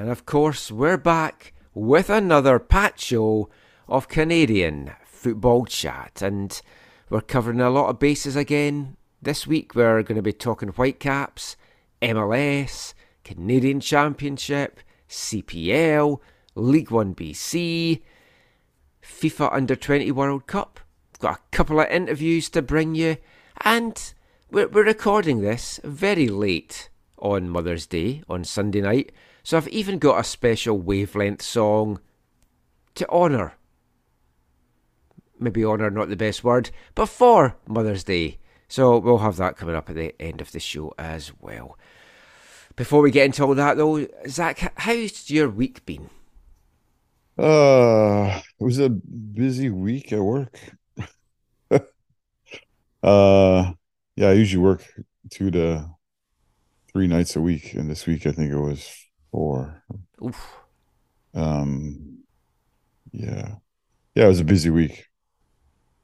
And of course, we're back with another Pat show of Canadian football chat. And we're covering a lot of bases again. This week, we're going to be talking Whitecaps, MLS, Canadian Championship, CPL, League One BC, FIFA Under 20 World Cup. We've got a couple of interviews to bring you, and we're, we're recording this very late on Mother's Day on Sunday night. So I've even got a special wavelength song to honour. Maybe honour not the best word, but for Mother's Day. So we'll have that coming up at the end of the show as well. Before we get into all that though, Zach, how's your week been? Uh, it was a busy week at work. uh, yeah, I usually work two to three nights a week, and this week I think it was four. Oof. Um, yeah, yeah, it was a busy week.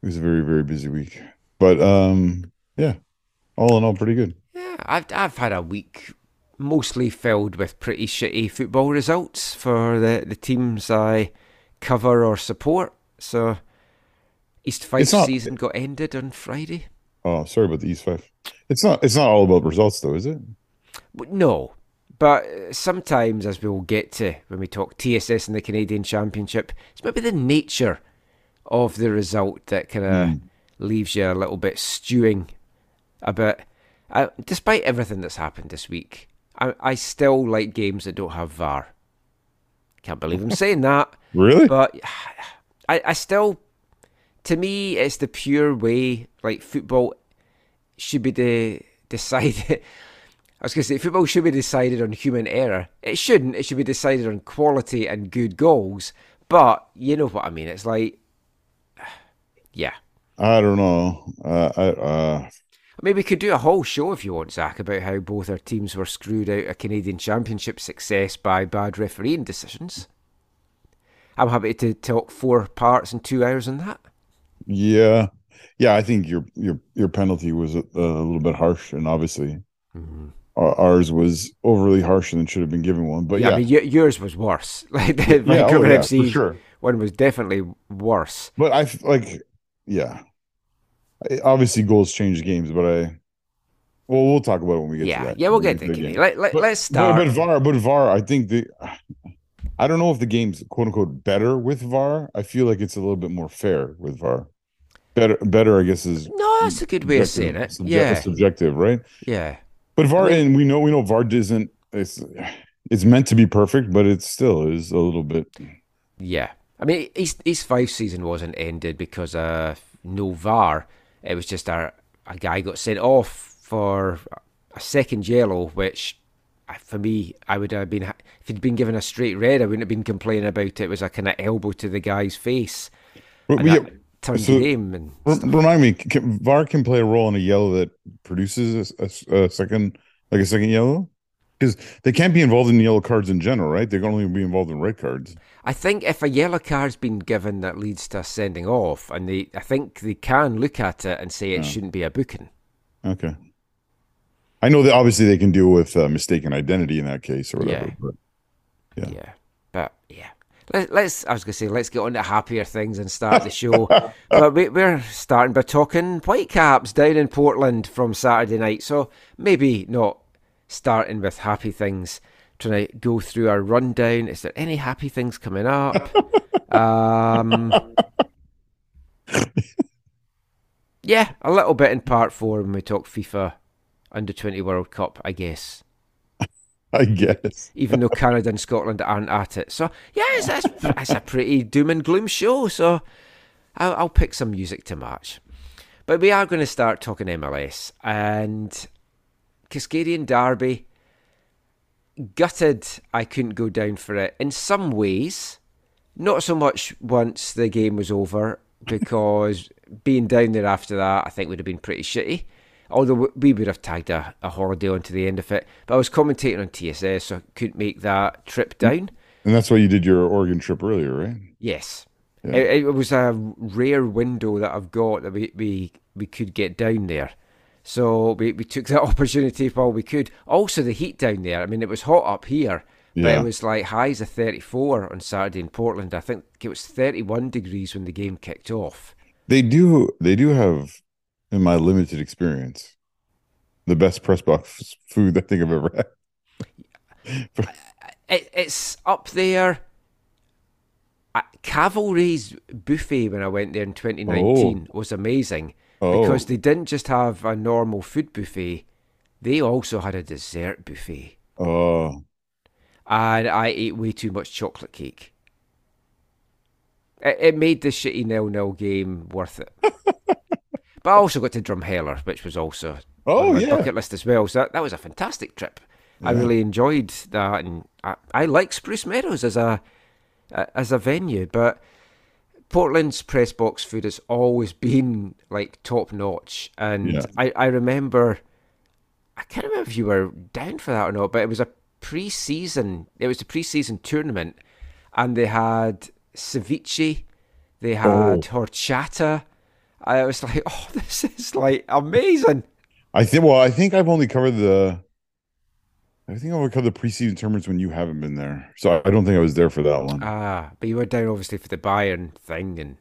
It was a very very busy week, but um, yeah, all in all, pretty good. Yeah, I've I've had a week mostly filled with pretty shitty football results for the, the teams I cover or support. So East Fife not, season got ended on Friday. Oh, sorry about the East Fife. It's not it's not all about results though, is it? No. But sometimes, as we'll get to when we talk TSS and the Canadian Championship, it's maybe the nature of the result that kind of mm. leaves you a little bit stewing a bit. Uh, despite everything that's happened this week, I, I still like games that don't have VAR. Can't believe I'm saying that. Really? But I, I still, to me, it's the pure way. Like football should be the decided. I was going to say football should be decided on human error. It shouldn't. It should be decided on quality and good goals. But you know what I mean. It's like, yeah. I don't know. Uh, I uh, Maybe we could do a whole show if you want, Zach, about how both our teams were screwed out of Canadian Championship success by bad refereeing decisions. I'm happy to talk four parts in two hours on that. Yeah, yeah. I think your your your penalty was a, a little bit harsh, and obviously mm-hmm. Uh, ours was overly harsh and should have been given one. But yeah, yeah. I mean, y- yours was worse. Like the yeah, Vancouver oh, yeah, FC sure. one was definitely worse. But I like, yeah, obviously goals change games, but I well we'll talk about it when we get yeah, to that. Yeah, we'll get to the game. Let, let, us start. But, but VAR, but VAR, I think the I don't know if the game's quote unquote better with VAR. I feel like it's a little bit more fair with VAR. Better, better, I guess is no. That's a good way of saying it. yeah, subjective, right? Yeah. But VAR, I mean, and we know we know VAR isn't. It's it's meant to be perfect, but it still is a little bit. Yeah, I mean, East East Fife season wasn't ended because of no VAR. It was just a, a guy got sent off for a second yellow, which uh, for me, I would have been if he'd been given a straight red, I wouldn't have been complaining about it. It was a kind of elbow to the guy's face. Well, yeah, turned so, the game. And remind me, can, VAR can play a role in a yellow that produces a, a, a second, like a second yellow because they can't be involved in yellow cards in general, right? They can only be involved in red cards. I think if a yellow card's been given that leads to a sending off, and they, I think they can look at it and say it yeah. shouldn't be a booking. Okay. I know that obviously they can deal with uh, mistaken identity in that case or whatever. Yeah. But yeah. Yeah. Let, let's. I was going to say, let's get on to happier things and start the show. but we, we're starting by talking Whitecaps down in Portland from Saturday night. So maybe not starting with happy things, trying to go through our rundown. Is there any happy things coming up? um, yeah, a little bit in part four when we talk FIFA under 20 World Cup, I guess. I guess. Even though Canada and Scotland aren't at it. So, yeah, it's, it's, it's a pretty doom and gloom show. So, I'll, I'll pick some music to match. But we are going to start talking MLS. And Cascadian Derby, gutted I couldn't go down for it. In some ways, not so much once the game was over, because being down there after that, I think would have been pretty shitty. Although we would have tagged a, a holiday onto the end of it. But I was commentating on TSS, so I couldn't make that trip mm. down. And that's why you did your Oregon trip earlier, right? Yes. Yeah. It, it, was a rare window that I've got that we, we, we could get down there. So we, we took that opportunity while we could. Also, the heat down there. I mean, it was hot up here, But yeah. it was like highs of 34 on Saturday in Portland. I think it was 31 degrees when the game kicked off. They do. They do have, in my limited experience, the best press box food I think I've ever had. it, it's up there. Cavalry's buffet when I went there in 2019 oh. was amazing oh. because they didn't just have a normal food buffet; they also had a dessert buffet. Oh, and I ate way too much chocolate cake. It, it made the shitty nil nil game worth it. but I also got to Drumheller, which was also oh, on my yeah. bucket list as well. So that, that was a fantastic trip. Yeah. I really enjoyed that, and I, I like Spruce Meadows as a as a venue, but Portland's press box food has always been like top notch, and yeah. I I remember. I can't remember if you were down for that or not, but it was a pre-season. It was a pre-season tournament, and they had ceviche, they had oh. horchata. I was like, oh, this is like amazing. I think. Well, I think I've only covered the. I think I've covered the preseason tournaments when you haven't been there, so I don't think I was there for that one. Ah, but you were down obviously for the Bayern thing, and.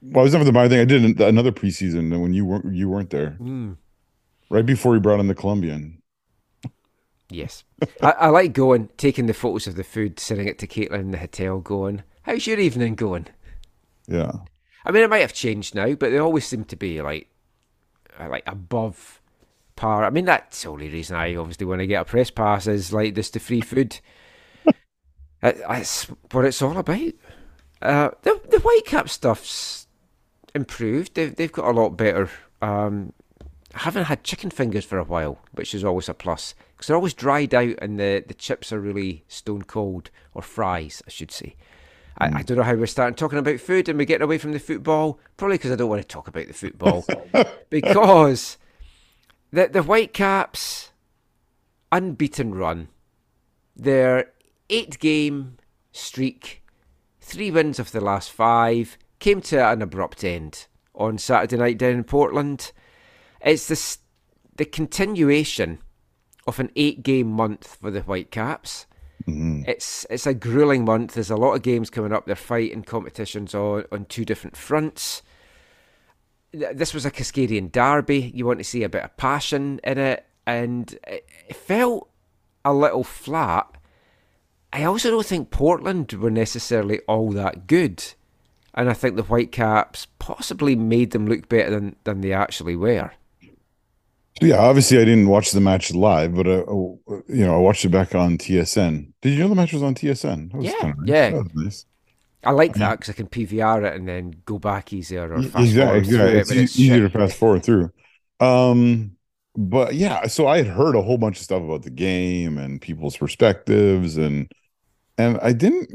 Well, I was never the Bayern thing. I did another preseason when you weren't you weren't there. Mm. Right before he brought in the Colombian. Yes. I, I, like going, taking the photos of the food, sending it to Caitlin in the hotel, going, How's your evening going? Yeah. I mean, it might have changed now, but they always seem to be like, uh, like above par. I mean, that's the only reason I obviously want to get a press pass is like this the free food. that's what it's all about. Uh, the the Whitecap stuff's improved. They've they've got a lot better. Um, I haven't had chicken fingers for a while, which is always a plus because they're always dried out and the, the chips are really stone cold, or fries, I should say. I, I, hmm. don't know how we're starting talking about food and we're getting away from the football. Probably because I don't want to talk about the football. because the, the Whitecaps, unbeaten run, their eight game streak, three wins of the last five, came to an abrupt end on Saturday night down in Portland. It's the, the continuation of an eight game month for the Whitecaps. Mm-hmm. It's it's a grueling month. There's a lot of games coming up. They're fighting competitions on, on two different fronts. This was a Cascadian derby. You want to see a bit of passion in it, and it felt a little flat. I also don't think Portland were necessarily all that good, and I think the Whitecaps possibly made them look better than, than they actually were. Yeah, obviously I didn't watch the match live, but uh, uh you know I watched it back on TSN. Did you know the match was on TSN? Was yeah, nice. yeah. Nice. I like that because I can PVR it and then go back easier or fast exactly, exactly. It, it's, easier to fast forward through. Um, but yeah, so I had heard a whole bunch of stuff about the game and people's perspectives, and and I didn't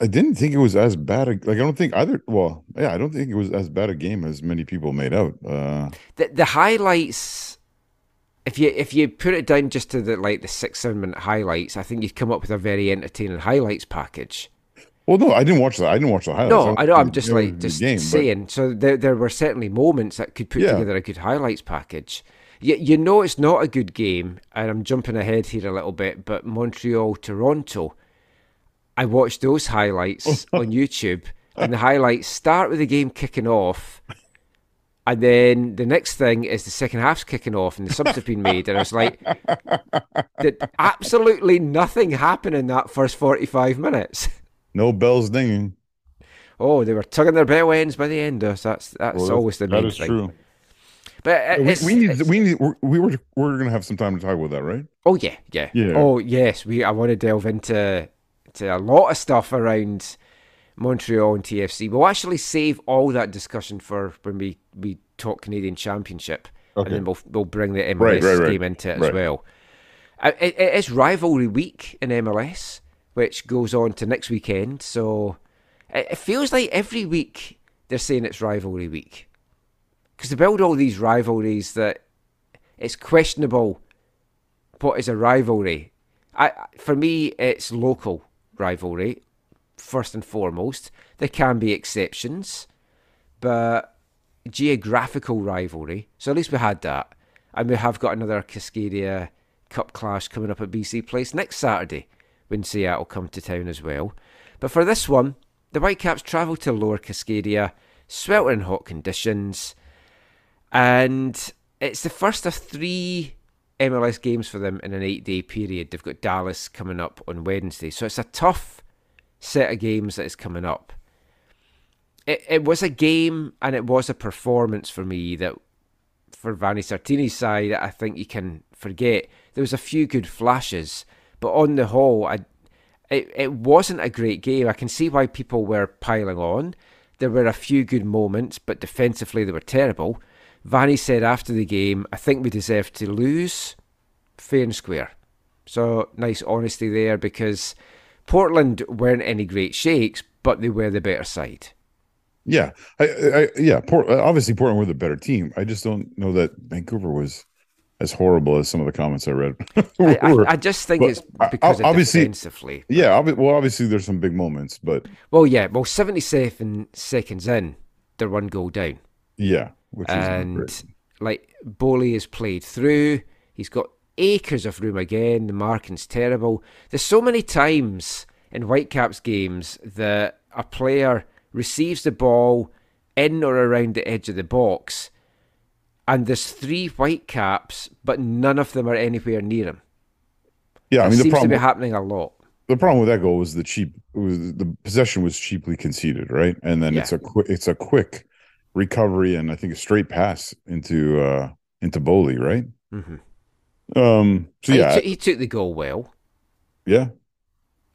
I didn't think it was as bad. A, like I don't think either. Well, yeah, I don't think it was as bad a game as many people made out. Uh, the the highlights, if you if you put it down just to the like the six seven minute highlights, I think you'd come up with a very entertaining highlights package. Well, no, I didn't watch that. I didn't watch the highlights. No, I know. I'm just like just game, saying. But... So there there were certainly moments that could put yeah. together a good highlights package. You, you know it's not a good game, and I'm jumping ahead here a little bit, but Montreal Toronto I watched those highlights on YouTube, and the highlights start with the game kicking off, and then the next thing is the second half's kicking off, and the subs have been made, and I was like, did absolutely nothing happen in that first forty-five minutes? No bells dinging. Oh, they were tugging their bell ends by the end. Of, so that's that's well, always the main thing. True. But we, need we need we were we're gonna have some time to talk about that, right? Oh yeah, yeah, yeah. Oh yes, we I want to delve into to a lot of stuff around Montreal and TFC. We'll actually save all that discussion for when we, we talk Canadian Championship, okay. and then we'll we'll bring the MLS right, right, right. game into it as well. Uh, it, it is rivalry week in MLS, which goes on to next weekend. So it, it feels like every week they're saying it's rivalry week because they build all these rivalries that it's questionable what is a rivalry. I for me, it's local rivalry, first and foremost. There can be exceptions, but geographical rivalry. So at least we had that. And we have got another Cascadia Cup clash coming up at BC Place next Saturday when Seattle come to town as well. But for this one, the Whitecaps travel to Lower Cascadia, sweltering hot conditions, and it's the first of three MLS games for them in an eight day period. They've got Dallas coming up on Wednesday. So it's a tough set of games that is coming up. It, it was a game and it was a performance for me that, for Vanni Sartini's side, I think you can forget. There was a few good flashes, but on the whole, I, it, it wasn't a great game. I can see why people were piling on. There were a few good moments, but defensively they were terrible. Vanni said after the game, I think we deserve to lose fair and square. So nice honesty there because Portland weren't any great shakes, but they were the better side. Yeah, I, I yeah, Port, obviously Portland were the better team. I just don't know that Vancouver was as horrible as some of the comments I read. I, I, I, just think but it's because obviously, defensively. Yeah, well, obviously there's some big moments, but well, yeah, well, 77 seconds in, they're one goal down. Yeah, and like Boli is played through. He's got acres of room again. The marking's terrible. There's so many times in Whitecaps games that a player receives the ball in or around the edge of the box, and there's three Whitecaps, but none of them are anywhere near him. Yeah, I mean, it seems problem, to be happening a lot. The problem with that goal was the cheap. Was the possession was cheaply conceded, right? And then yeah. it's a quick. It's a quick recovery and I think a straight pass into uh into Boli, right? Mm-hmm. Um. So yeah, he, t- he, took the goal well. Yeah.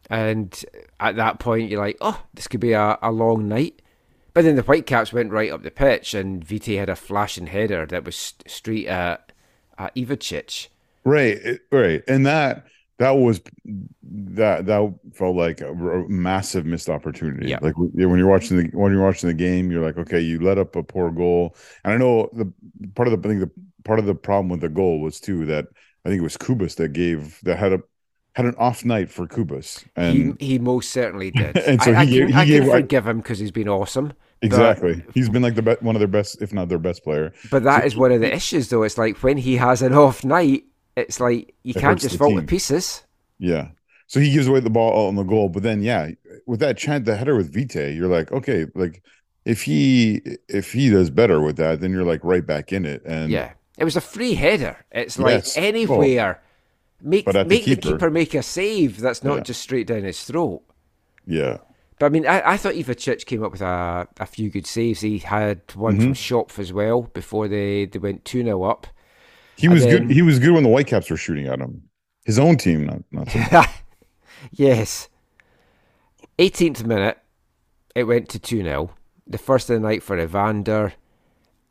And at that point, you're like, oh, this could be a, a long night. But then the Whitecaps went right up the pitch, and Vite had a flashing header that was straight at, at Ivacic. Right, right, and that that was that that felt like a, a massive missed opportunity. Yeah. Like when you're watching the when you're watching the game, you're like, okay, you let up a poor goal. And I know the part of the I think the part of the problem with the goal was too that I think it was Cubas that gave that had a had an off night for Cubas, and he, he most certainly did. and so I, he, I can, he I gave, can forgive him because he's been awesome. Exactly, but, he's been like the best, one of their best, if not their best player. But that so, is one of the issues, though. It's like when he has an off night, it's like you it can't just fall to pieces. Yeah. So he gives away the ball on the goal, but then yeah, with that chant, the header with Vite, you're like, okay, like if he if he does better with that, then you're like right back in it. And yeah, it was a free header. It's like yes. anywhere. Oh. Make make the keeper, the keeper, make a save that's not yeah. just straight down his throat. Yeah. But I mean, I, I thought Ivacic came up with a, a few good saves. He had one mm-hmm. from Schopf as well before they, they went 2 0 up. He was good. He was good when the Whitecaps were shooting at him. His own team, not not. So yes. 18th minute, it went to 2 0. The first of the night for Evander.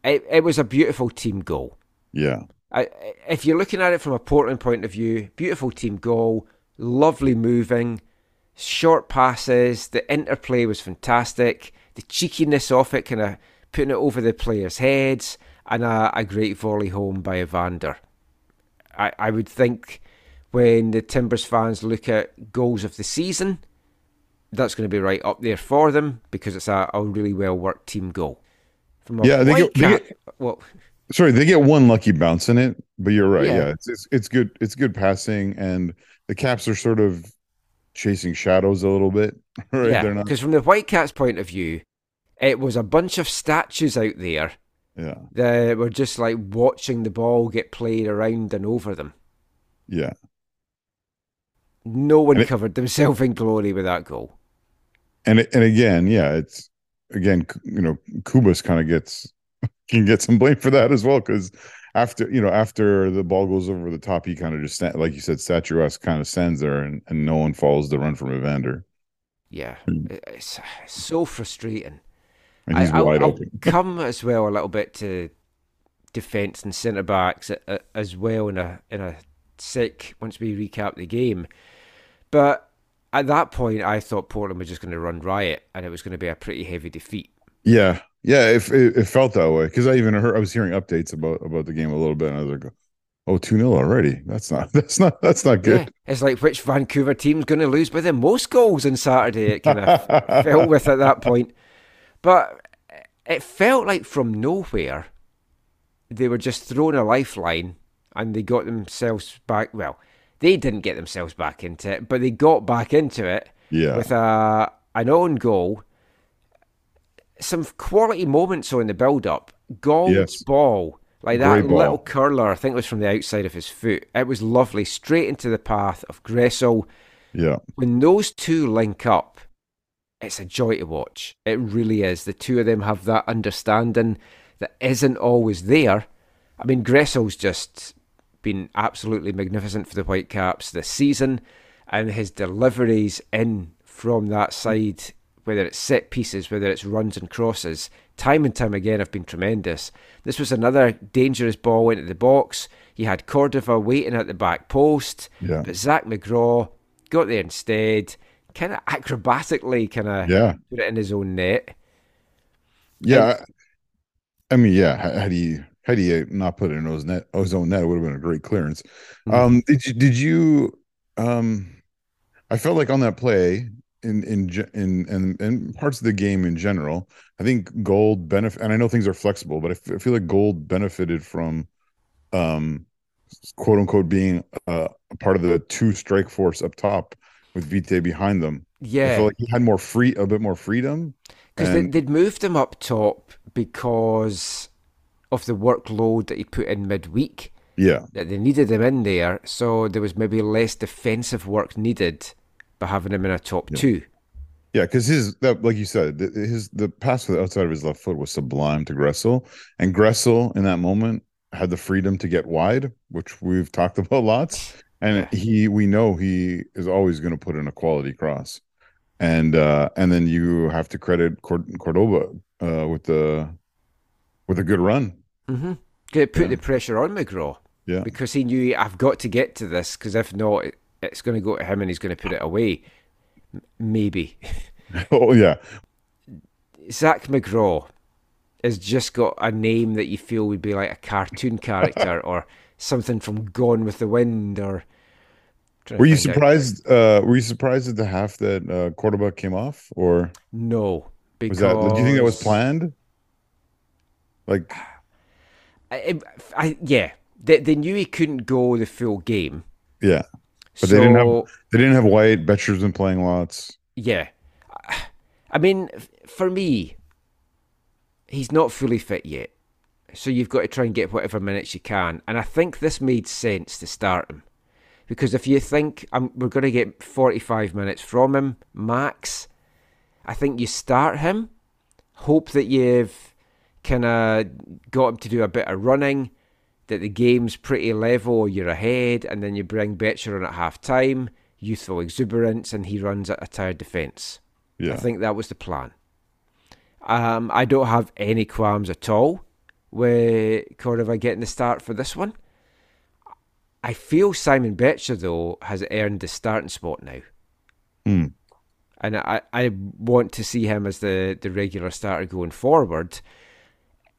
It, it was a beautiful team goal. Yeah. I, if you're looking at it from a Portland point of view, beautiful team goal, lovely moving, short passes, the interplay was fantastic, the cheekiness of it, kind of putting it over the players' heads, and a, a great volley home by Evander. I, I would think when the Timbers fans look at goals of the season, that's going to be right up there for them because it's a, a really well worked team goal. From yeah, they get, they get, well, sorry, they get one lucky bounce in it, but you're right. Yeah, yeah it's, it's it's good. It's good passing, and the Caps are sort of chasing shadows a little bit. Right? Yeah, because from the Whitecaps' point of view, it was a bunch of statues out there. Yeah, that were just like watching the ball get played around and over them. Yeah, no one it, covered themselves in glory with that goal. And and again, yeah, it's again, you know, Cubas kind of gets can get some blame for that as well because after you know after the ball goes over the top, he kind of just like you said, statuesque kind of stands there, and and no one follows the run from Evander. Yeah, hmm. it's so frustrating. And he's I, wide I'll, open. I'll come as well a little bit to defense and centre backs as well in a in a sec once we recap the game. But at that point, I thought Portland was just going to run riot, and it was going to be a pretty heavy defeat. Yeah, yeah, it, it, it felt that way because I even heard I was hearing updates about about the game a little bit, and I was like, "Oh, 2 0 already? That's not that's not that's not good." Yeah. It's like which Vancouver team's going to lose by the most goals on Saturday? It kind of felt with at that point, but it felt like from nowhere they were just thrown a lifeline and they got themselves back. Well, they didn't get themselves back into it, but they got back into it Yeah. with a an own goal. Some quality moments on the build up. Gauld's Yes. ball, like that ball. little curler, I think it was from the outside of his foot. It was lovely, straight into the path of Gressel. yeah. When those two link up, it's a joy to watch. It really is. The two of them have that understanding that isn't always there. I mean, Gressel's just been absolutely magnificent for the Whitecaps this season, and his deliveries in from that side, whether it's set pieces, whether it's runs and crosses, time and time again have been tremendous. This was another dangerous ball into the box. You had Cordova waiting at the back post, Yeah. but Zac McGraw got there instead, kind of acrobatically, kind of Yeah. put it in his own net. Yeah. I, I mean, yeah. Had had he had he not put it in his net, his own net, it would have been a great clearance. Mhm. Um, did you did you um I felt like on that play in in in in, in parts of the game in general, I think Gauld benefit and I know things are flexible, but I f- I feel like Gauld benefited from um quote unquote being uh, a part of the two strike force up top with Vite behind them. I Yeah, feel like he had more free a bit more freedom. because they, and- they'd moved him up top because of the workload that he put in midweek. Yeah. That they needed him in there, so there was maybe less defensive work needed by having him in a top Yeah. two. Yeah, because his that like you said, his the pass to the outside of his left foot was sublime to Gressel, and Gressel in that moment had the freedom to get wide, which we've talked about lots. And he, we know he is always going to put in a quality cross, and uh and then you have to credit Cord- Cordova uh with the with a good run. Mm-hmm. It put Yeah. the pressure on McGraw Yeah, because he knew I've got to get to this because if not, it's going to go to him and he's going to put it away. Maybe. oh yeah, Zac McGraw has just got a name that you feel would be like a cartoon character or something from Gone with the Wind or. were you surprised? Uh, were you surprised at the half that uh, Cordova came off, or No, because that? Do you think that was planned? Like, I, I, yeah, they, they knew he couldn't go the full game. yeah. But so, they didn't have they didn't have White. Becher's been playing lots. Yeah. I mean, for me, he's not fully fit yet. So you've got to try and get whatever minutes you can. And I think this made sense to start him. Because if you think um, we're going to get 45 minutes from him, max, I think you start him, hope that you've kind of got him to do a bit of running, that the game's pretty level, you're ahead, and then you bring Becher on at half time, youthful exuberance, and he runs at a tired defence. Yeah, I think that was the plan. Um, I don't have any qualms at all with Cordova getting the start for this one. I feel Simon Becher, though, has earned the starting spot now. Hmm. And I, I want to see him as the, the regular starter going forward.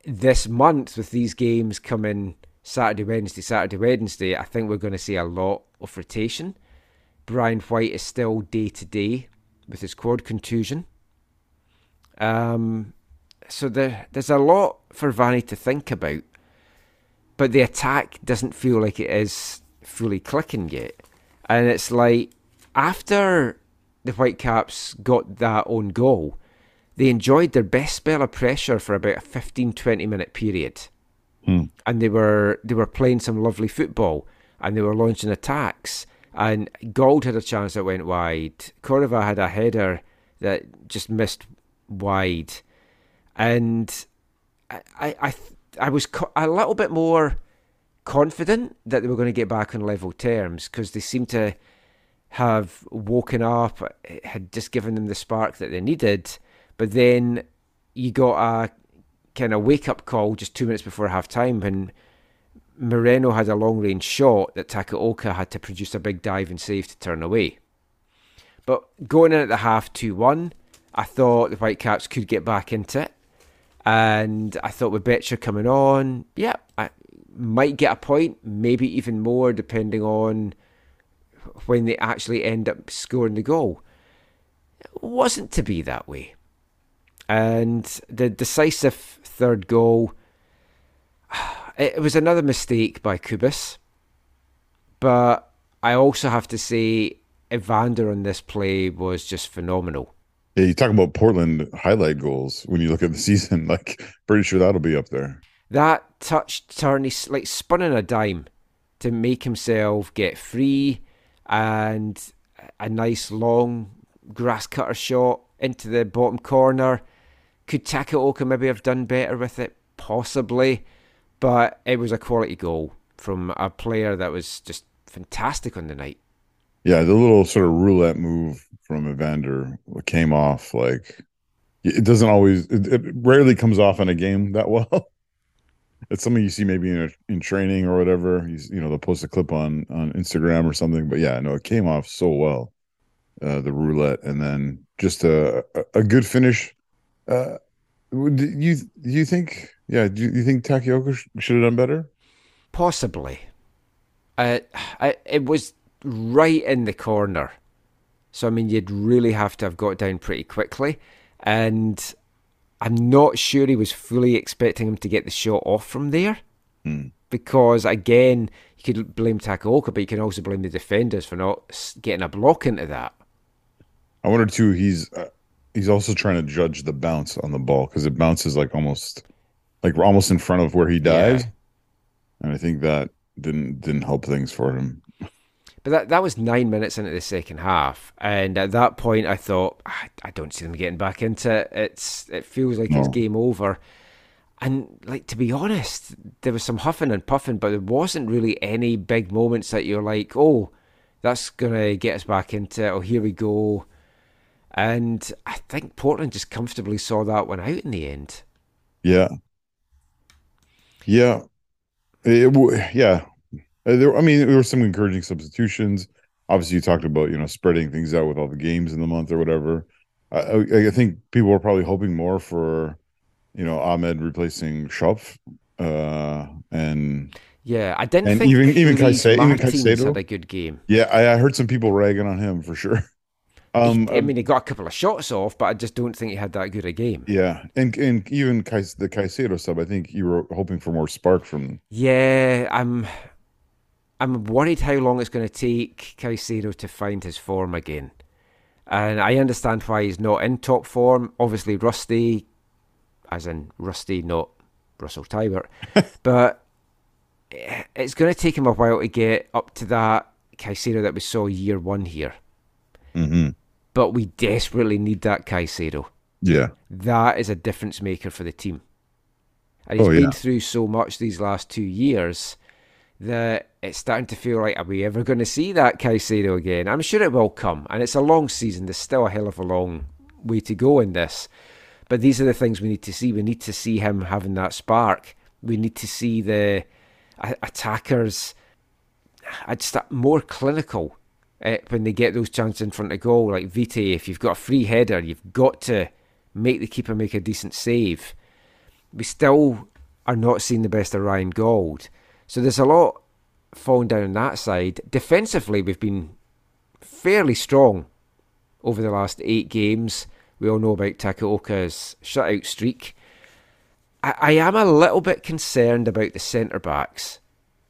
This month, with these games coming Saturday, Wednesday, Saturday, Wednesday, I think we're going to see a lot of rotation. Brian White is still day to day with his quad contusion. Um, so there, there's a lot for Vanni to think about, but the attack doesn't feel like it is fully clicking yet. And it's like after the Whitecaps got that own goal, they enjoyed their best spell of pressure for about a 15 20 minute period. Hmm. And they were they were playing some lovely football and they were launching attacks. And Gauld had a chance that went wide. Cordova had a header that just missed wide. And I I I, was co- a little bit more confident that they were going to get back on level terms because they seemed to have woken up, had just given them the spark that they needed. But then you got a kind of wake up call just two minutes before half time when Moreno had a long range shot that Takaoka had to produce a big dive and save to turn away. But going in at the half 2 1, I thought the Whitecaps could get back into it. And I thought with Becher coming on, yeah, I might get a point, maybe even more, depending on when they actually end up scoring the goal. It wasn't to be that way. And the decisive third goal, it was another mistake by Cubas. But I also have to say, Evander on this play was just phenomenal. Yeah, you talk about Portland highlight goals when you look at the season. Like, pretty sure that'll be up there. That touch turn, he like spun in a dime to make himself get free and a nice long grass cutter shot into the bottom corner. Could Takaoka maybe have done better with it? Possibly. But it was a quality goal from a player that was just fantastic on the night. Yeah, the little sort of roulette move from Evander came off like it doesn't always it, it rarely comes off in a game that well. it's something you see maybe in a, in training or whatever. You, you know, they'll post a clip on on Instagram or something. But yeah, no, it came off so well, uh, the roulette, and then just a a, good finish. Uh, do you do you think? Yeah, do you think Takaoka sh- should have done better? Possibly. Uh, I, it was right in the corner, so I mean, you'd really have to have got down pretty quickly, and I'm not sure he was fully expecting him to get the shot off from there. Hmm. Because again, you could blame Takaoka, but you can also blame the defenders for not getting a block into that. I wonder too. He's uh, he's also trying to judge the bounce on the ball because it bounces like almost like almost in front of where he dives, yeah. and I think that didn't didn't help things for him. But that that was nine minutes into the second half, and at that point, I thought I, I don't see them getting back into it. It's it feels like no. it's game over. And like to be honest, there was some huffing and puffing, but there wasn't really any big moments that you're like, oh, that's gonna get us back into it. Oh, here we go. And I think Portland just comfortably saw that one out in the end. Yeah. Yeah. It, yeah. Uh, there, I mean, there were some encouraging substitutions. Obviously, you talked about you know spreading things out with all the games in the month or whatever. I, I think people were probably hoping more for, you know, Ahmed replacing Schöpf, uh, and yeah, I didn't and think even even Caicedo, even Caicedo had a good game. Yeah, I, I heard some people ragging on him for sure. Um, I mean, he got a couple of shots off, but I just don't think he had that good a game. Yeah, and and even the Caicedo sub, I think you were hoping for more spark from. Yeah, I'm I'm worried how long it's going to take Caicedo to find his form again. And I understand why he's not in top form. Obviously, rusty, as in rusty, not Russell Teibert. but it's going to take him a while to get up to that Caicedo that we saw year one here. Mm-hmm. But we desperately need that Caicedo. Yeah. That is a difference maker for the team. And he's oh, yeah. been through so much these last two years that it's starting to feel like, are we ever going to see that Caicedo again? I'm sure it will come, and it's a long season. There's still a hell of a long way to go in this. But these are the things we need to see. We need to see him having that spark. We need to see the attackers I'd start more clinical uh, when they get those chances in front of goal. Like Vite, if you've got a free header, you've got to make the keeper make a decent save. We still are not seeing the best of Ryan Gauld. So there's a lot falling down on that side. Defensively, we've been fairly strong over the last eight games. We all know about Takaoka's shutout streak. I, I am a little bit concerned about the centre backs.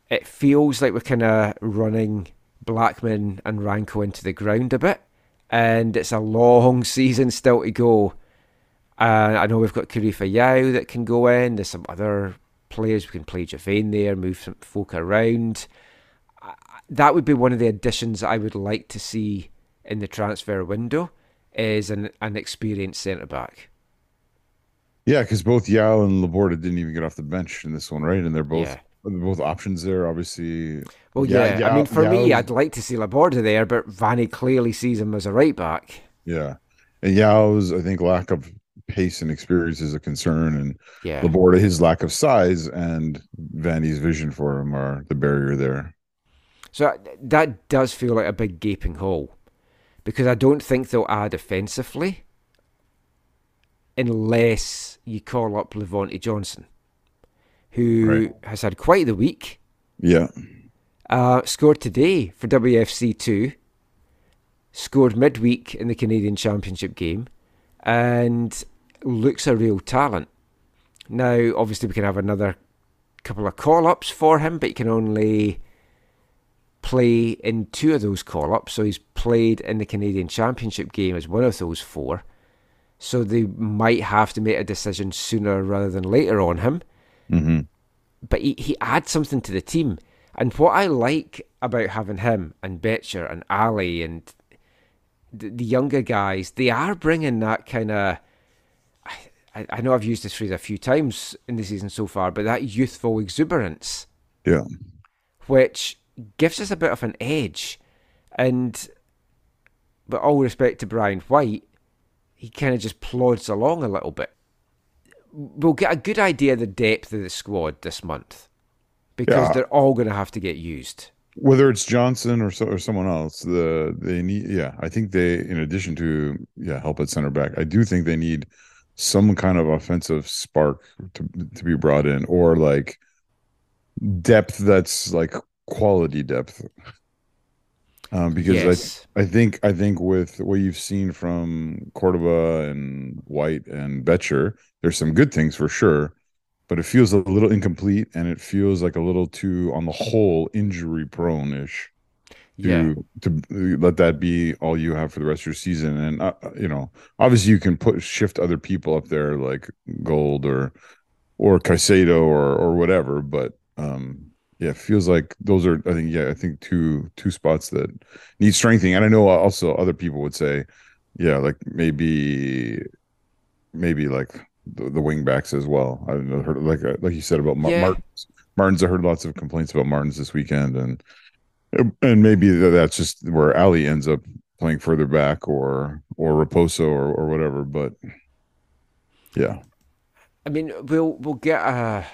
It feels like we're kind of running Blackmon and Ranko into the ground a bit, and it's a long season still to go. Uh, I know we've got Karifa Yao that can go in. There's some other players. We can play Javain there, move some folk around. That would be one of the additions I would like to see in the transfer window is an, an experienced centre back. Yeah, because both Yao and Laborda didn't even get off the bench in this one, right? And they're both yeah. both options there, obviously. Well, yeah, yeah I mean, for Yao, me, I'd like to see Laborda there, but Vanni clearly sees him as a right back. Yeah, and Yao's I think lack of pace and experience is a concern, and yeah. Laborda his lack of size and Vanni's vision for him are the barrier there. So that does feel like a big gaping hole because I don't think they'll add offensively unless you call up Levonte Johnson, who right. has had quite the week. Yeah. Uh, scored today for WFC two. Scored midweek in the Canadian Championship game, and looks a real talent. Now, obviously, we can have another couple of call ups for him, but he can only play in two of those call ups, so he's played in the Canadian Championship game as one of those four. So they might have to make a decision sooner rather than later on him. Mm-hmm. But he, he adds something to the team. And what I like about having him and Becher and Ali and the, the younger guys, they are bringing that kind of. I, I know I've used this phrase a few times in the season so far, but that youthful exuberance. Yeah. Which gives us a bit of an edge. And, but all respect to Brian White, he kind of just plods along a little bit. We'll get a good idea of the depth of the squad this month because Yeah. they're all going to have to get used. Whether it's Johnson or so, or someone else, the they need yeah, I think they in addition to yeah, help at center back, I do think they need some kind of offensive spark to to be brought in or like depth that's like quality depth. Um, because yes. I I think I think with what you've seen from Cordova and White and Becher, there's some good things for sure, but it feels a little incomplete and it feels like a little too on the whole injury prone ish. To, yeah. to let that be all you have for the rest of your season, and uh, you know, obviously you can put shift other people up there like Gauld or or Caicedo or or whatever, but um, yeah, it feels like those are I think yeah I think two two spots that need strengthening, and I know also other people would say, yeah, like maybe maybe like the, the wing backs as well. I don't know, heard like like you said about Yeah. Martins. Martins, I heard lots of complaints about Martins this weekend, and and maybe that's just where Ali ends up playing further back or or Raposo or or whatever. But yeah, I mean, we'll we'll get a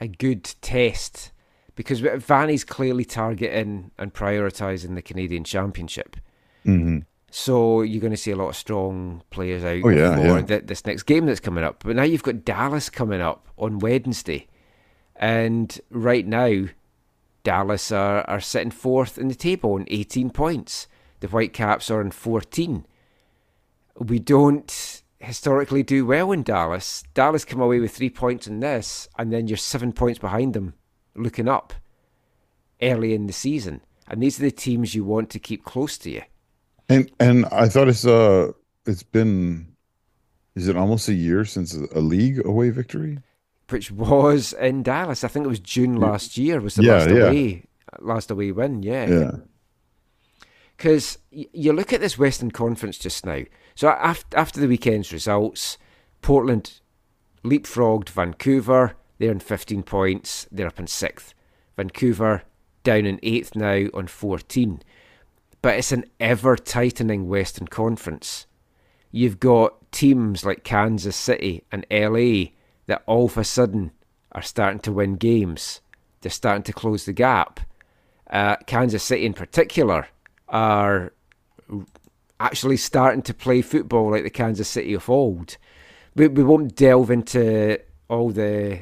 a good test because Vanni's clearly targeting and prioritising the Canadian Championship. mm-hmm. So you're going to see a lot of strong players out Oh, yeah, for yeah. th- this next game that's coming up. But now you've got Dallas coming up on Wednesday, and right now Dallas are, are sitting fourth in the table on 18 points. The Whitecaps are on 14. We don't historically do well in Dallas. Dallas come away with three points in this, and then you're seven points behind them, looking up early in the season. And these are the teams you want to keep close to you. and and I thought it's uh it's been is it almost a year since a league away victory? Which was in Dallas. I think it was June last year was the Yeah, last yeah. away last away win. Yeah, Yeah, because you look at this Western Conference just now. So after after the weekend's results, Portland leapfrogged Vancouver. They're in 15 points. They're up in sixth. Vancouver down in eighth now on 14. But it's an ever tightening Western Conference. You've got teams like Kansas City and LA that all of a sudden are starting to win games. They're starting to close the gap. Uh, Kansas City, in particular, are actually starting to play football like the Kansas City of old. We, we won't delve into all the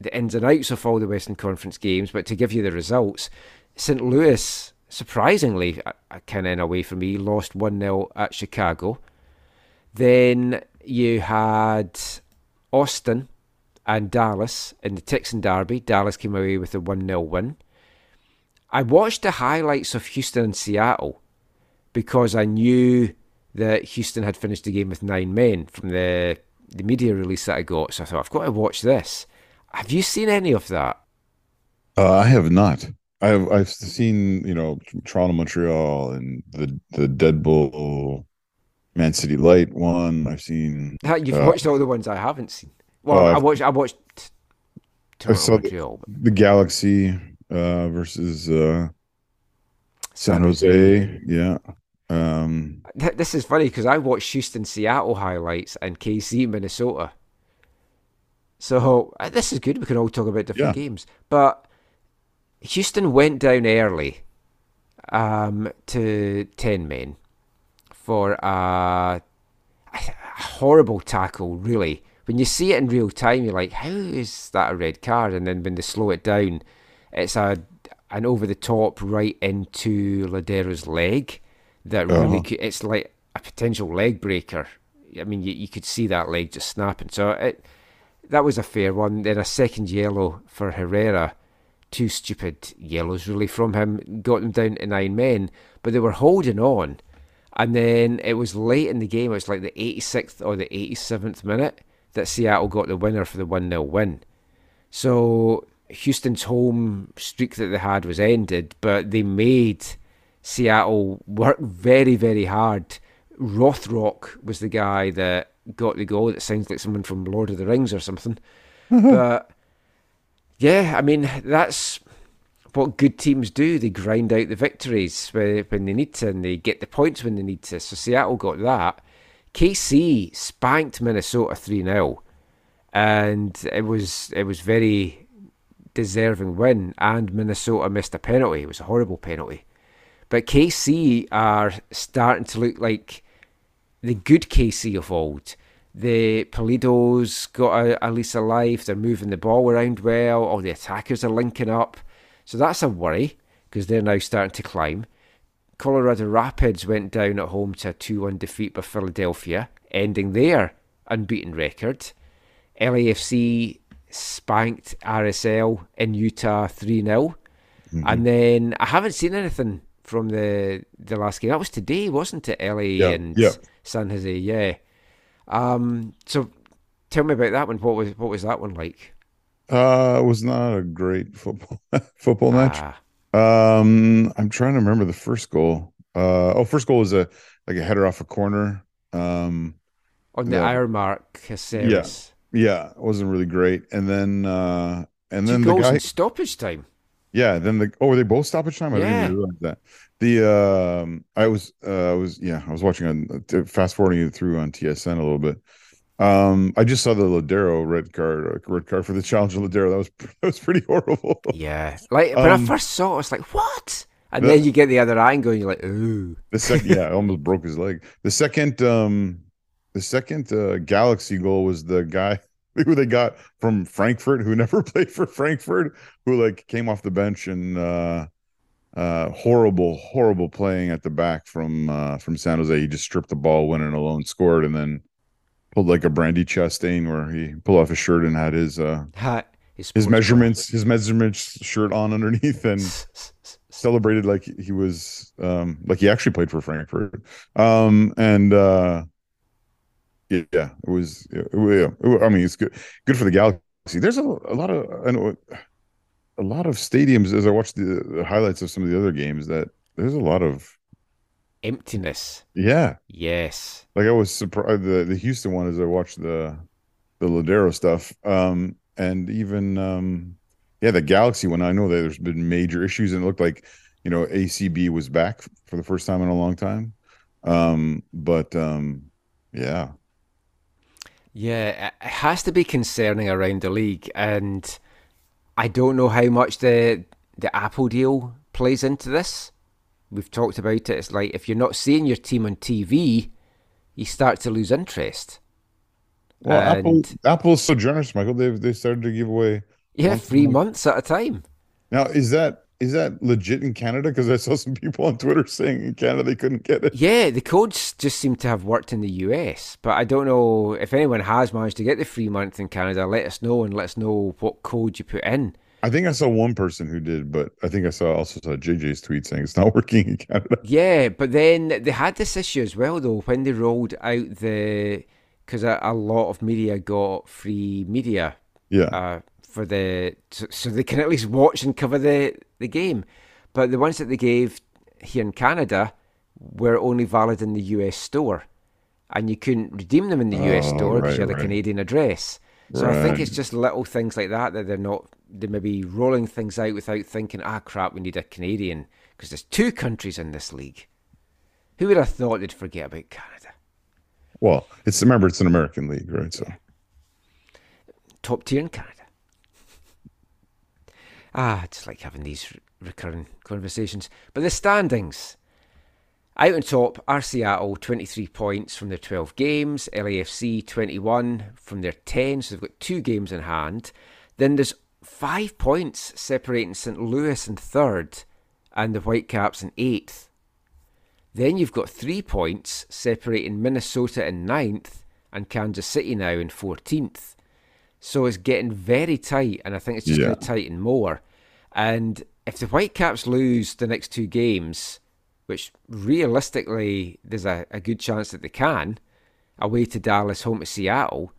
the ins and outs of all the Western Conference games, but to give you the results, St. Louis, surprisingly, kind of in a way for me, lost 1 0 at Chicago. Then you had Austin and Dallas in the Texan Derby. Dallas came away with a 1 0 win. I watched the highlights of Houston and Seattle because I knew that Houston had finished the game with nine men from the, the media release that I got. So I thought, I've got to watch this. Have you seen any of that? uh, I have not. I've I've seen you know Toronto, Montreal, and the the Dead Bull, Man City Light one. I've seen. You've Uh, watched all the ones I haven't seen. Well, Oh, I watched. I watched Toronto, saw the- but the Galaxy uh, versus uh, San Jose. Yeah. Um, Th- This is funny because I watched Houston, Seattle highlights and KC, Minnesota. So uh, this is good. We can all talk about different Yeah. games. But Houston went down early um, to 10 men for a, a horrible tackle, really. When you see it in real time, you're like, how is that a red card? And then when they slow it down, it's a an over the top right into Ladero's leg that really Uh-huh. could, it's like a potential leg breaker. I mean, you, you could see that leg just snapping. So it that was a fair one. Then a second yellow for Herrera two stupid yellows really from him, got them down to nine men, but they were holding on. And then it was late in the game, it was like the 86th or the 87th minute that Seattle got the winner for the 1 0 win. So Houston's home streak that they had was ended, but they made Seattle work very, very hard. Rothrock was the guy that got the goal. That sounds like someone from Lord of the Rings or something. but yeah, I mean, that's what good teams do. They grind out the victories when they need to and they get the points when they need to. So Seattle got that. KC spanked Minnesota 3 0. And it was it was very deserving win, and Minnesota missed a penalty. It was a horrible penalty. But KC are starting to look like the good KC of old. The Pulido's got a, at least alive. They're moving the ball around well. All the attackers are linking up. So that's a worry because they're now starting to climb. Colorado Rapids went down at home to a 2 1 defeat by Philadelphia, ending their unbeaten record. LAFC spanked RSL in Utah 3 0. Mm-hmm. And then I haven't seen anything from the the last game. That was today, wasn't it? LA yeah, and yeah. San Jose, yeah. Um, so tell me about that one. What was what was that one like? Uh, it was not a great football football match. Ah. Um, I'm trying to remember the first goal. Uh, oh, first goal was a like a header off a corner. Um, on the, the Ironmark Caceres. Yeah, yeah, it wasn't really great. And then uh, and Two then the guy stoppage time. Yeah, then the oh, were they both stoppage time? I yeah. didn't even realize that. The um, I was uh, I was yeah, I was watching on uh, fast forwarding it through on TSN a little bit. Um, I just saw the Ladero red card, red card for the challenge of Ladero. That was that was pretty horrible. Yeah, like when um, I first saw it, I was like, "What?" And then you get the other angle, and you're like, "Ooh." The second, yeah, I almost broke his leg. The second, um, the second uh, Galaxy goal was the guy who they got from Frankfurt, who never played for Frankfurt, who like came off the bench and uh, uh, horrible, horrible playing at the back from uh, from San Jose. He just stripped the ball, went in alone, scored, and then pulled like a Brandi Chastain where he pulled off his shirt and had his uh Hat, his, his measurements his measurements shirt on underneath and celebrated like he was um like he actually played for Frankfurt. Um and uh yeah, it was. Yeah, I mean, it's good. Good for the Galaxy. There's a, a lot of I know a lot of stadiums as I watched the, the, highlights of some of the other games that there's a lot of emptiness. Yeah. Yes. Like I was surprised the the Houston one as I watched the the Lodeiro stuff. Um and even um yeah, the Galaxy one. I know that there's been major issues and it looked like, you know, ACB was back for the first time in a long time. Um but um yeah. Yeah, it has to be concerning around the league, and I don't know how much the the Apple deal plays into this. We've talked about it. It's like if you're not seeing your team on TV, you start to lose interest. Uh, well, and Apple Apple's so generous, Michael. They've they started to give away yeah three months at a time. Now, is that is that legit in Canada? Because I saw some people on Twitter saying in Canada they couldn't get it. Yeah, the codes just seem to have worked in the US, but I don't know if anyone has managed to get the free month in Canada. Let us know and let us know what code you put in. I think I saw one person who did, but I think I saw also saw JJ's tweet saying it's not working in Canada. Yeah, but then they had this issue as well though when they rolled out the because a, a, lot of media got free media. Yeah. Uh, for the so they can at least watch and cover the the game. But the ones that they gave here in Canada were only valid in the US store, and you couldn't redeem them in the US oh, store because right, you had a right. Canadian address. So right. I think it's just little things like that that they're not they may be rolling things out without thinking, ah crap, we need a Canadian because there's two countries in this league. Who would have thought they'd forget about Canada? Well, it's remember it's an American league, right? So top tier in Canada. Ah, it's like having these recurring conversations. But the standings. Out on top are Seattle, 23 points from their 12 games. LAFC, 21 from their 10, so they've got two games in hand. Then there's five points separating St. Louis in third and the Whitecaps in eighth. Then you've got three points separating Minnesota in ninth and Kansas City now in 14th. So it's getting very tight, and I think it's just yeah. going to tighten more. And if the Whitecaps lose the next two games, which realistically there's a, a good chance that they can, away to Dallas, home to Seattle,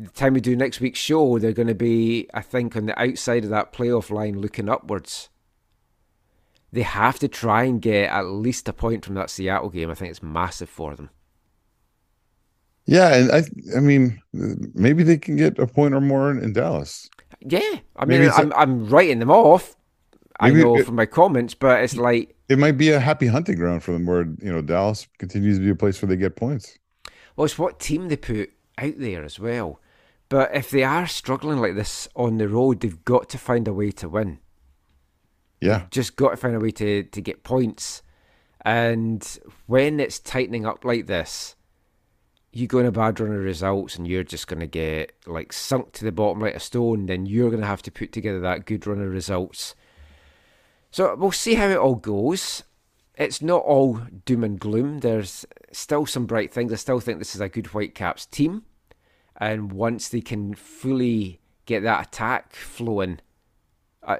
the time we do next week's show, they're going to be, I think, on the outside of that playoff line looking upwards. They have to try and get at least a point from that Seattle game. I think it's massive for them. Yeah, and I, I mean, maybe they can get a point or more in, in Dallas. Yeah, I mean, I'm, a, I'm writing them off. I know it, from my comments, but it's like it might be a happy hunting ground for them, where you know Dallas continues to be a place where they get points. Well, it's what team they put out there as well. But if they are struggling like this on the road, they've got to find a way to win. Yeah. They've just got to find a way to, to get points. And when it's tightening up like this, you go in a bad run of results and you're just going to get like sunk to the bottom like a stone, then you're going to have to put together that good run of results. So we'll see how it all goes. It's not all doom and gloom. There's still some bright things. I still think this is a good Whitecaps team. And once they can fully get that attack flowing, I,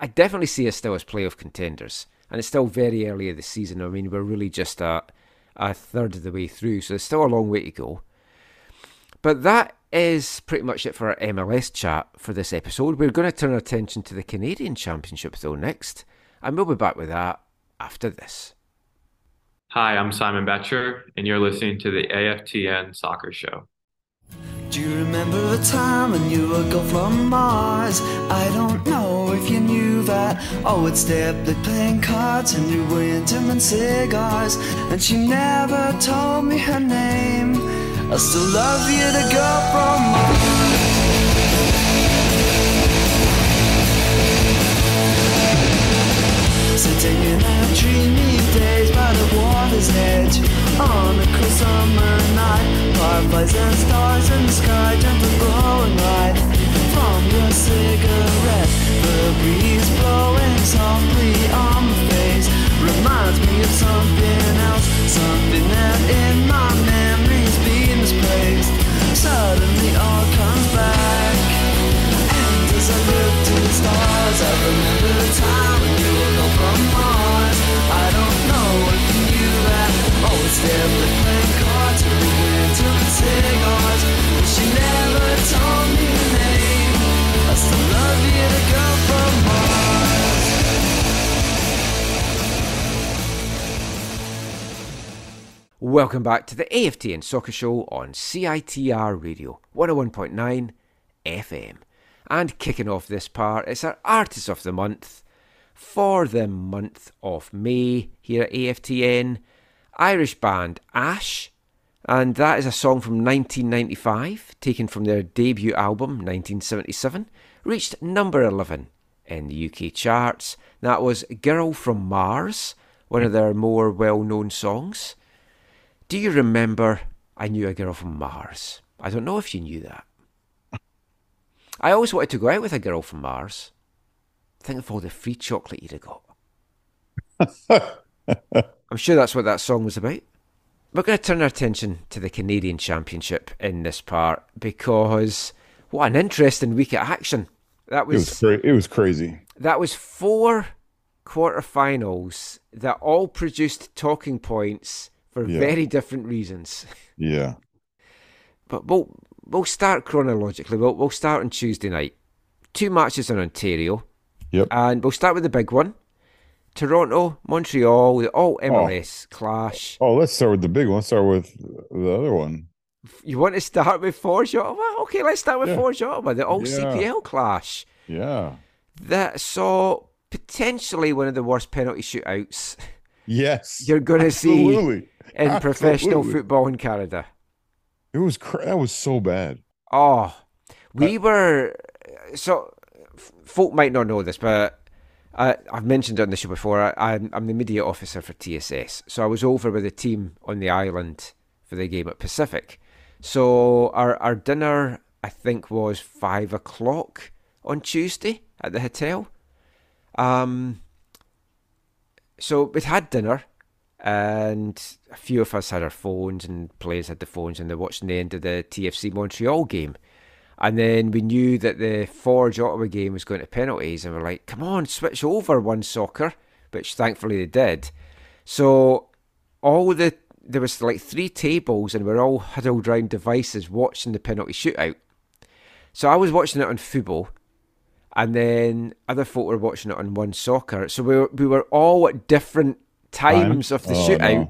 I definitely see us still as playoff contenders. And it's still very early in the season. I mean, we're really just a, a third of the way through, so there's still a long way to go. But that is pretty much it for our MLS chat for this episode. We're going to turn our attention to the Canadian Championship, though, next. And we'll be back with that after this. Hi, I'm Simon Betcher, and you're listening to the AFTN Soccer Show. Do you remember a time when you would go from Mars? I don't know if you knew that. Oh, would stay up late playing cards and you were Winterman cigars. And she never told me her name. I still love you the girl from Mars. Sitting in a dreamy days by the water's edge. On a cool summer night Fireflies and stars in the sky gently glowing light. From your cigarette The breeze blowing softly Welcome back to the AFTN Soccer Show on CITR Radio 101.9 FM. And kicking off this part, it's our Artist of the Month for the month of May here at AFTN. Irish band Ash, and that is a song from 1995, taken from their debut album 1977, reached number 11 in the UK charts. That was Girl from Mars, one of their more well known songs. Do you remember I Knew a Girl from Mars? I don't know if you knew that. I always wanted to go out with a girl from Mars. Think of all the free chocolate you'd have got. I'm sure that's what that song was about. We're going to turn our attention to the Canadian Championship in this part because what an interesting week of action. That was it was, cra- it was crazy. That was four quarterfinals that all produced talking points for Yeah. very different reasons. Yeah. But we'll we'll start chronologically. We'll we'll start on Tuesday night. Two matches in Ontario, Yep. and we'll start with the big one. Toronto, Montreal, the all oh. MLS clash. Oh, let's start with the big one. Let's start with the other one. You want to start with Forge Ottawa? Okay, let's start with Yeah. Forge Ottawa, the all Yeah. CPL clash Yeah. that saw potentially one of the worst penalty shootouts Yes. you're going to see Absolutely. In professional football in Canada. It was cra- that was so bad. Oh, we were so. f- Folk might not know this, but I, I've mentioned it on the show before. I, I'm, I'm the media officer for TSS, so I was over with the team on the island for the game at Pacific. So our our dinner, I think, was five o'clock on Tuesday at the hotel. Um, so we'd had dinner, and a few of us had our phones, and players had the phones, and they're watching the end of the TFC Montreal game. And then we knew that the Forge Ottawa game was going to penalties, and we're like, come on, switch over one soccer, which thankfully they did. So all the there was like three tables, and we're all huddled around devices watching the penalty shootout. So I was watching it on Fubo, and then other folk were watching it on One Soccer. So we were, we were all at different times of the Oh, shootout, no.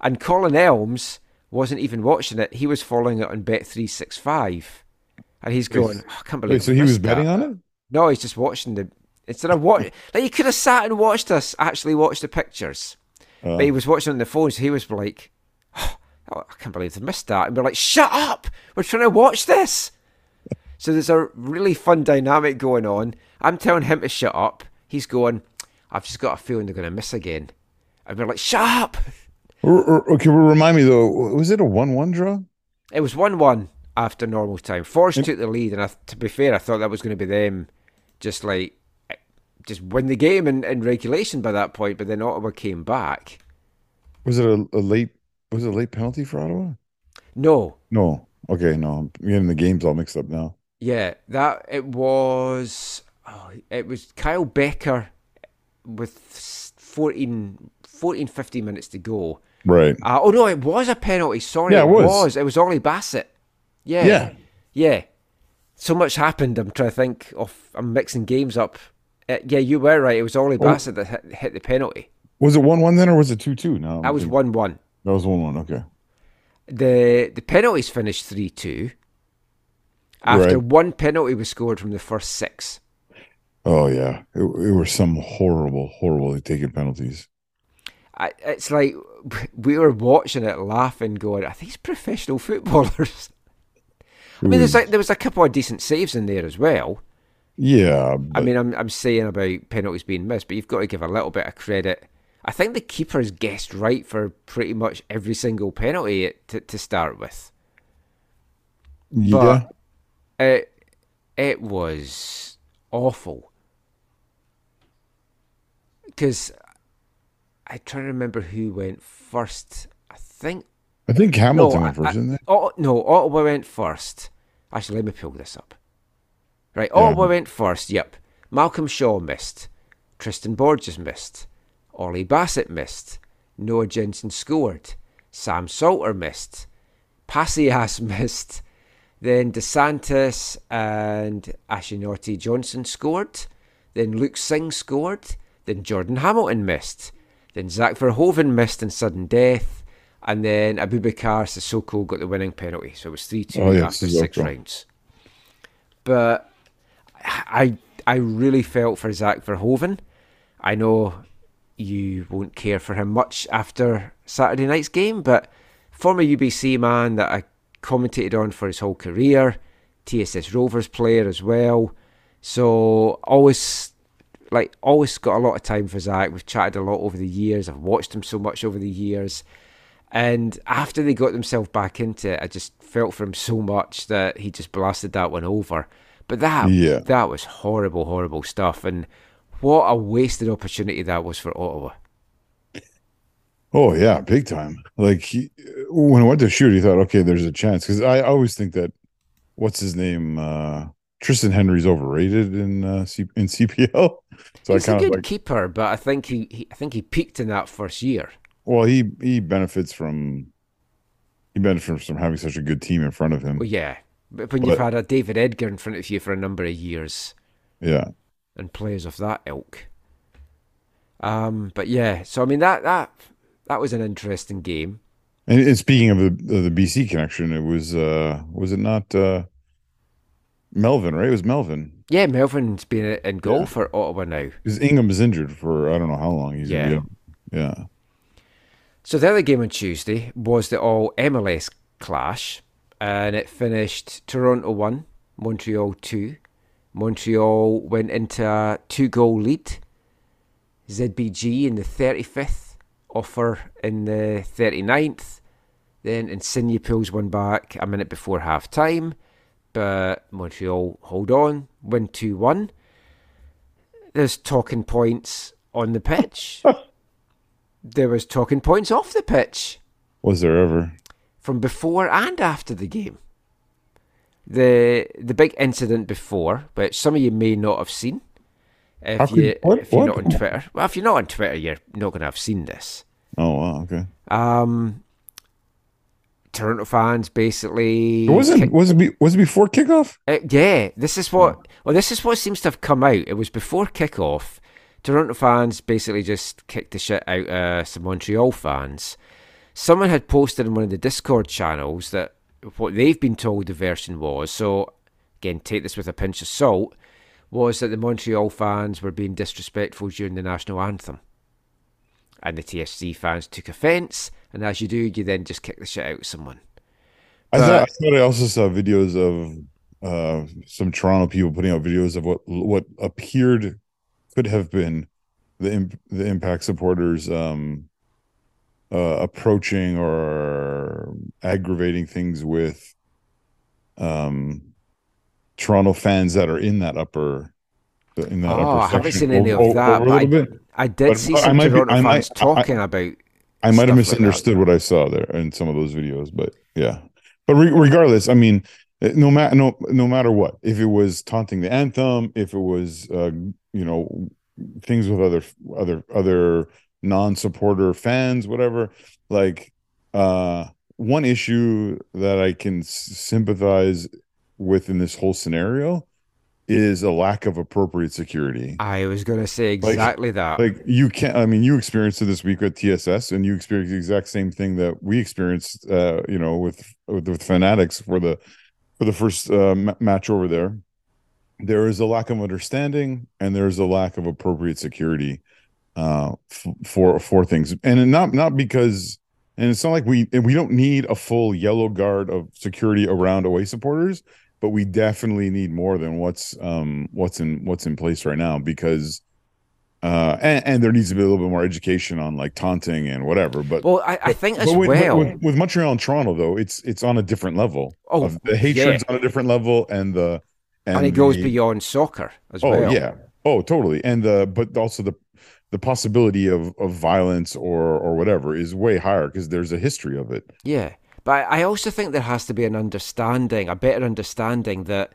and Colin Elms wasn't even watching it. He was following it on Bet three six five, and he's going, "Oh, "I can't believe." Wait, so he was missed that." betting on it? No, he's just watching the. Instead of watching, like you could have sat and watched us actually watch the pictures, Uh, but he was watching on the phone, so he was like, "Oh, I can't believe they missed that," and we're like, "Shut up! We're trying to watch this." So there's a really fun dynamic going on. I'm telling him to shut up. He's going, "I've just got a feeling they're going to miss again," and we're like, "Shut up!" okay, remind me though. Was it a one-one draw? It was one-one after normal time. Forge took the lead, and I, to be fair, I thought that was going to be them, just like just win the game in, in regulation by that point. But then Ottawa came back. Was it a, a late? Was it a late penalty for Ottawa? No, No. Okay, no. I'm getting the games all mixed up now. yeah, that it was. Oh, it was Kyle Becker with 14, 14 15 minutes to go. Right. Uh, oh no, it was a penalty. Sorry, Yeah, it it was. was. It was Ollie Bassett. Yeah, Yeah. yeah. So much happened. I'm trying to think of. I'm mixing games up. Uh, yeah, you were right. It was Ollie. Bassett that hit, hit the penalty. Was it one-one then, or was it two-two? No, That was one one. That was one-one. Okay. The the penalties finished three two. After Right. one penalty was scored from the first six. Oh yeah, it, it were some horrible, horrible taking penalties. I, it's like we were watching it, laughing, going, "Are these professional footballers?" I mean, there's like there was a couple of decent saves in there as well. Yeah, I mean, I'm I'm saying about penalties being missed, but you've got to give a little bit of credit. I think the keeper's guessed right for pretty much every single penalty to to start with. yeah. It it was awful because I try to remember who went first. I think I think Hamilton no, went first, I- didn't they? Oh no, Ottawa went first. Actually, let me pull this up. Right, Ottawa went first. Yep, Malcolm Shaw missed. Tristan Borges missed. Ollie Bassett missed. Noah Jensen scored. Sam Salter missed. Passias missed. Then DeSantis and Ashinoti Johnson scored. Then Luke Singh scored. Then Jordan Hamilton missed. Then Zach Verhoeven missed in sudden death. And then Abubakar Sissoko got the winning penalty. So it was 3 2 Oh, after six rounds. But I I really felt for Zach Verhoeven. I know you won't care for him much after Saturday night's game, but former UBC man that I commentated on for his whole career, TSS Rovers player as well. So always like always got a lot of time for Zach. We've chatted a lot over the years. I've watched him so much over the years. And after they got themselves back into it, I just felt for him so much that he just blasted that one over. But that Yeah. that was horrible, horrible stuff. And what a wasted opportunity that was for Ottawa. Oh yeah, big time. Like he, when I went to shoot, he thought, okay, there's a chance because I always think that what's his name, uh, Tristan Henry's overrated in uh, C- in CPL. So He's I a kind good of like, keeper, but I think he, he I think he peaked in that first year. well, he he benefits from he benefits from having such a good team in front of him. Well, yeah, but when you've had a David Edgar in front of you for a number of years Yeah, and players of that ilk. Um, but yeah, so I mean that that that was an interesting game. and, and speaking of the of the BC connection, it was uh was it not uh Melvin? Right, it was Melvin. Yeah, Melvin's been in goal Yeah. for Ottawa now. Because Ingham Ingham's injured for I don't know how long. He's Yeah. gonna be out. yeah. So the other game on Tuesday was the all MLS clash, and it finished Toronto one, Montreal two. Montreal went into a two goal lead. ZBG in the 35th, offer in the 39th. Then Insigne pulls one back a minute before half time, but Montreal hold on, win 2 1. There's talking points on the pitch. there was talking points off the pitch Was there ever? from before and after the game. the the big incident before, which some of you may not have seen. If How you if you're what? not on Twitter, well, if you're not on Twitter, you're not going to have seen this. Oh wow, okay. Um, Toronto fans basically. Was it kick- was it be, was it before kickoff? Uh, yeah, this is what. Well, this is what seems to have come out. It was before kickoff. Toronto fans basically just kicked the shit out of some Montreal fans. Someone had posted in one of the Discord channels that what they've been told the version was. So, again, take this with a pinch of salt. Was that the Montreal fans were being disrespectful during the national anthem, and the TFC fans took offence. And as you do, you then just kick the shit out of someone. I But- thought, I thought I also saw videos of uh, some Toronto people putting out videos of what what appeared could have been the imp, the Impact supporters um, uh, approaching or aggravating things with um, Toronto fans that are in that upper in that Oh, I haven't seen any of that, over a but I. I did But see I some be- Toronto I might- fans I- talking about. I might have stuff like misunderstood what I saw there in some of those videos, but yeah. But re- regardless, I mean, eh, no matter no no matter what, if it was taunting the anthem, if it was uh, you know things with other other other non-supporter fans, whatever, like uh one issue that I can s- sympathize with in this whole scenario is a lack of appropriate security. I was going to say exactly that. like you can't i mean you experienced it this week at tss and you experienced the exact same thing that we experienced uh you know with with, with fanatics for the for the first uh, ma- match over there. There is a lack of understanding and there's a lack of appropriate security uh f- for for things. And not not because and it's not like we we don't need a full yellow guard of security around away supporters but we definitely need more than what's um what's in what's in place right now because uh and, and there needs to be a little bit more education on like taunting and whatever but well, I, I think as with, well. with, with Montreal and Toronto though it's it's on a different level Oh, of the hatred's on a different level and the and, and it goes the- beyond soccer as oh well. yeah oh totally and the but also the the possibility of of violence or or whatever is way higher because there's a history of it Yeah. But I also think there has to be an understanding, a better understanding that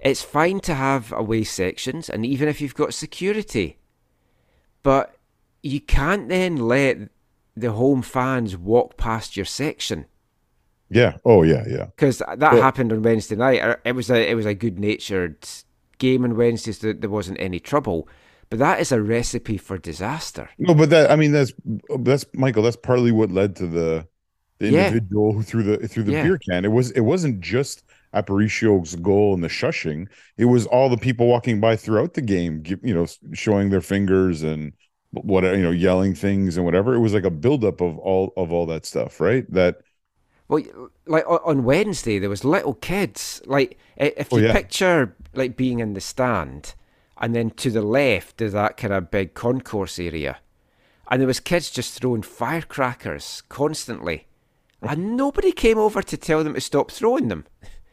it's fine to have away sections, and even if you've got security, but you can't then let the home fans walk past your section. yeah oh yeah yeah because that Well- happened on Wednesday night. Uh, It was a it was a good natured game on Wednesdays. There, there wasn't any trouble, but that is a recipe for disaster. No, but that I mean that's that's Michael. That's partly what led to the the Yeah. individual who threw the through the Yeah. beer can. It was it wasn't just Aparicio's goal and the shushing. It was all the people walking by throughout the game, you know, showing their fingers and what you know, yelling things and whatever. It was like a buildup of all of all that stuff, right? That Well, like on Wednesday, there was little kids. Like if Oh, you yeah. picture like being in the stand, and then to the left is that kind of big concourse area, and there was kids just throwing firecrackers constantly, and nobody came over to tell them to stop throwing them.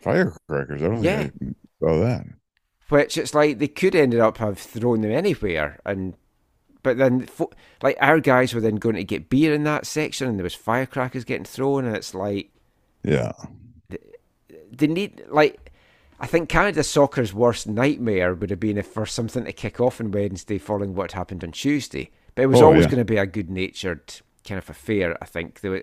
firecrackers. I don't Yeah. think I saw that. which it's like they could ended up have thrown them anywhere and but then like our guys were then going to get beer in that section and there was firecrackers getting thrown and it's like Yeah. they need like I think Canada soccer's worst nightmare would have been if for something to kick off on Wednesday following what happened on Tuesday. But it was Oh, always yeah. going to be a good natured kind of affair. I think there, wa-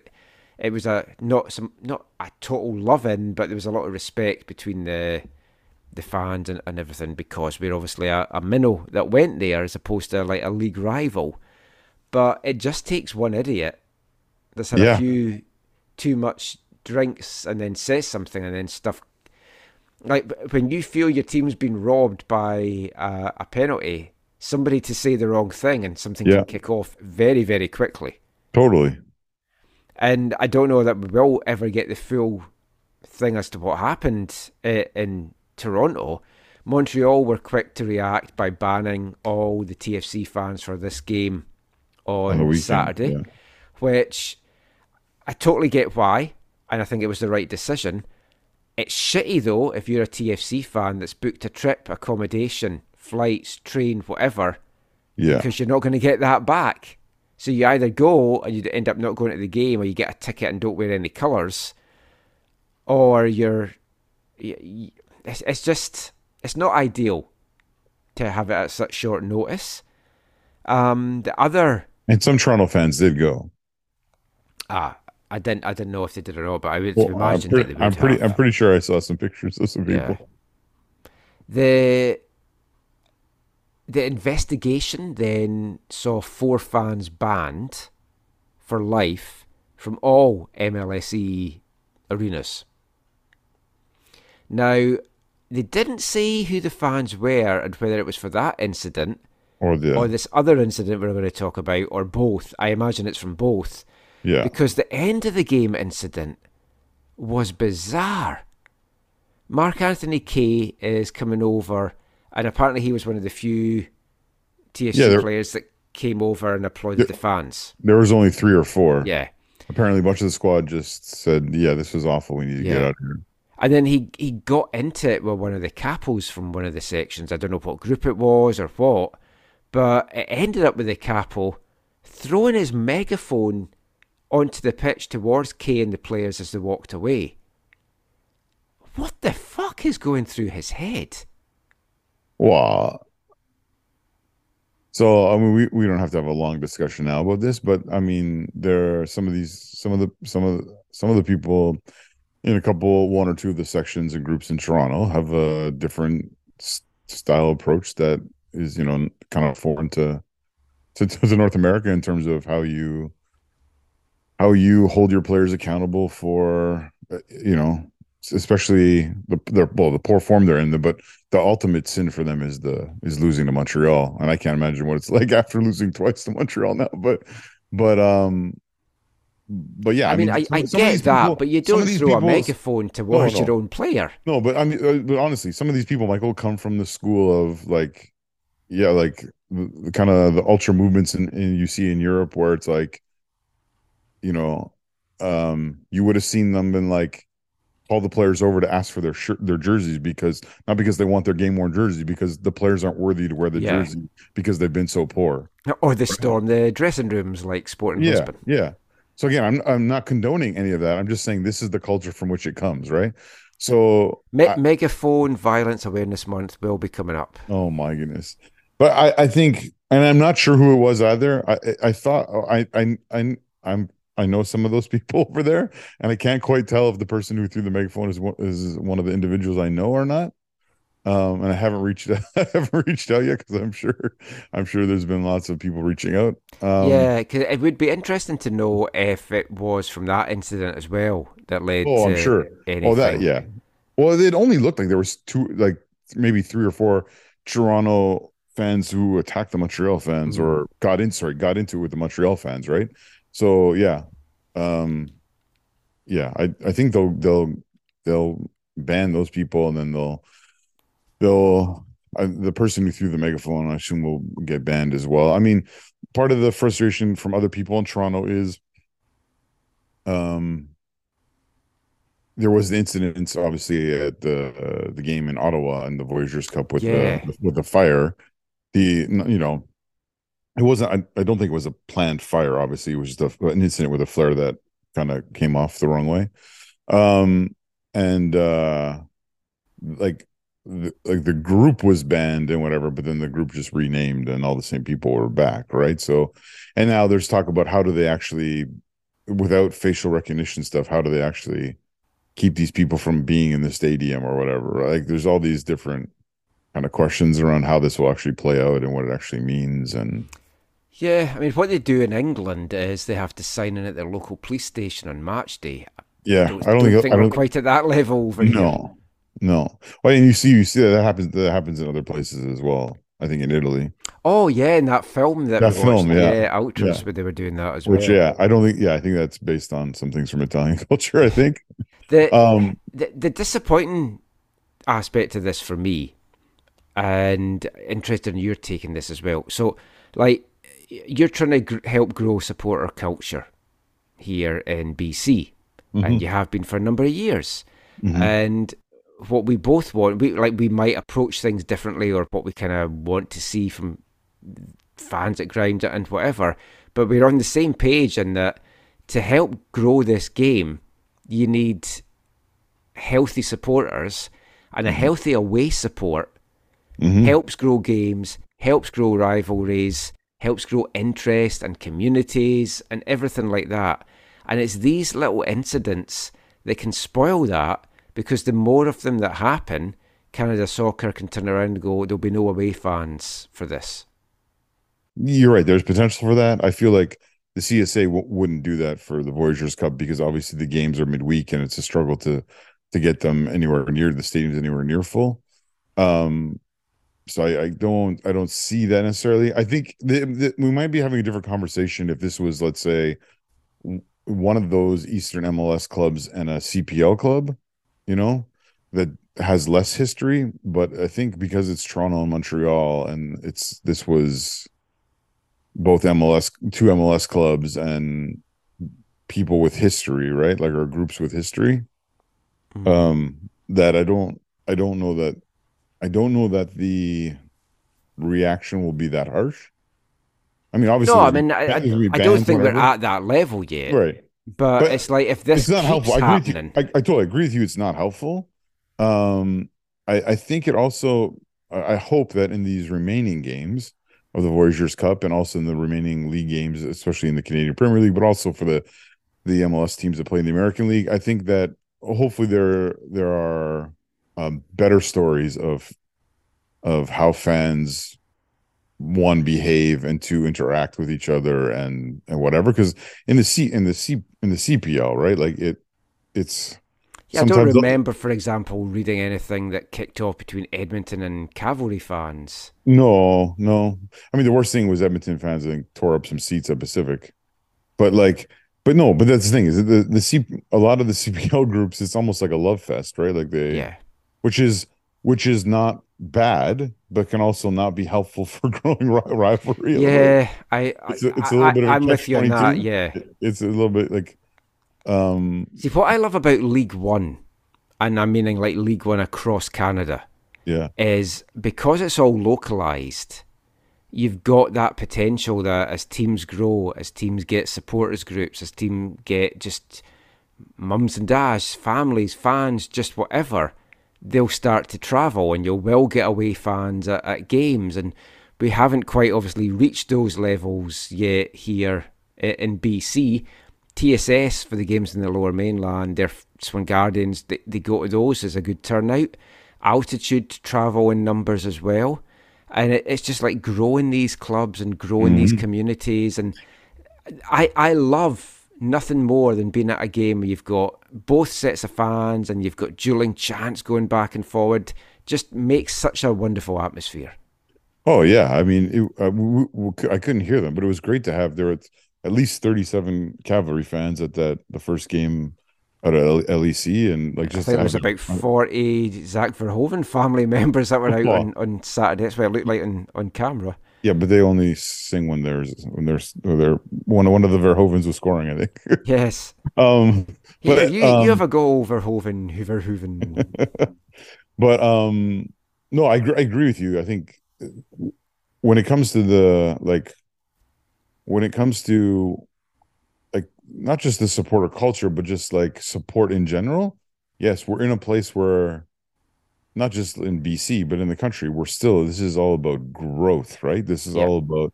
it was a not some not a total love in, but there was a lot of respect between the the fans and, and everything because we're obviously a, a minnow that went there as opposed to like a league rival. But it just takes one idiot that's had Yeah. a few too much drinks and then says something and then stuff like when you feel your team's been robbed by uh, a penalty, somebody to say the wrong thing and something Yeah. can kick off very, very quickly. Totally. And I don't know that we will ever get the full thing as to what happened uh, in Toronto. Montreal were quick to react by banning all the TFC fans for this game On on, weekend, Saturday, yeah. which I totally get why, and I think it was the right decision. It's shitty though if you're a TFC fan that's booked a trip, accommodation, flights, train, whatever, Yeah. because you're not going to get that back. So you either go and you end up not going to the game, or you get a ticket and don't wear any colours, or you're it's, it's just it's not ideal to have it at such short notice. Um, the other and some Toronto fans did go. Ah, I didn't. I didn't know if they did or not, but I would Well, imagine I'm, that pretty, they would I'm pretty. have. I'm pretty sure I saw some pictures of some Yeah. people. The the investigation then saw four fans banned for life from all MLSE arenas. Now, they didn't say who the fans were and whether it was for that incident Or the or this other incident we're going to talk about, or both. I imagine it's from both. yeah. Because the end of the game incident was bizarre. Mark Anthony Kay is coming over, and apparently he was one of the few TSC Yeah, there- players that came over and applauded the fans. There was only three or four. Yeah. Apparently, a bunch of the squad just said, "Yeah, this was awful. We need to get out of here." And then he, he got into it with one of the capos from one of the sections. I don't know what group it was or what, but it ended up with the capo throwing his megaphone onto the pitch towards Kay and the players as they walked away. What the fuck is going through his head? Wow. So I mean, we, we don't have to have a long discussion now about this, but I mean, there are some of these, some of the, some of the, some of the people in a couple, one or two of the sections and groups in Toronto have a different style approach that is, you know, kind of foreign to, to to North America in terms of how you how you hold your players accountable for, uh, you know, especially the the well the poor form they're in, but the ultimate sin for them is the is losing to Montreal, and I can't imagine what it's like after losing twice to Montreal now. But but um, but yeah, I mean, I, some- I some get that, people- but you don't throw a megaphone towards no. your own player. No, but I mean, but honestly, some of these people, Michael, come from the school of like, yeah, like the, the kind of the ultra movements in, in you see in Europe, where it's like, you know, um, you would have seen them been like call the players over to ask for their shirt, their jerseys because not because they want their game worn jersey, because the players aren't worthy to wear the Yeah. jersey because they've been so poor. Or they storm the dressing rooms like Sporting Yeah, Lisbon. yeah. So again, I'm I'm not condoning any of that. I'm just saying this is the culture from which it comes, right? So Me- I- Megaphone Violence Awareness Month will be coming up. Oh my goodness. But I, I think, and I'm not sure who it was either. I, I thought I, I, I, I'm, I know some of those people over there, and I can't quite tell if the person who threw the megaphone is one, is one of the individuals I know or not. Um, and I haven't reached, I haven't reached out yet because I'm sure, I'm sure there's been lots of people reaching out. Um, yeah, because it would be interesting to know if it was from that incident as well that led Oh, to I'm sure. anything. Oh, that yeah. Well, it only looked like there was two, like maybe three or four Toronto fans who attacked the Montreal fans Mhm. or got in. Sorry, got into it with the Montreal fans, right? So yeah, um, yeah. I I think they'll they'll they'll ban those people and then they'll they'll I, the person who threw the megaphone, I assume, will get banned as well. I mean, part of the frustration from other people in Toronto is, um, there was the incident, obviously, at the uh, the game in Ottawa and the Voyageurs Cup with Yeah. the with the fire. The you know, it wasn't. I, I don't think it was a planned fire. Obviously, it was just a, an incident with a flare that kind of came off the wrong way. Um, and uh, like the, like the group was banned and whatever, but then the group just renamed and all the same people were back, right? So, and now there's talk about how do they actually, without facial recognition stuff, how do they actually keep these people from being in the stadium or whatever? right? Like, there's all these different kind of questions around how this will actually play out and what it actually means, and Yeah, I mean, what they do in England is they have to sign in at their local police station on match day. yeah, don't, I don't think, think I we're quite at that level over here. no, no. Well, and you see, you see that, that happens. That happens in other places as well. I think in Italy. Oh yeah, in that film that, That we watched, film, yeah. Ultras, Yeah. where they were doing that as Which, well. yeah, I don't think. Yeah, I think that's based on some things from Italian culture. I think. The, Um, the the disappointing aspect of this for me, and interested in your taking this as well. So, like, you're trying to gr- help grow supporter culture here in BC, and you have been for a number of years. Mhm. And what we both want, we like, we might approach things differently, or what we kind of want to see from fans at ground and whatever. But we're on the same page in that to help grow this game, you need healthy supporters and a Mm-hmm. healthy away support Mhm. helps grow games, helps grow rivalries, helps grow interest and communities and everything like that. And it's these little incidents that can spoil that because the more of them that happen, Canada Soccer can turn around and go, there'll be no away fans for this. You're right. There's potential for that. I feel like the CSA w- wouldn't do that for the Voyagers Cup because obviously the games are midweek and it's a struggle to to get them anywhere near the stadiums anywhere near full. Um, so I, I don't I don't see that necessarily. I think the, the, we might be having a different conversation if this was, let's say, w- one of those Eastern MLS clubs and a CPL club, you know, that has less history. But I think because it's Toronto and Montreal, and it's this was both MLS, two MLS clubs, and people with history, right? Like our groups with history. Mhm. Um, that I don't, I don't know that, I don't know that the reaction will be that harsh. I mean, obviously, no, I mean, I, I, there's gonna be I don't think they're at that level yet. right. But, But it's like if this it's not helpful. I agree with you. I, I totally agree with you. It's not helpful. Um, I, I think it also. I I hope that in these remaining games of the Voyagers Cup and also in the remaining league games, especially in the Canadian Premier League, but also for the the MLS teams that play in the American League, I think that hopefully there there are um, better stories of of how fans one behave and two interact with each other and and whatever. Because in the C in the C in the CPL right? Like it it's yeah, I don't remember, for example, reading anything that kicked off between Edmonton and Cavalry fans. no no. I mean the worst thing was Edmonton fans I think tore up some seats at Pacific. But like but no but that's the thing is the the C a lot of the CPL groups it's almost like a love fest right? Like they Yeah. Which is which is not bad but can also not be helpful for growing ri- rivalry. Yeah, I, It's a- it's a I- little bit of a I, am with you on that. Yeah. it's a little bit like um See, what I love about League One, and I'm meaning like League One across Canada, yeah is because it's all localized. You've got that potential that as teams grow, as teams get supporters groups, as teams get just mums and dads, families, fans, just whatever, they'll start to travel, and you will well get away fans at, at games. And we haven't quite obviously reached those levels yet here in BC. TSS for the games in the lower mainland, their Swan Guardians, they, they go to those as a good turnout. Altitude travel in numbers as well. And it, it's just like growing these clubs and growing these mm-hmm. communities. And I, I love nothing more than being at a game where you've got both sets of fans and you've got dueling chants going back and forward. Just makes such a wonderful atmosphere. Oh yeah, I mean, it, uh, we, we, I couldn't hear them, but it was great to have there at, at least thirty-seven Cavalry fans at that the first game at L- LEC, and like I just think there was about 40 Zach Verhoeven family members that were out on, on Saturday. That's what it looked like on, on camera. Yeah, but they only sing when there's when there's when they're one one of the Verhovens was scoring, I think. Yes. um, Yeah, you, um, you have a go, Verhoeven, Verhoeven. but um, no, I agree, I agree with you. I think when it comes to the like, when it comes to like not just the supporter culture, but just like support in general. Yes, we're in a place where not just in BC, but in the country, we're still this is all about growth, right? This is Yeah. all about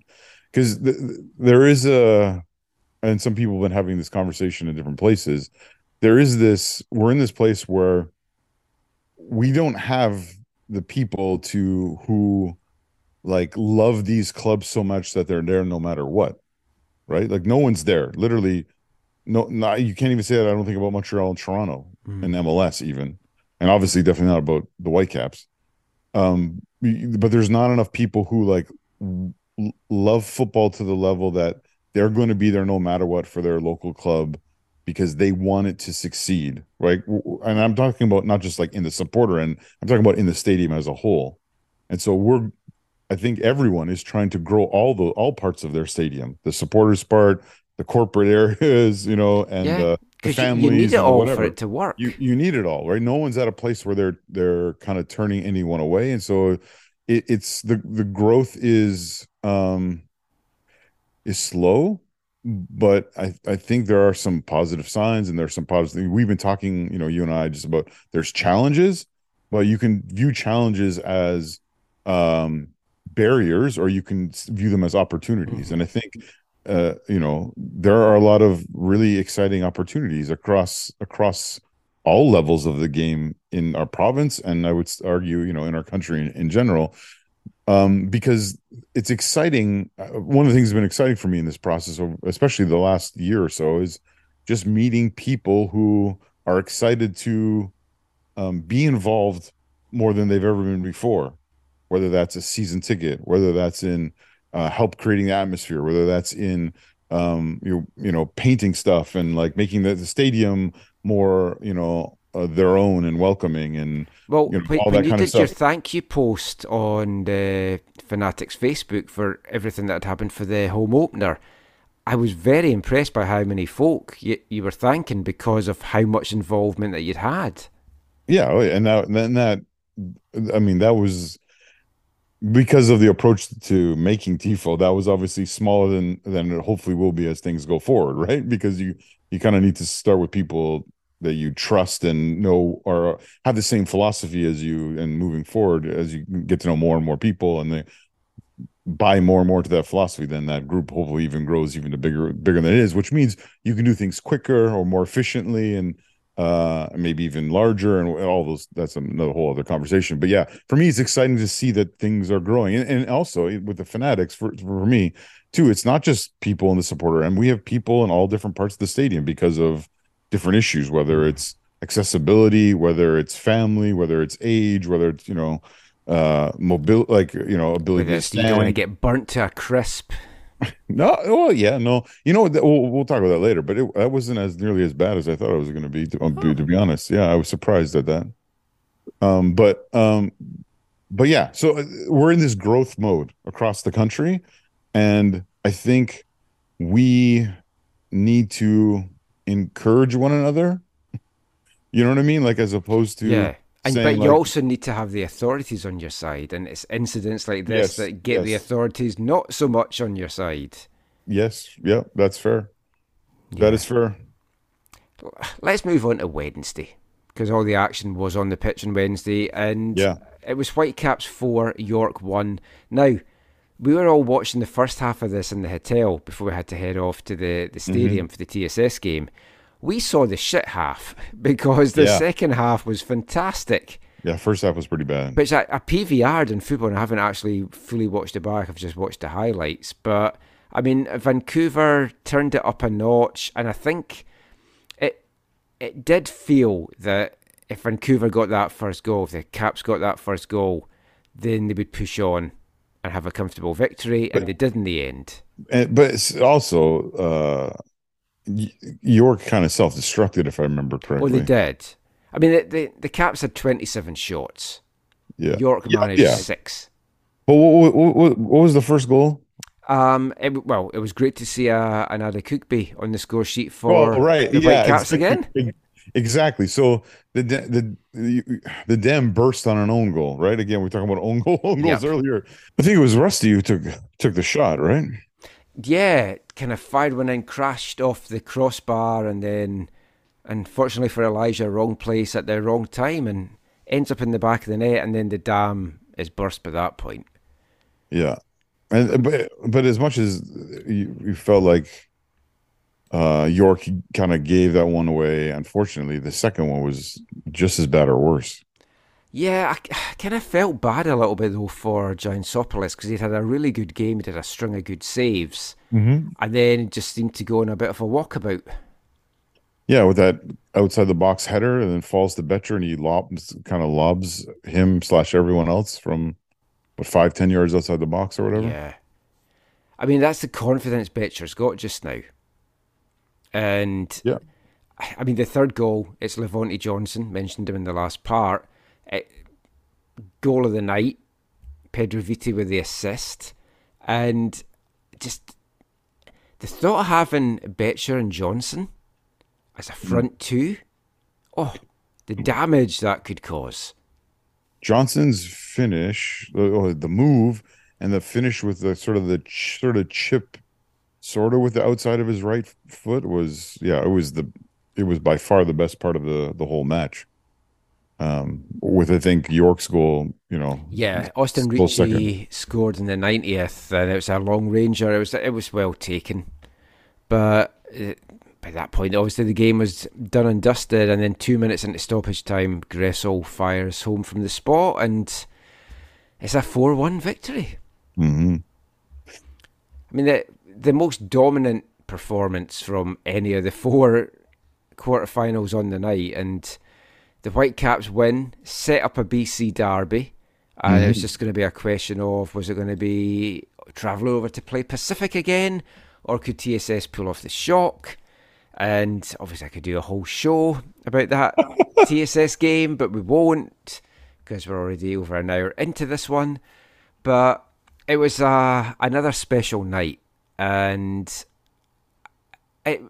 because th- th- there is a and some people have been having this conversation in different places. There is this we're in this place where we don't have the people to who like love these clubs so much that they're there no matter what right like no one's there literally no not you can't even say that i don't think about montreal and toronto Mhm. and mls even and obviously definitely not about the whitecaps um but there's not enough people who like l- love football to the level that they're going to be there no matter what for their local club because they want it to succeed right? And i'm talking about not just like in the supporter and i'm talking about in the stadium as a whole. And so we're i think everyone is trying to grow all the all parts of their stadium the supporters part the corporate areas you know and Yeah, uh, the Because you, you need it all for it to work. you you need it all right? No one's at a place where they're they're kind of turning anyone away. And so it, it's the the growth is um is slow but I, I think there are some positive signs and there's some positive we've been talking you know you and i just about there's challenges but you can view challenges as um barriers or you can view them as opportunities. Mm-hmm. and i think uh you know there are a lot of really exciting opportunities across across all levels of the game in our province and i would argue you know in our country in, in general um, because it's exciting. Uh, one of the things that's been exciting for me in this process, especially the last year or so, is just meeting people who are excited to um, be involved more than they've ever been before. Whether that's a season ticket, whether that's in uh, help creating the atmosphere, whether that's in um, you you know painting stuff and like making the, the stadium more you know uh, their own and welcoming and well you know, when, when you did your thank you post on the fanatics facebook for everything that had happened for the home opener i was very impressed by how many folk you, you were thanking because of how much involvement that you'd had. Yeah oh, and that then that i mean that was because of the approach to making tifo that was obviously smaller than than it hopefully will be as things go forward right? Because you you kind of need to start with people that you trust and know or have the same philosophy as you and moving forward as you get to know more and more people and they buy more and more to that philosophy then that group hopefully even grows even to bigger bigger than it is which means you can do things quicker or more efficiently and uh maybe even larger and all those that's another whole other conversation. But yeah for me it's exciting to see that things are growing. And, and also with the fanatics for, for me too it's not just people in the supporter and we have people in all different parts of the stadium because of different issues, whether it's accessibility, whether it's family, whether it's age, whether it's you know uh mobile like you know ability to stand. you don't want to get burnt to a crisp no well yeah no you know we'll, we'll talk about that later but it that wasn't as nearly as bad as i thought it was going to be to, oh. to be honest yeah i was surprised at that um but um but yeah so uh, we're in this growth mode across the country and i think we need to encourage one another. You know what I mean? Like as opposed to yeah. And, but you also need to have the authorities on your side, and it's incidents like this yes, that get yes. the authorities not so much on your side. Yes, yeah, that's fair. Yeah. That is fair. Let's move on to Wednesday because all the action was on the pitch on Wednesday, and yeah. it was Whitecaps four, York one. Now we were all watching the first half of this in the hotel before we had to head off to the, the mm-hmm. stadium mm-hmm. for the TSS game. We saw the shit half because the yeah. second half was fantastic. Yeah, first half was pretty bad. But a PVR'd in football, and I haven't actually fully watched it back. I've just watched the highlights. But I mean, Vancouver turned it up a notch, and I think it it did feel that if Vancouver got that first goal, if the Caps got that first goal, then they would push on and have a comfortable victory, but, and they did in the end. And, but it's also uh, York kind of self destructed, if I remember correctly. Oh, they did. I mean, the, the, the Caps had 27 shots. Yeah. York yeah, managed yeah. six. Well, what, what, what, what, was the first goal? Um, it, well, it was great to see uh, another Cookby on the score sheet for oh, right. the yeah, Whitecaps again. Exactly. So the the the the Dem burst on an own goal, right? Again, we are talking about own goal, own goals yep. earlier. I think it was Rusty who took took the shot, right? Yeah, kind of fired one in, crashed off the crossbar, and then, unfortunately for Elijah, wrong place at the wrong time, and ends up in the back of the net, and then the dam is burst by that point. Yeah, and but but as much as you, you felt like uh, York kind of gave that one away. Unfortunately, the second one was just as bad or worse. Yeah, I, I kind of felt bad a little bit though for Giannopoulos because he'd had a really good game. He did a string of good saves, mm-hmm. and then just seemed to go on a bit of a walkabout. Yeah, with that outside the box header, and then falls to Becher, and he lobs, kind of lobs him slash everyone else from what five, ten yards outside the box or whatever. Yeah, I mean that's the confidence Becher's got just now. And yeah. I mean, the third goal, it's Levonte Johnson, mentioned him in the last part. Goal of the night, Pedro Vite with the assist. And just the thought of having Becher and Johnson as a front mm. two, oh, the damage that could cause. Johnson's finish, oh, the move, and the finish with the sort of the sort of chip sort of with the outside of his right foot was yeah, it was the it was by far the best part of the the whole match. Um, with I think York's goal, you know, yeah, Austin Ricci scored in the ninetieth, and it was a long ranger. It was it was well taken, but uh, by that point, obviously the game was done and dusted. And then two minutes into stoppage time, Gressel fires home from the spot, and it's a four-one victory. Mm-hmm. I mean, the the most dominant performance from any of the four quarterfinals on the night, and the Whitecaps win, set up a BC derby, and mm-hmm. it was mm-hmm. just going to be a question of was it going to be travel over to play Pacific again, or could TSS pull off the shock? And obviously, I could do a whole show about that TSS game, but we won't because we're already over an hour into this one. But it was uh, another special night, and it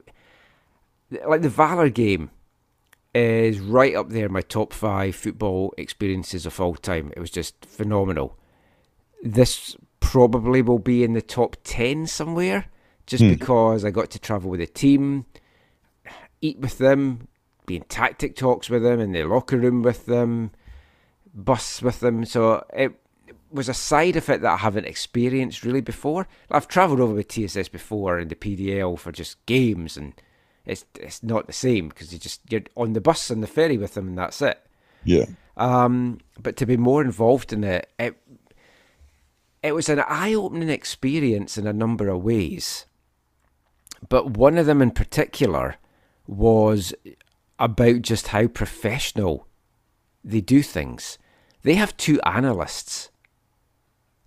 like the Valor game is right up there my top five football experiences of all time. It was just phenomenal. This probably will be in the top 10 somewhere just hmm. because I got to travel with a team, eat with them, be in tactic talks with them, in the locker room with them, bus with them. So it was a side of it that I haven't experienced really before. I've travelled over with TSS before in the PDL for just games and it's it's not the same because you just you're on the bus and the ferry with them and that's it. Yeah. Um, but to be more involved in it, it it was an eye-opening experience in a number of ways. But one of them in particular was about just how professional they do things. They have two analysts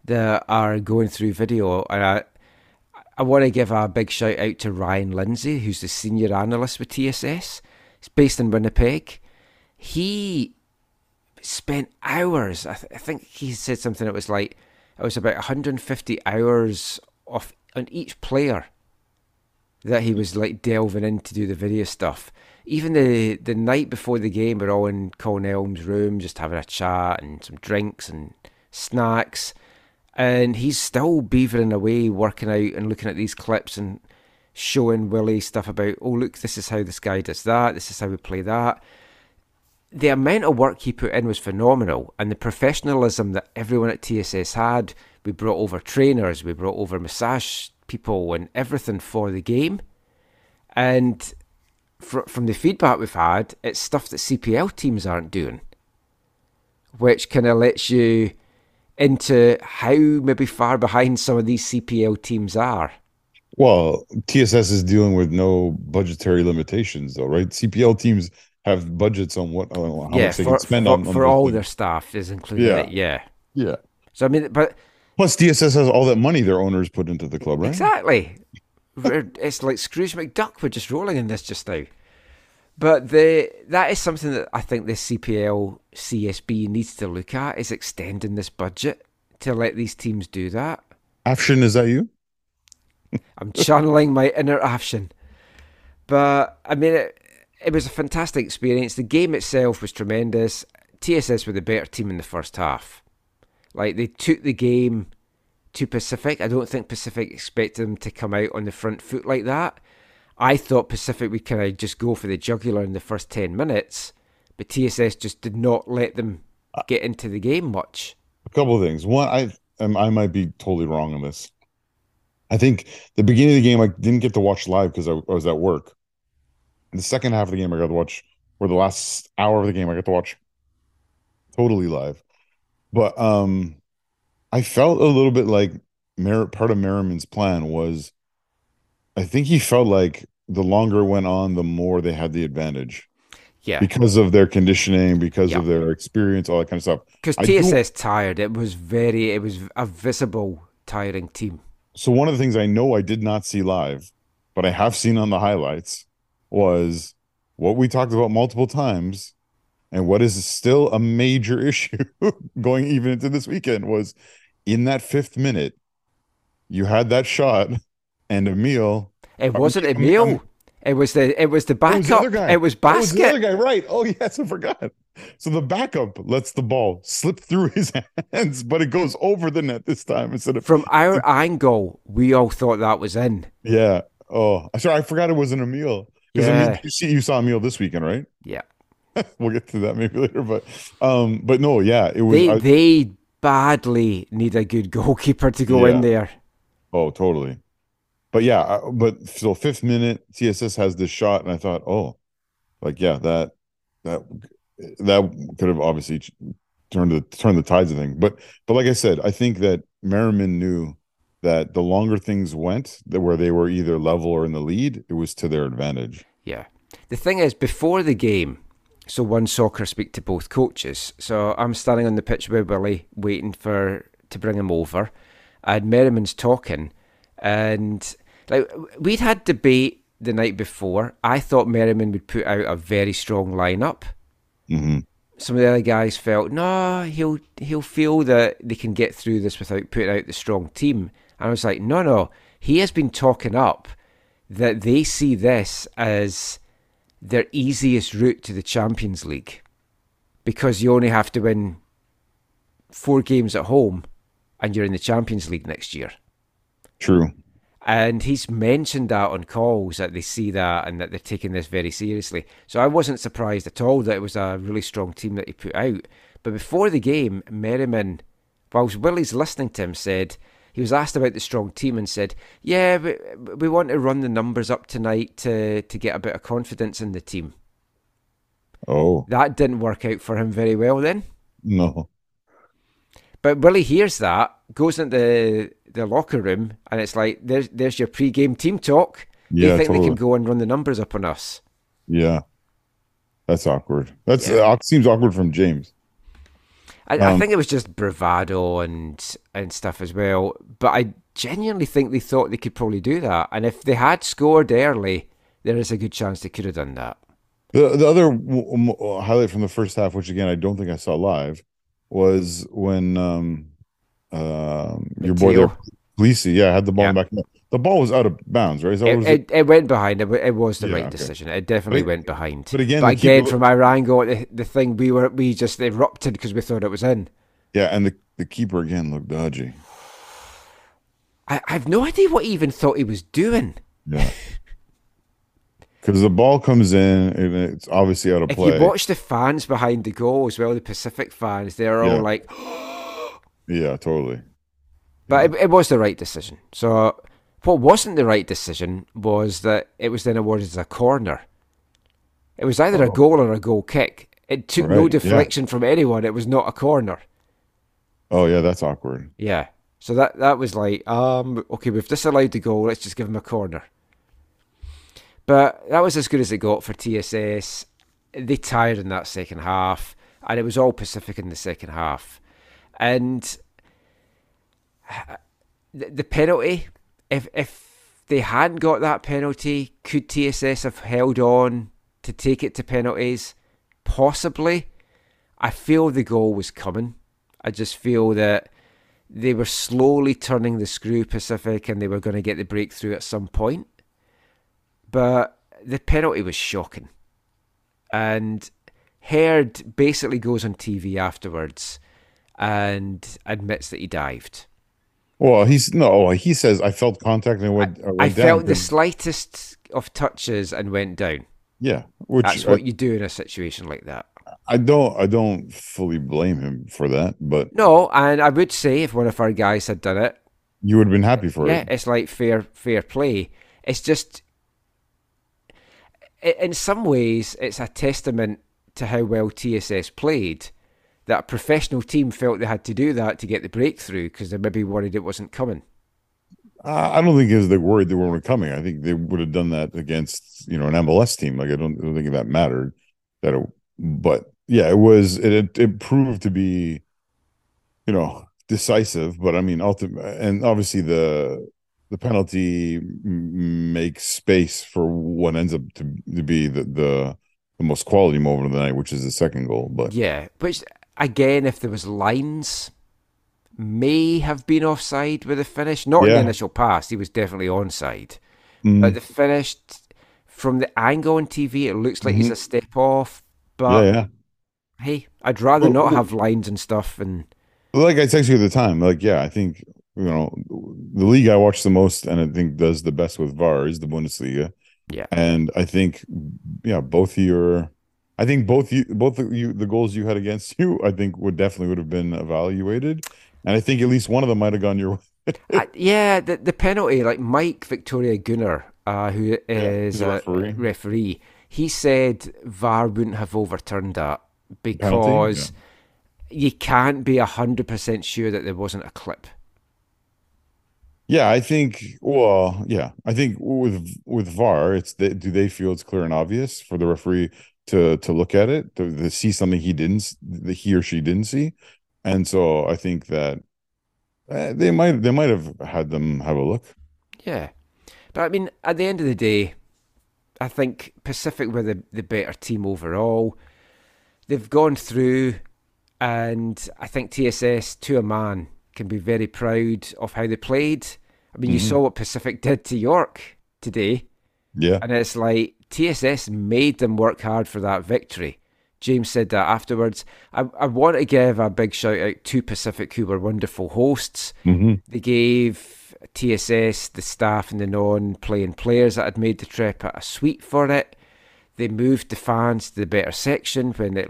that are going through video, and I, I want to give a big shout out to Ryan Lindsay, who's the senior analyst with TSS. He's based in Winnipeg. He spent hours. I, th- I think he said something. It was like it was about 150 hours off on each player that he was like delving in to do the video stuff. Even the the night before the game, we're all in Colin Elmes' room, just having a chat and some drinks and snacks and he's still beavering away, working out and looking at these clips and showing Willie stuff about, oh, look, this is how this guy does that, this is how we play that. The amount of work he put in was phenomenal, and the professionalism that everyone at TSS had. We brought over trainers, we brought over massage people, and everything for the game. And fr- from the feedback we've had, it's stuff that CPL teams aren't doing, which kind of lets you into how maybe far behind some of these CPL teams are. Well, TSS is dealing with no budgetary limitations, though, right? CPL teams have budgets on what how yeah, much they for, can spend for, on, on for all their staff is included. Yeah. It, yeah, yeah. So I mean, but plus TSS has all that money their owners put into the club, right? Exactly. it's like Scrooge McDuck. We're just rolling in this just now. But the that is something that I think the CPL CSB needs to look at is extending this budget to let these teams do that. Afshin, is that you? I'm channeling my inner Afshin. But I mean, it, it was a fantastic experience. The game itself was tremendous. TSS were the better team in the first half. Like they took the game to Pacific. I don't think Pacific expected them to come out on the front foot like that. I thought Pacific would kind of just go for the jugular in the first 10 minutes, but TSS just did not let them get into the game much. A couple of things. One, I um, I might be totally wrong on this. I think the beginning of the game I didn't get to watch live because I, I was at work. The second half of the game, I got to watch, or the last hour of the game, I got to watch totally live. But um, I felt a little bit like Mer- part of Merriman's plan was I think he felt like the longer it went on, the more they had the advantage. Yeah. Because of their conditioning, because yeah. of their experience, all that kind of stuff. Because TSS tired. It was very, it was a visible tiring team. So one of the things I know I did not see live, but I have seen on the highlights was what we talked about multiple times and what is still a major issue going even into this weekend was in that fifth minute, you had that shot and Emil. It wasn't Emil. It was the it was the Oh, it was the other backup. guy. It was Oh, it was the other basket guy, right? Oh yes, I forgot. So the backup lets the ball slip through his hands, but it goes over the net this time instead of from our angle. We all thought that was in. yeah. Oh, sorry, I forgot it wasn't Emil. Because I mean, you see, you saw Emil this weekend, right? Yeah, We'll get to that maybe later, but um, but no, yeah, it was. they I- they badly need a good goalkeeper to go in there. Oh, totally. But yeah, uh, but so fifth minute, TSS has this shot, and I thought, oh, like yeah, that that that could have obviously turned the turned the tides of thing. But but like I said, I think that Merriman knew that the longer things went, that where they were either level or in the lead, it was to their advantage. Yeah. The thing is, before the game, so one soccer speak to both coaches. So I'm standing on the pitch with Willie, waiting for to bring him over, and Merriman's talking, and like we'd had debate the night before. I thought Merriman would put out a very strong lineup. hmm Some of the other guys felt no, he'll he'll feel that they can get through this without putting out the strong team. And I was like, no, no, he has been talking up that they see this as their easiest route to the Champions League because you only have to win four games at home and you're in the Champions League next year. True. And he's mentioned that on calls that they see that and that they're taking this very seriously. So I wasn't surprised at all that it was a really strong team that he put out. But before the game, Merriman, whilst Willie's listening to him, said he was asked about the strong team and said, "Yeah, we, we want to run the numbers up tonight to to get a bit of confidence in the team." Oh That didn't work out for him very well then. no. But Willie hears that, goes into the, locker room, and it's like, "There's there's your pre-game team talk." Yeah, they think they can go and run the numbers up on us. Yeah, that's awkward. That's Yeah. uh, seems awkward from James. I, I Um, think it was just bravado and and stuff as well. But I genuinely think they thought they could probably do that. And if they had scored early, there is a good chance they could have done that. The the other w- w- highlight from the first half, which again I don't think I saw live, was when um, um your boy there. Lisi, yeah, had the ball Yeah. back. The ball was out of bounds, right? That It, was it? it, it went behind. It, it was the Yeah, right okay. decision. It definitely But- went behind. but again, but again, from our angle, the, the thing we were we just erupted because we thought it was in. Yeah, and the, the keeper again looked dodgy. I, I have no idea what he even thought he was doing. Yeah. Because the ball comes in and it's obviously out of play. If you watch the fans behind the goal as well, the Pacific fans, they're Yeah. all like, yeah, totally. But it, it was the right decision. So what wasn't the right decision was that it was then awarded as a corner. It was either a goal or a goal kick. It took no Oh. Right, yeah. deflection from anyone. It was not a corner. Oh yeah, that's awkward. Yeah. So that that was like, um, okay, we've disallowed the goal. Let's just give him a corner. But that was as good as it got for TSS. They tired in that second half, and it was all Pacific in the second half. And the, penalty, if if they hadn't got that penalty, could TSS have held on to take it to penalties? Possibly. I feel the goal was coming. I just feel that they were slowly turning the screw Pacific and they were going to get the breakthrough at some point. But the penalty was shocking. And Herd basically goes on TV afterwards and admits that he dived. Well, he's no. He says I felt contact and went. I, went I felt the slightest of touches and went down. yeah, which That's I, what uh, you do in a situation like that. I don't. I don't fully blame him for that, but No, and I would say if one of our guys had done it, you would have been happy for yeah, it. Yeah, it's like fair fair play. It's just in some ways it's a testament to how well TSS played that a professional team felt they had to do that to get the breakthrough because they maybe worried it wasn't coming. I I don't think it's they worried they weren't coming. I think they would have done that against you know an MLS team. Like I don't, I don't think that mattered. That, it, but yeah, it was. It, it it proved to be, you know, decisive. But I mean, ultimate and obviously the the penalty makes space for what ends up to, to be the, the the most quality moment of the night, which is the second goal. But Yeah, which again, if there was lines, may have been offside with the finish. Not in Yeah. the initial pass; he was definitely onside. Mm, But the finished from the angle on TV, it looks like he's a step off. But Mm-hmm. yeah, yeah. hey, I'd rather Well, not well- have lines and stuff. And Like I texted you at the time, like yeah, I think you know the league I watch the most and I think does the best with VAR is the Bundesliga. Yeah. and I think yeah, both your, I think both you, both of you, the goals you had against you, I think would definitely would have been evaluated, and I think at least one of them might have gone your way. I, yeah, the the penalty, like Mike Victoria Gunnar, uh, who is he's a referee. referee, he said VAR wouldn't have overturned that Penalty? because you can't be hundred percent sure that there wasn't a clip. Yeah, I think. Well, yeah, I think with with VAR, it's the, do they feel it's clear and obvious for the referee to to look at it to, to see something he didn't that he or she didn't see, and so I think that uh, they might they might have had them have a look. Yeah, but I mean, at the end of the day, I think Pacific were the the better team overall. They've gone through, and I think TSS to a man can be very proud of how they played. I mean, you saw what Pacific did to York today, Yeah, and it's like TSS made them work hard for that victory. James said that afterwards. I, I want to give a big shout out to Pacific, who were wonderful hosts. hmm They gave TSS, the staff, and the non playing players that had made the trip a suite for it. They moved the fans to the better section when it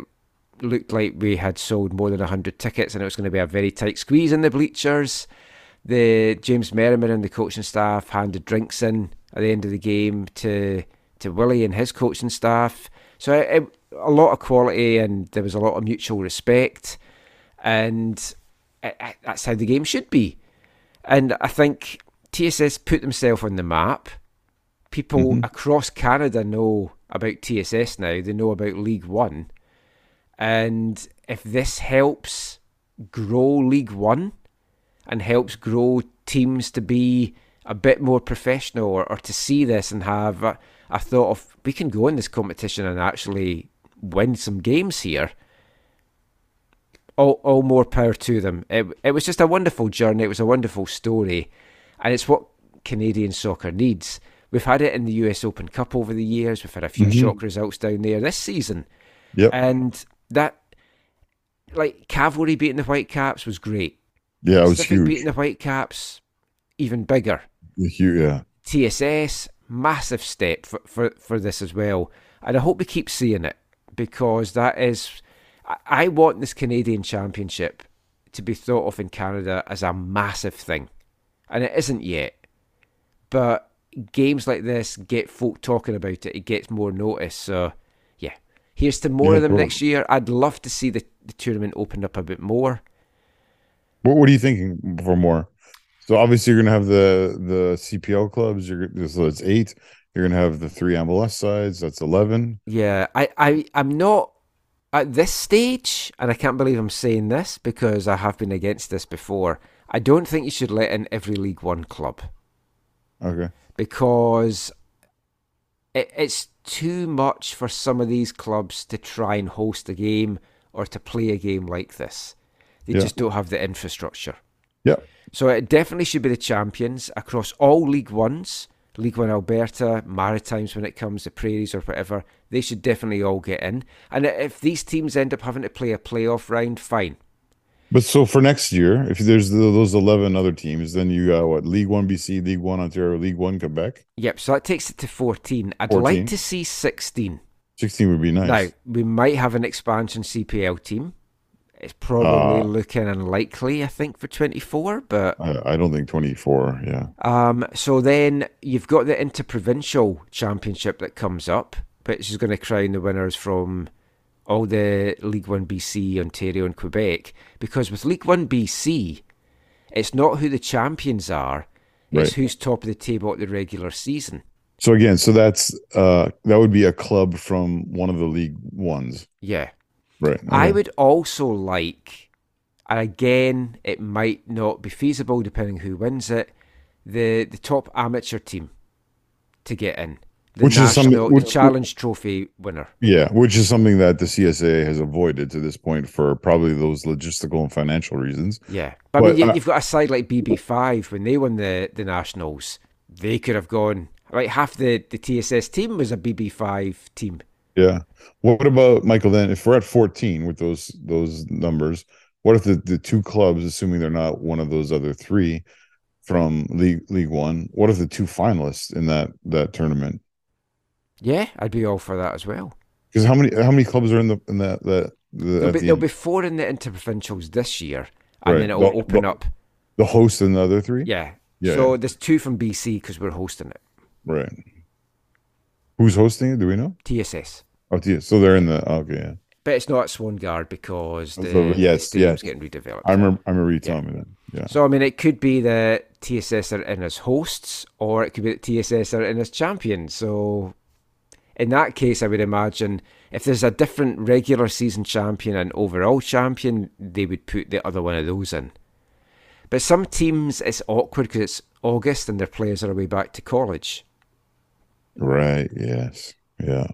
looked like we had sold more than 100 tickets and it was going to be a very tight squeeze in the bleachers. The James Merriman and the coaching staff handed drinks in at the end of the game to to Willie and his coaching staff. So it, it- a lot of quality and there was a lot of mutual respect, and it, that's how the game should be. And I think TSS put themselves on the map. People mm-hmm. across Canada know about TSS now. They know about League One. And if this helps grow League One and helps grow teams to be a bit more professional or, or to see this and have a, a thought of we can go in this competition and actually win some games here, all, all more power to them. It, it was just a wonderful journey. It was a wonderful story. And it's what Canadian soccer needs. We've had it in the US Open Cup over the years. We've had a few mm-hmm. shock results down there this season. Yep. And that, like, Cavalry beating the Whitecaps was great. yeah, it was huge. beating the Whitecaps, even bigger. Yeah. TSS, massive step for, for, for this as well. And I hope we keep seeing it because that is. I, want this Canadian Championship to be thought of in Canada as a massive thing. And it isn't yet. But games like this get folk talking about it, it gets more notice. So, yeah. Here's to more Yeah, of them next year. I'd love to see the, the tournament opened up a bit more. What What are you thinking for more? So obviously you're gonna have the the CPL clubs. You're so it's eight. You're gonna have the three MLS sides. That's eleven. Yeah, I, I, I'm not at this stage, and I can't believe I'm saying this because I have been against this before. I don't think you should let in every League One club Okay. because it, it's too much for some of these clubs to try and host a game or to play a game like this. They Yeah. just don't have the infrastructure. Yeah. So it definitely should be the champions across all League Ones, League One Alberta, Maritimes when it comes to Prairies or whatever. They should definitely all get in. And if these teams end up having to play a playoff round, fine. But so for next year, if there's the, those eleven other teams, then you got what League One BC, League One Ontario, League One Quebec. Yep. So that takes it to fourteen. I'd 14. like to see sixteen. Sixteen would be nice. Now we might have an expansion CPL team. It's probably Uh, looking unlikely, I think, for twenty four, but I, I don't think twenty four. Yeah. Um, so then you've got the interprovincial championship that comes up, which is going to crown the winners from all the League One BC, Ontario, and Quebec. Because with League One BC, it's not who the champions are; it's Right. who's top of the table at the regular season. So again, so that's uh that would be a club from one of the League Ones, Yeah, right? I would also like, and again, it might not be feasible depending who wins it. The the top amateur team to get in, the Which is something- national, the which- challenge trophy winner. Yeah, which is something that the CSA has avoided to this point for probably those logistical and financial reasons. Yeah, but, I mean, uh, you've got a side like BB5 when they won the the nationals. They could have gone Like half the, the TSS team was a BB5 team. Yeah. What about Michael? Then, if we're at fourteen with those those numbers, what if the, the two clubs, assuming they're not one of those other three from League League One, what if the two finalists in that that tournament? Yeah, I'd be all for that as well. Because how many how many clubs are in the in that that the, There'll be, the there'll be four in the interprovincials this year, and Right. then it'll But- open up. the host and the other three? Yeah. Yeah. So there's two from BC because we're hosting it. Right. Who's hosting it? Do we know? TSS. Oh, yeah. So they're in the oh, okay. Yeah. But it's not at Swangard because the, So, yes, the stadium's yes. getting redeveloped. I remember. I remember you telling me that. Yeah. So I mean, it could be that TSS are in as hosts, or it could be that TSS are in as champions. So in that case, I would imagine if there's a different regular season champion and overall champion, they would put the other one of those in. But some teams, it's awkward because it's August and their players are away back to college. Right. Yes. Yeah.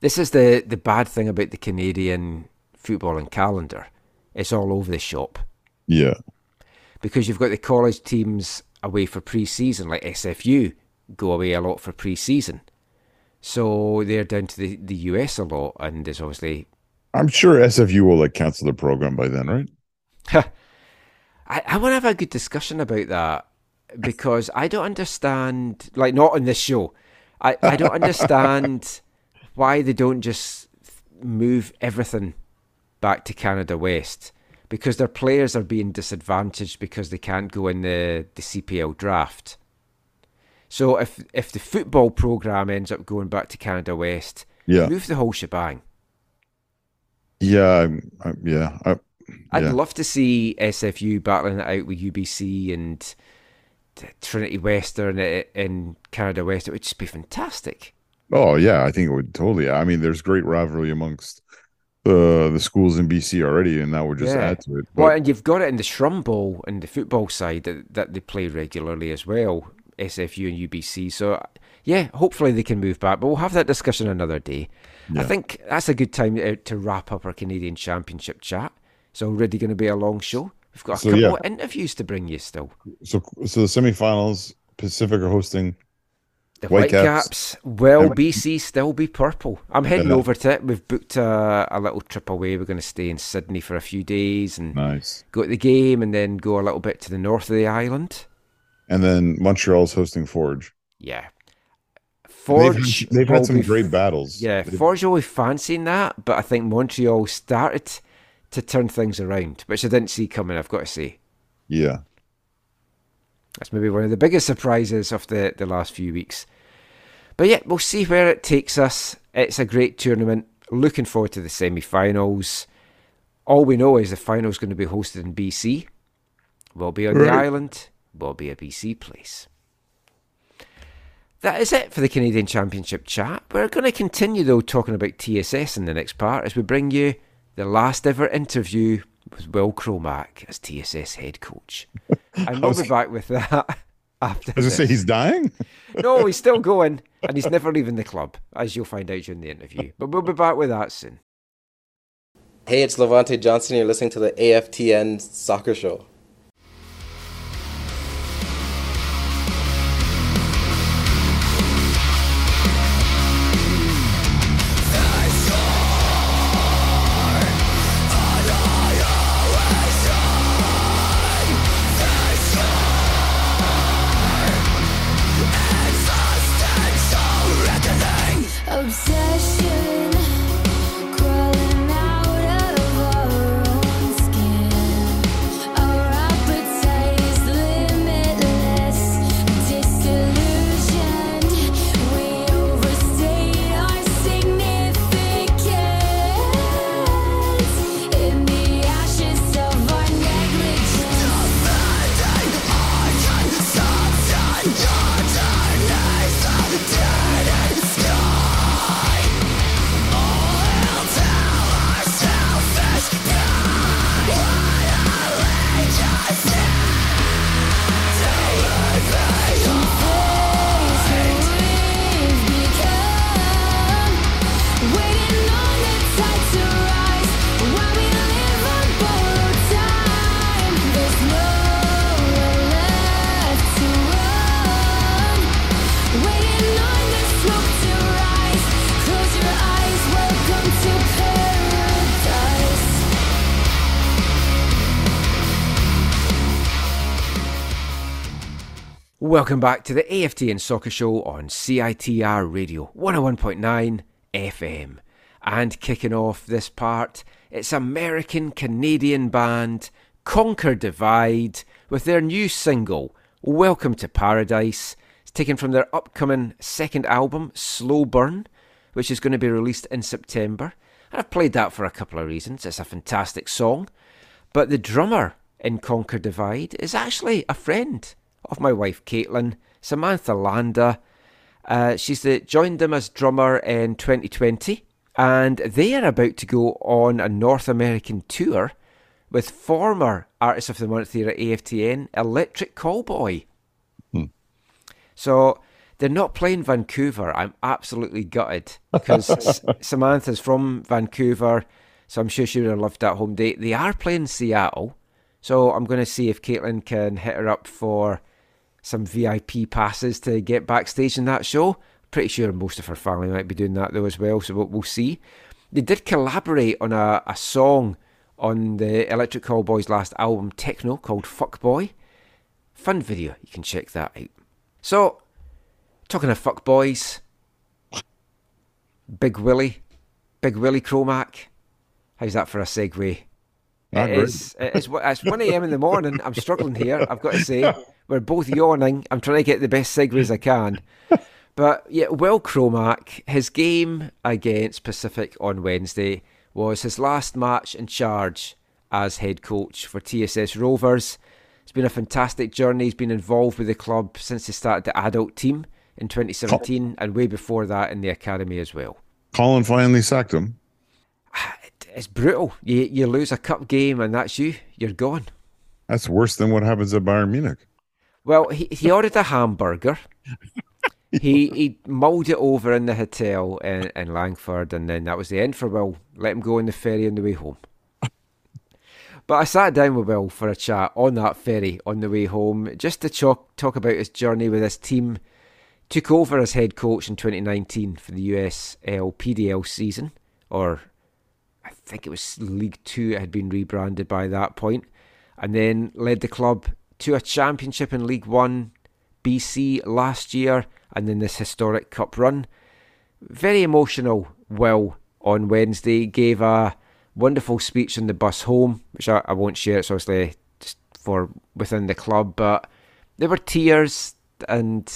This is the the bad thing about the Canadian footballing calendar. It's all over the shop. Yeah. because you've got the college teams away for pre-season, like SFU go away a lot for pre-season. So they're down to the, the US a lot, and there's obviously I'm sure SFU will like cancel their program by then, right? I, I want to have a good discussion about that because I don't understand, like not on this show. I, I don't understand why they don't just move everything back to Canada West because their players are being disadvantaged because they can't go in the, the CPL draft. So if if the football program ends up going back to Canada West, Yeah. move the whole shebang. Yeah. I'm, yeah. I, I'd yeah. love to see SFU battling it out with UBC and Trinity Western i- in Canada West. It would just be fantastic. Oh yeah, I think it would totally. I mean, there's great rivalry amongst the the schools in BC already, and that would just Yeah. add to it. But Well, and you've got it in the Shrum Bowl and the football side that, that they play regularly as well, SFU and UBC. So, yeah, hopefully they can move back, but we'll have that discussion another day. I think that's a good time to, to wrap up our Canadian Championship chat. It's already going to be a long show. We've got a So, couple yeah. of interviews to bring you still. so so the semifinals, Pacific are hosting. The Whitecaps. Whitecaps, will. BC still be purple? I'm heading Yeah. over to it. We've booked a, a little trip away. We're going to stay in Sidney for a few days and Nice. go to the game and then go a little bit to the north of the island. And then Montreal's hosting Forge. Yeah. Forge. They've, they've had some be- great battles. Yeah, They've- Forge be fancying that, but I think Montreal started to turn things around, which I didn't see coming, I've got to say. yeah. That's maybe one of the biggest surprises of the, the last few weeks. But yeah, we'll see where it takes us. It's a great tournament. Looking forward to the semi finals. All we know is the final's going to be hosted in BC. We'll be on the island. We'll be a BC place. That is it for the Canadian Championship chat. We're going to continue though talking about TSS in the next part as we bring you the last ever interview with Will Cromack as TSS head coach. And we'll be back with that after. I was say he's dying. No, he's still going, and he's never leaving the club, as you'll find out during the interview. But we'll be back with that soon. Hey, it's Levonte Johnson. You're listening to the AFTN Soccer Show. Welcome back to the AFTN Soccer Show on CITR Radio 101.9 FM. And kicking off this part, it's American Canadian band Conquer Divide with their new single, Welcome to Paradise. It's taken from their upcoming second album, Slow Burn, which is going to be released in September. And I've played that for a couple of reasons. It's a fantastic song. But the drummer in Conquer Divide is actually a friend of my wife Caitlin, Samantha Landa. Uh, she's the, joined them as drummer in 2020, and they are about to go on a North American tour with former Artist of the Month here at AFTN, Electric Callboy. So they're not playing Vancouver. I'm absolutely gutted because S- Samantha's from Vancouver, so I'm sure she would have loved that home date. They are playing Seattle, so I'm going to see if Caitlin can hit her up for some VIP passes to get backstage in that show. Pretty sure most of her family might be doing that though as well, so we'll, we'll see. They did collaborate on a, a song on the Electric Callboys' last album, Tekkno, called Fuckboy. Fun video, you can check that out. So, talking of fuckboys, Big Willie, Big Willie Cromack. How's that for a segue? It is, it is, it's 1 a.m. in the morning. I'm struggling here, I've got to say. We're both yawning. I'm trying to get the best segues I can. But yeah, Will Cromack, his game against Pacific on Wednesday was his last match in charge as head coach for TSS Rovers. It's been a fantastic journey. He's been involved with the club since he started the adult team in 2017 and way before that in the academy as well. Colin finally sacked him. It's brutal. You, you lose a cup game and that's you. You're gone. That's worse than what happens at Bayern Munich. Well, he, he ordered a hamburger. he he mulled it over in the hotel in, in Langford, and then that was the end for Will. Let him go on the ferry on the way home. But I sat down with Will for a chat on that ferry on the way home, just to talk talk about his journey with his team. Took over as head coach in 2019 for the USL PDL season, or I think it was League Two. It had been rebranded by that point, and then led the club to a championship in League One, BC last year, and then this historic cup run. Very emotional. Will on Wednesday gave a wonderful speech on the bus home, which I, I won't share. It's obviously just for within the club, but there were tears, and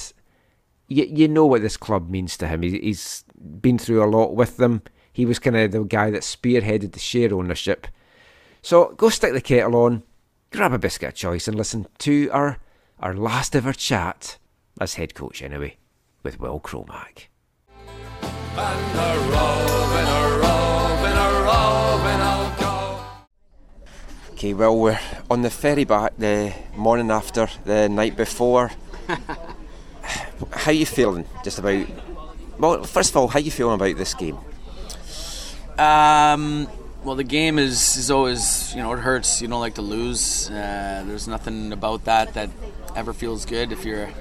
you you know what this club means to him. He, he's been through a lot with them. He was kind of the guy that spearheaded the share ownership. So go stick the kettle on, grab a biscuit of choice, and listen to our our last ever chat as head coach, anyway, with Will Cromack. Okay, well, we're on the ferry back the morning after, the night before. how you feeling just about? Well, first of all, how you feeling about this game? Um, well, the game is, is always, you know, it hurts. You don't like to lose. Uh, there's nothing about that that ever feels good if you're a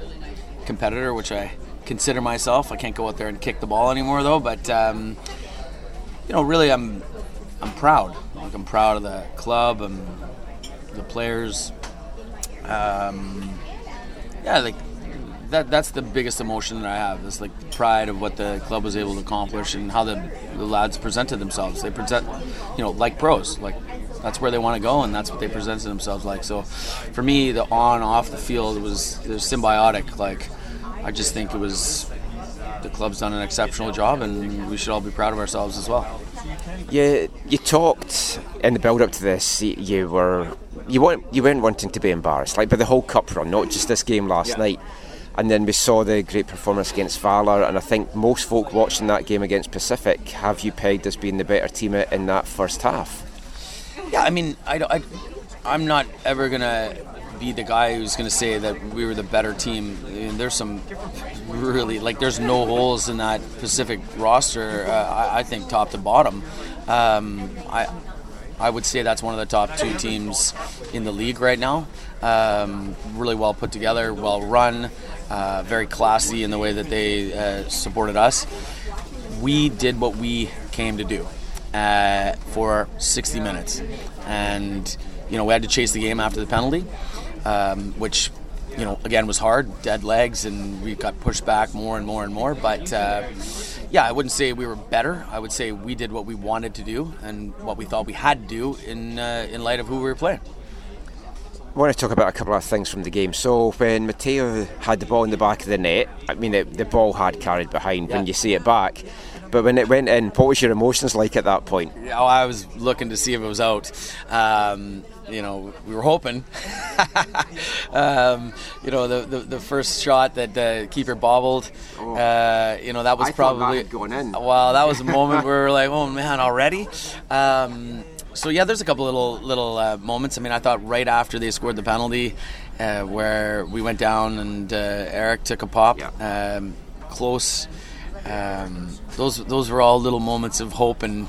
competitor, which I consider myself. I can't go out there and kick the ball anymore, though. But um, you know, really, I'm I'm proud. Like I'm proud of the club and the players. Um, yeah, like that. That's the biggest emotion that I have. It's like the pride of what the club was able to accomplish and how the, the lads presented themselves. They present, you know, like pros. Like that's where they want to go, and that's what they presented themselves like. So, for me, the on off the field was was symbiotic. Like I just think it was the club's done an exceptional job, and we should all be proud of ourselves as well. You you talked in the build up to this. You, were you weren't you weren't wanting to be embarrassed, like by the whole cup run, not just this game last night. And then we saw the great performance against Valor, and I think most folk watching that game against Pacific have you pegged as being the better team in that first half. Yeah, I mean, I, I, I'm not ever gonna be the guy who's gonna say that we were the better team. I mean, there's some really like there's no holes in that Pacific roster. Uh, I, I think top to bottom. Um, I I would say that's one of the top two teams in the league right now. Um, really well put together, well run, uh, very classy in the way that they uh, supported us. We did what we came to do uh, for 60 minutes, and you know we had to chase the game after the penalty, um, which you know, again, was hard, dead legs, and we got pushed back more and more and more. But uh, yeah, I wouldn't say we were better. I would say we did what we wanted to do and what we thought we had to do in uh, in light of who we were playing. I want to talk about a couple of things from the game. So when Matteo had the ball in the back of the net, I mean the, the ball had carried behind when you see it back, but when it went in, what was your emotions like at that point? Oh, I was looking to see if it was out. Um, you know, we were hoping. um, you know, the, the the first shot that the keeper bobbled. Uh, you know, that was Oh. I thought that probably had in. Well, that was a moment where we were like, oh man, already. Um, so yeah, there's a couple little little uh, moments. I mean, I thought right after they scored the penalty, uh, where we went down and uh, Eric took a pop, Yeah. um, close. Um, those those were all little moments of hope and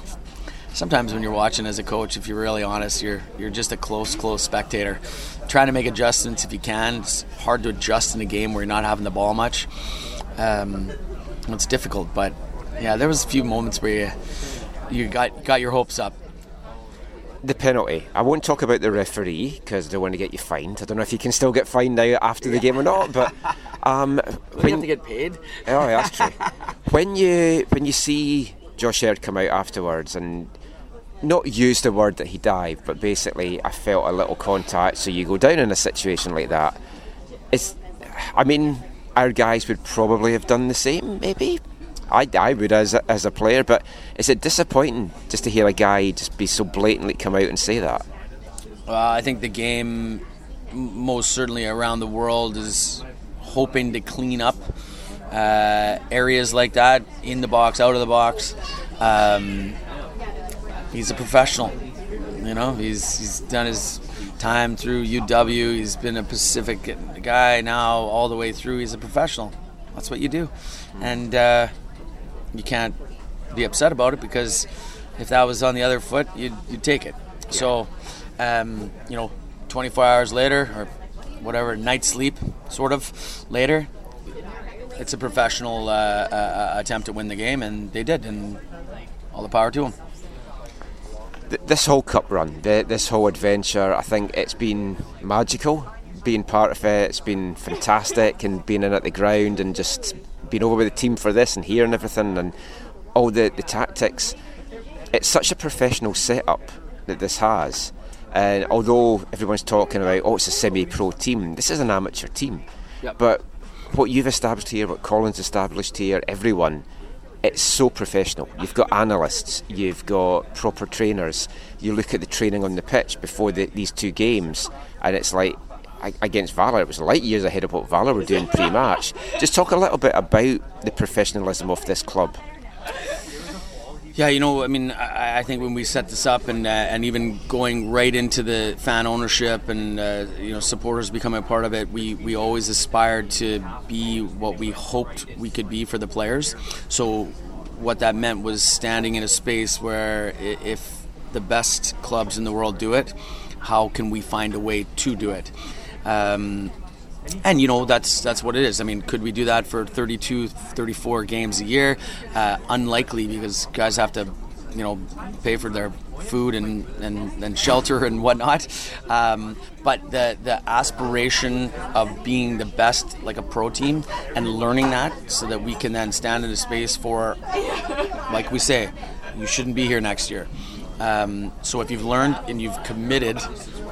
sometimes when you're watching as a coach, if you're really honest, you're you're just a close, close spectator, trying to make adjustments if you can. It's hard to adjust in a game where you're not having the ball much. Um, it's difficult, but yeah, there was a few moments where you you got got your hopes up. The penalty. I won't talk about the referee because they want to get you fined. I don't know if you can still get fined now after the game or not, but um, We have to get paid. Oh, that's true. when you when you see Josh Aird come out afterwards and not use the word that he dived, but basically I felt a little contact. So you go down in a situation like that. It's, I mean, our guys would probably have done the same, maybe. I, I would as a, as a player, but is it disappointing just to hear a guy just be so blatantly come out and say that? Well, I think the game, most certainly around the world, is hoping to clean up uh, areas like that in the box, out of the box. Um, he's a professional. You know, he's he's done his time through UW. He's been a Pacific guy now all the way through. He's a professional. That's what you do, and uh, you can't be upset about it because if that was on the other foot, you'd, you'd take it. So, um, you know, 24 hours later or whatever, night sleep sort of later, it's a professional uh, uh, attempt to win the game, and they did, and all the power to them. this whole cup run, this whole adventure, I think it's been magical. Being part of it, it's been fantastic, and being in at the ground and just being over with the team for this and here and everything and all the, the tactics. It's such a professional setup that this has. And although everyone's talking about, oh, it's a semi-pro team, this is an amateur team. Yep. But what you've established here, what Colin's established here, everyone, it's so professional. You've got analysts, you've got proper trainers. You look at the training on the pitch before the, these two games, and it's like against Valor, it was light years ahead of what Valor were doing pre-match. Just talk a little bit about the professionalism of this club. Yeah, you know, I mean, I, I think when we set this up and uh, and even going right into the fan ownership and uh, you know supporters becoming a part of it, we we always aspired to be what we hoped we could be for the players. So what that meant was standing in a space where if the best clubs in the world do it, how can we find a way to do it? Um, and you know that's that's what it is. I mean could we do that for 32 34 games a year? Uh, unlikely because guys have to you know pay for their food and, and, and shelter and whatnot. Um, but the the aspiration of being the best like a pro team and learning that so that we can then stand in a space for like we say you shouldn't be here next year um, so if you've learned and you've committed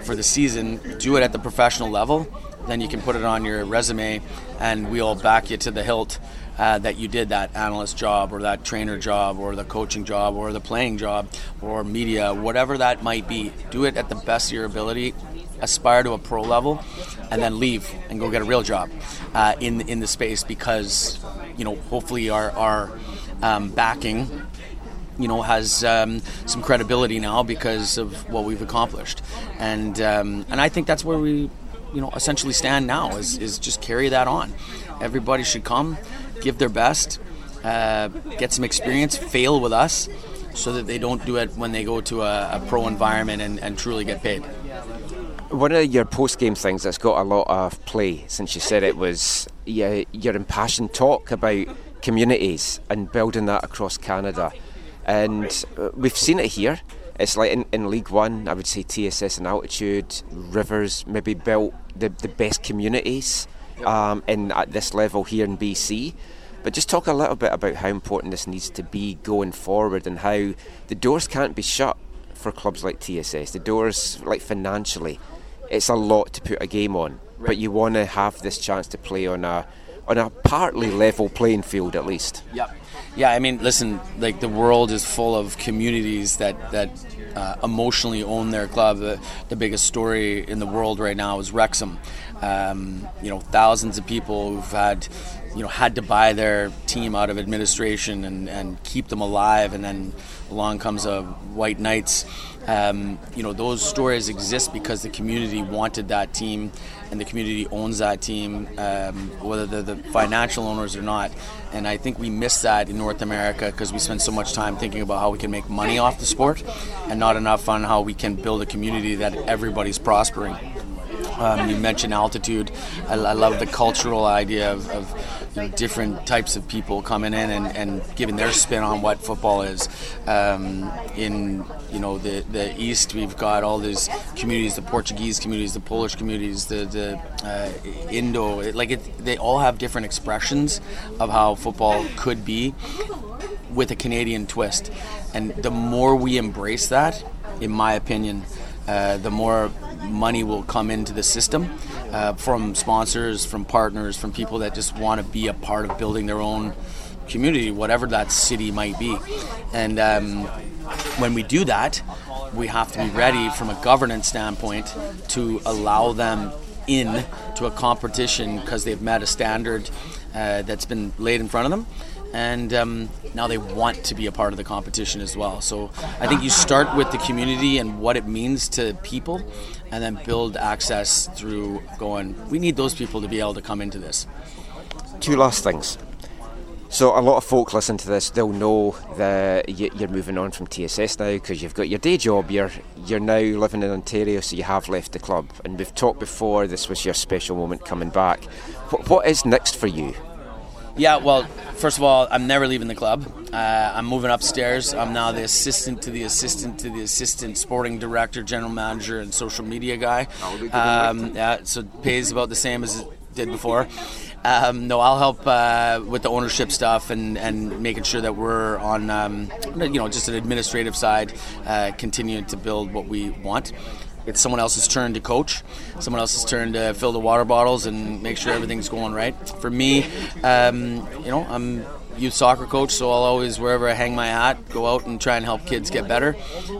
for the season, do it at the professional level. Then you can put it on your resume, and we'll back you to the hilt uh, that you did that analyst job, or that trainer job, or the coaching job, or the playing job, or media, whatever that might be. Do it at the best of your ability. Aspire to a pro level, and then leave and go get a real job uh, in in the space because you know hopefully our our um, backing you know, has um, some credibility now because of what we've accomplished, and um, and I think that's where we, you know, essentially stand now is is just carry that on. Everybody should come, give their best, uh, get some experience, fail with us, so that they don't do it when they go to a, a pro environment and, and truly get paid. One of your post-game things that's got a lot of play since you said it was yeah, your impassioned talk about communities and building that across Canada. And uh, we've seen it here. It's like in, in League One, I would say TSS and Altitude, Rivers maybe built the, the best communities um, in at this level here in BC. But just talk a little bit about how important this needs to be going forward and how the doors can't be shut for clubs like TSS. The doors, like financially, it's a lot to put a game on, but you want to have this chance to play on a on a partly level playing field at least. Yep. Yeah, I mean, listen, like the world is full of communities that that uh, emotionally own their club. The, the biggest story in the world right now is Wrexham. Um, you know, thousands of people who've had, you know, had to buy their team out of administration and, and keep them alive, and then along comes a White Knights. Um, you know, those stories exist because the community wanted that team, and the community owns that team, um, whether they're the financial owners or not. And I think we miss that in North America because we spend so much time thinking about how we can make money off the sport, and not enough on how we can build a community that everybody's prospering. Um, you mentioned altitude. I, I love the cultural idea of, of you know, different types of people coming in and, and giving their spin on what football is. Um, in you know the the east, we've got all these communities: the Portuguese communities, the Polish communities, the the uh, Indo. It, like it, they all have different expressions of how football could be with a Canadian twist. And the more we embrace that, in my opinion, uh, the more money will come into the system uh, from sponsors, from partners, from people that just want to be a part of building their own community, whatever that city might be. And um, when we do that, we have to be ready from a governance standpoint to allow them in to a competition because they've met a standard uh, that's been laid in front of them and um, now they want to be a part of the competition as well. So I think you start with the community and what it means to people, and then build access through going. We need those people to be able to come into this. Two last things. So a lot of folk listen to this. They'll know that you're moving on from TSS now because you've got your day job. You're you're now living in Ontario, so you have left the club. And we've talked before. This was your special moment coming back. What, what is next for you? Yeah, well, first of all, I'm never leaving the club. Uh, I'm moving upstairs. I'm now the assistant to the assistant to the assistant sporting director, general manager, and social media guy. Um, yeah, so pays about the same as it did before. Um, no, I'll help uh, with the ownership stuff and, and making sure that we're on, um, you know, just an administrative side, uh, continuing to build what we want it's someone else's turn to coach, someone else's turn to fill the water bottles and make sure everything's going right. For me, um, you know, I'm youth soccer coach, so I'll always wherever I hang my hat, go out and try and help kids get better,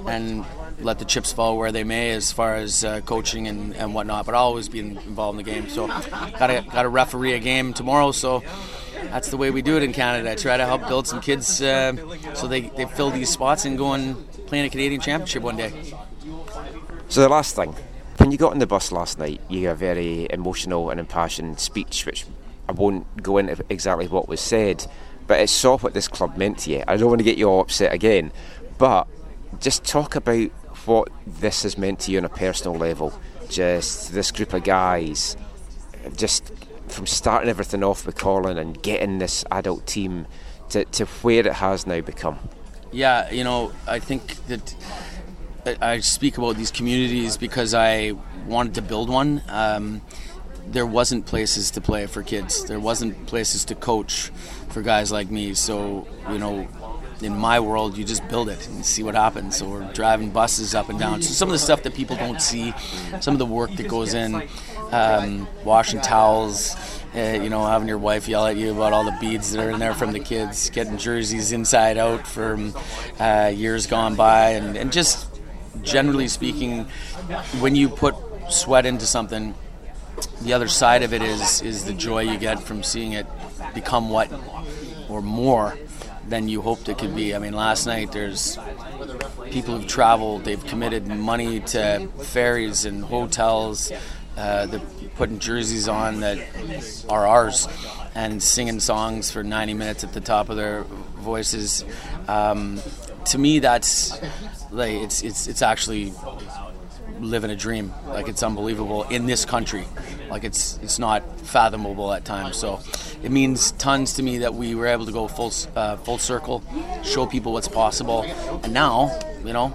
and let the chips fall where they may as far as uh, coaching and, and whatnot. But I'll always be involved in the game. So, got to got to referee a game tomorrow. So that's the way we do it in Canada. I try to help build some kids uh, so they, they fill these spots and go and play in a Canadian championship one day. So the last thing, when you got on the bus last night, you had a very emotional and impassioned speech, which I won't go into exactly what was said, but it saw what this club meant to you. I don't want to get you all upset again, but just talk about what this has meant to you on a personal level. Just this group of guys, just from starting everything off with Colin and getting this adult team to, to where it has now become. Yeah, you know, I think that I speak about these communities because I wanted to build one. Um, there wasn't places to play for kids. There wasn't places to coach for guys like me. So you know, in my world, you just build it and see what happens. So we're driving buses up and down. So some of the stuff that people don't see, some of the work that goes in, um, washing towels. Uh, you know, having your wife yell at you about all the beads that are in there from the kids, getting jerseys inside out from uh, years gone by, and, and just generally speaking, when you put sweat into something, the other side of it is is the joy you get from seeing it become what or more than you hoped it could be. I mean, last night there's people who've traveled, they've committed money to ferries and hotels. Uh, they're putting jerseys on that are ours and singing songs for 90 minutes at the top of their voices. Um, to me, that's like it's it's it's actually living a dream. Like it's unbelievable in this country. Like it's it's not fathomable at times. So it means tons to me that we were able to go full uh, full circle, show people what's possible, and now you know,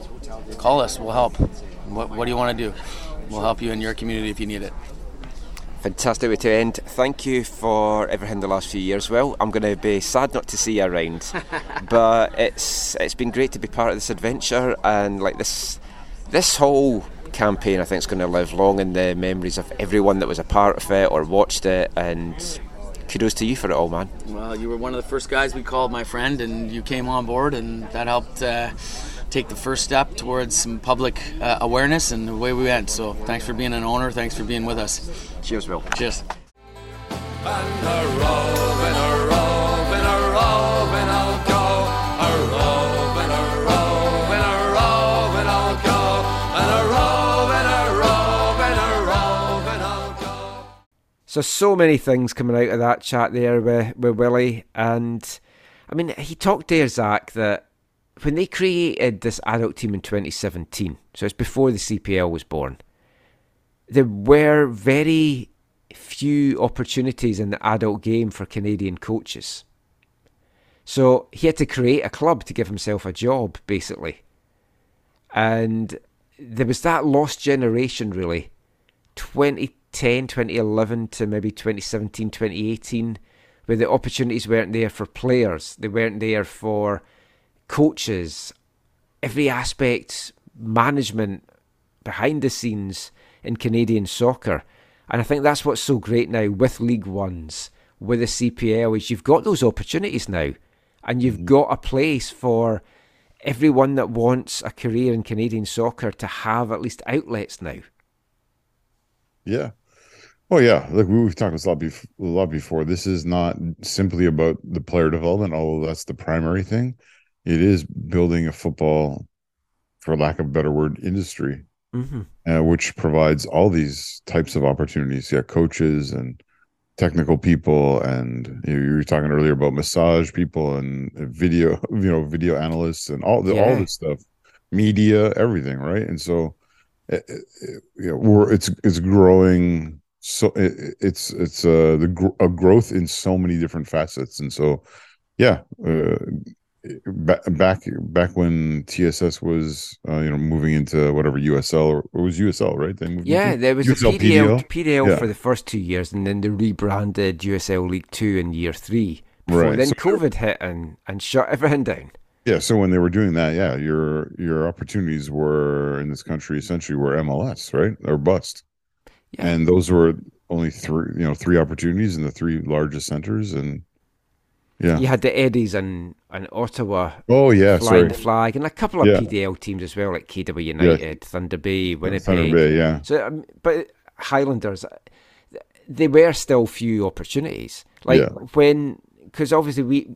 call us. We'll help. What what do you want to do? We'll help you in your community if you need it. Fantastic way to end. Thank you for everything the last few years. Well, I'm going to be sad not to see you around, but it's it's been great to be part of this adventure and like this this whole campaign. I think is going to live long in the memories of everyone that was a part of it or watched it. And kudos to you for it all, man. Well, you were one of the first guys we called my friend, and you came on board, and that helped uh, take the first step towards some public uh, awareness, and away we went. So thanks for being an owner. Thanks for being with us. Cheers, Will. Cheers. And a roving, a roving, a roving I'll go. A roving, a roving, a roving I'll go. And a roving, a roving, a roving I'll go. So so many things coming out of that chat there with, with Willie, and I mean he talked there, Zach, that when they created this adult team in 2017, so it's before the CPL was born, there were very few opportunities in the adult game for Canadian coaches. So he had to create a club to give himself a job, basically. And there was that lost generation, really. 2010, 2011 to maybe 2017, 2018, where the opportunities weren't there for players, they weren't there for coaches, every aspect, management, behind the scenes in Canadian soccer. And I think that's what's so great now with League Ones, with the CPL, is you've got those opportunities now. And you've mm-hmm. got a place for everyone that wants a career in Canadian soccer to have at least outlets now. Yeah. Oh yeah, look, we've talked this a lot, bef- a lot before. This is not simply about the player development, although that's the primary thing. It is building a football, for lack of a better word, industry, Mm-hmm. uh, which provides all these types of opportunities. Yeah, coaches and technical people, and you, you were talking earlier about massage people and video, you know, video analysts and all the all this stuff, media, everything, right? And so, it, it, it- you know, we're it's it's growing. So it, it's it's uh the gr- a growth in so many different facets, and so yeah, uh, back back back when TSS was uh, you know moving into whatever USL or it was USL right? They moved Yeah, into there was a USL, PDL, PDL Yeah. for the first two years, and then they rebranded USL League Two in year three. Before Right, then so- COVID hit and, and shut everything down. Yeah, so when they were doing that, yeah, your your opportunities were in this country essentially were MLS, right? Or bust. Yeah. And those were only three, you know, three opportunities in the three largest centers and yeah. You had the Eddies and, and Ottawa Oh yeah, flying sorry. the flag, and a couple of Yeah. PDL teams as well, like KW United, Thunder Bay, Winnipeg. Thunder Bay, yeah. So, um, but Highlanders, uh, they were still few opportunities. Like Yeah. when, because obviously we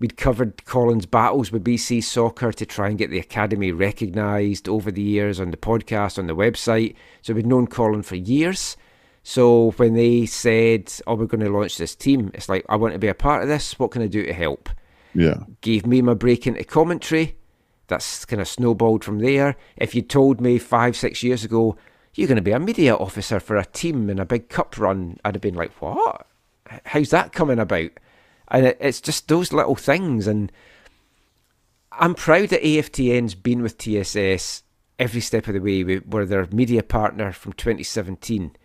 we'd covered Colin's battles with BC Soccer to try and get the academy recognised over the years on the podcast, on the website. So we'd known Colin for years. So when they said, "Oh, we're going to launch this team," it's like I want to be a part of this. What can I do to help? Yeah. gave me my break into commentary. That's kind of snowballed from there. If you told me five, six years ago, you're going to be a media officer for a team in a big cup run, I'd have been like, what? How's that coming about? And it, it's just those little things. And I'm proud that AFTN's been with TSS every step of the way. We, we're their media partner from 2017.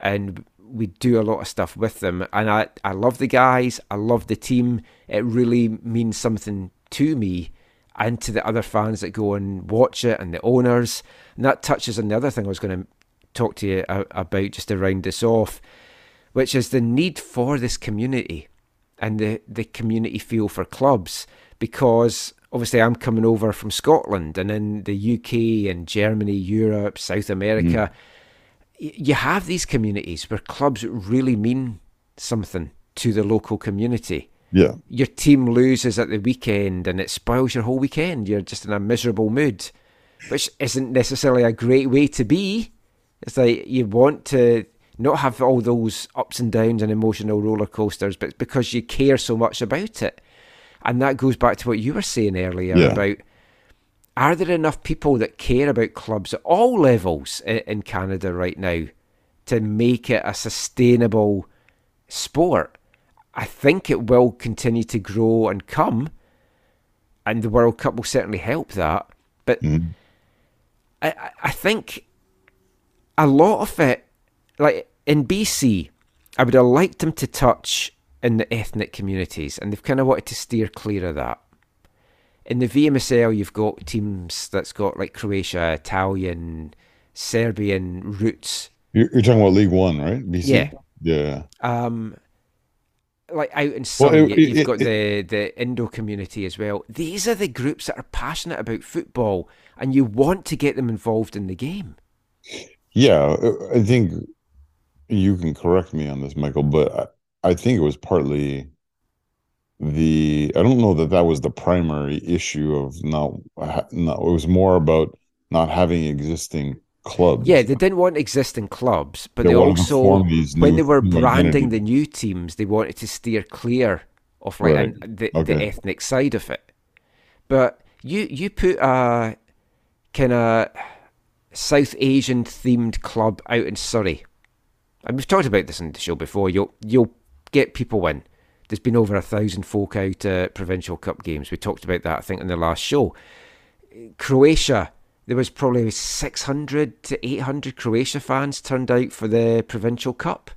And we do a lot of stuff with them. And I, I love the guys. I love the team. It really means something to me and to the other fans that go and watch it and the owners. And that touches on the other thing I was going to talk to you about just to round this off, which is the need for this community and the, the community feel for clubs. Because obviously, I'm coming over from Scotland and in the UK and Germany, Europe, South America. y- You have these communities where clubs really mean something to the local community Yeah. your team loses at the weekend and it spoils your whole weekend. You're just in a miserable mood, which isn't necessarily a great way to be. It's like you want to not have all those ups and downs and emotional roller coasters, but because you care so much about it. And that goes back to what you were saying earlier Yeah. about are there enough people that care about clubs at all levels in Canada right now to make it a sustainable sport? I think it will continue to grow and come, and the World Cup will certainly help that. But. Hmm. I, I- I think a lot of it, like in BC, I would have liked them to touch in the ethnic communities, and they've kind of wanted to steer clear of that. In the VMSL, you've got teams that's got like Croatia, Italian, Serbian roots. You're, you're talking about League One, right? BC? Yeah. Yeah. Um, like out in Surrey, it- you- you've it- got the the Indo community as well. These are the groups that are passionate about football, and you want to get them involved in the game. Yeah, uh, I think you can correct me on this, Michael, but I, I think it was partly the I don't know that that was the primary issue of not, not it was more about not having existing clubs. Yeah, they didn't want existing clubs, but They they, also, when they were branding identity. the new teams, they wanted to steer clear of like Right. the, Okay. the ethnic side of it. But you you put a kind of South Asian themed club out in Surrey, and we've talked about this in the show before. You'll you'll get people in. There's been over a thousand folk out at provincial cup games. We talked about that, I think, in the last show. Croatia, there was probably 600 to 800 Croatia fans turned out for the provincial cup.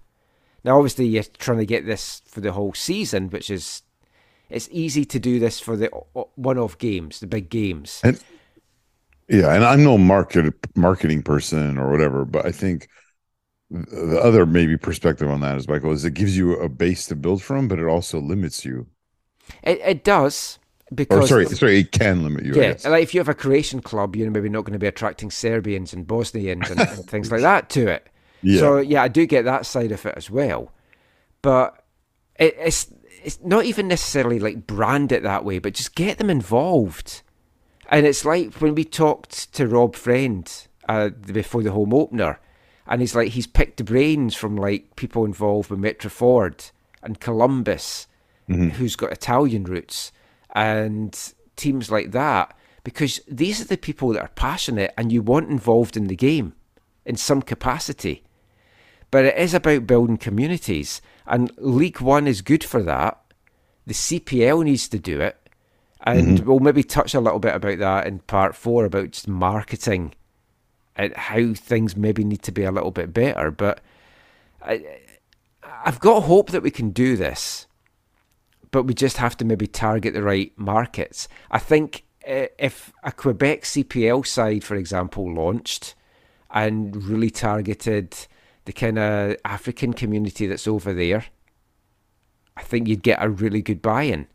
Now, obviously, you're trying to get this for the whole season, which is it's easy to do this for the one-off games, the big games. And yeah, and I'm no market marketing person or whatever, but I think the other maybe perspective on that is Michael is it gives you a base to build from, but it also limits you. It, it does Or because sorry, sorry, it can limit you. Yeah, like if you have a Croatian club, you're maybe not going to be attracting Serbians and Bosnians and, and things like that to it. Yeah. So yeah, I do get that side of it as well, but it, it's it's not even necessarily like brand it that way, but just get them involved. And it's like when we talked to Rob Friend uh, before the home opener, and he's like he's picked the brains from like people involved with Metro Ford and Columbus, mm-hmm. who's got Italian roots, and teams like that, because these are the people that are passionate and you want involved in the game in some capacity. But it is about building communities, and League One is good for that. The CPL needs to do it, and mm-hmm. we'll maybe touch a little bit about that in part four about just marketing and how things maybe need to be a little bit better. But I, I've got hope that we can do this, but we just have to maybe target the right markets. I think uh, if a Quebec CPL side, for example, launched and really targeted the kind of African community that's over there, I think you'd get a really good buy in.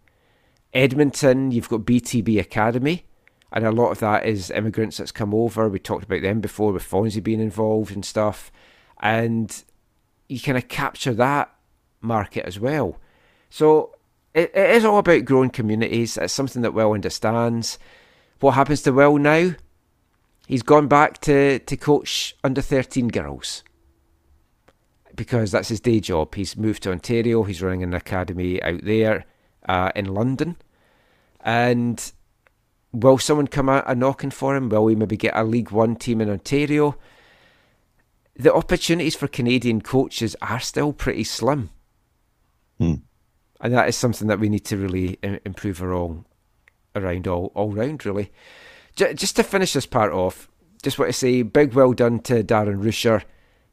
Edmonton, you've got BTB Academy, and a lot of that is immigrants that's come over. We talked about them before with Fonzie being involved and stuff. And you kind of capture that market as well. So it, it is all about growing communities. It's something that Will understands. What happens to Will now? He's gone back to, to coach under 13 girls because that's his day job. He's moved to Ontario. He's running an academy out there uh, in London. And will someone come out a knocking for him? Will we maybe get a League One team in Ontario? The opportunities for Canadian coaches are still pretty slim. Hmm. And that is something that we need to really im- improve along, around all, all round, really. J- just to finish this part off, just want to say big well done to Darren Rusher.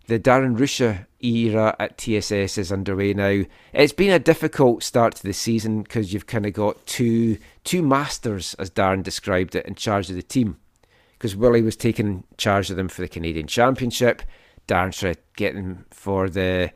The Darren Rusher era at TSS is underway now. It's been a difficult start to the season because you've kind of got two two masters, as Darren described it, in charge of the team. Because Willie was taking charge of them for the Canadian Championship. Darren's trying to get them for the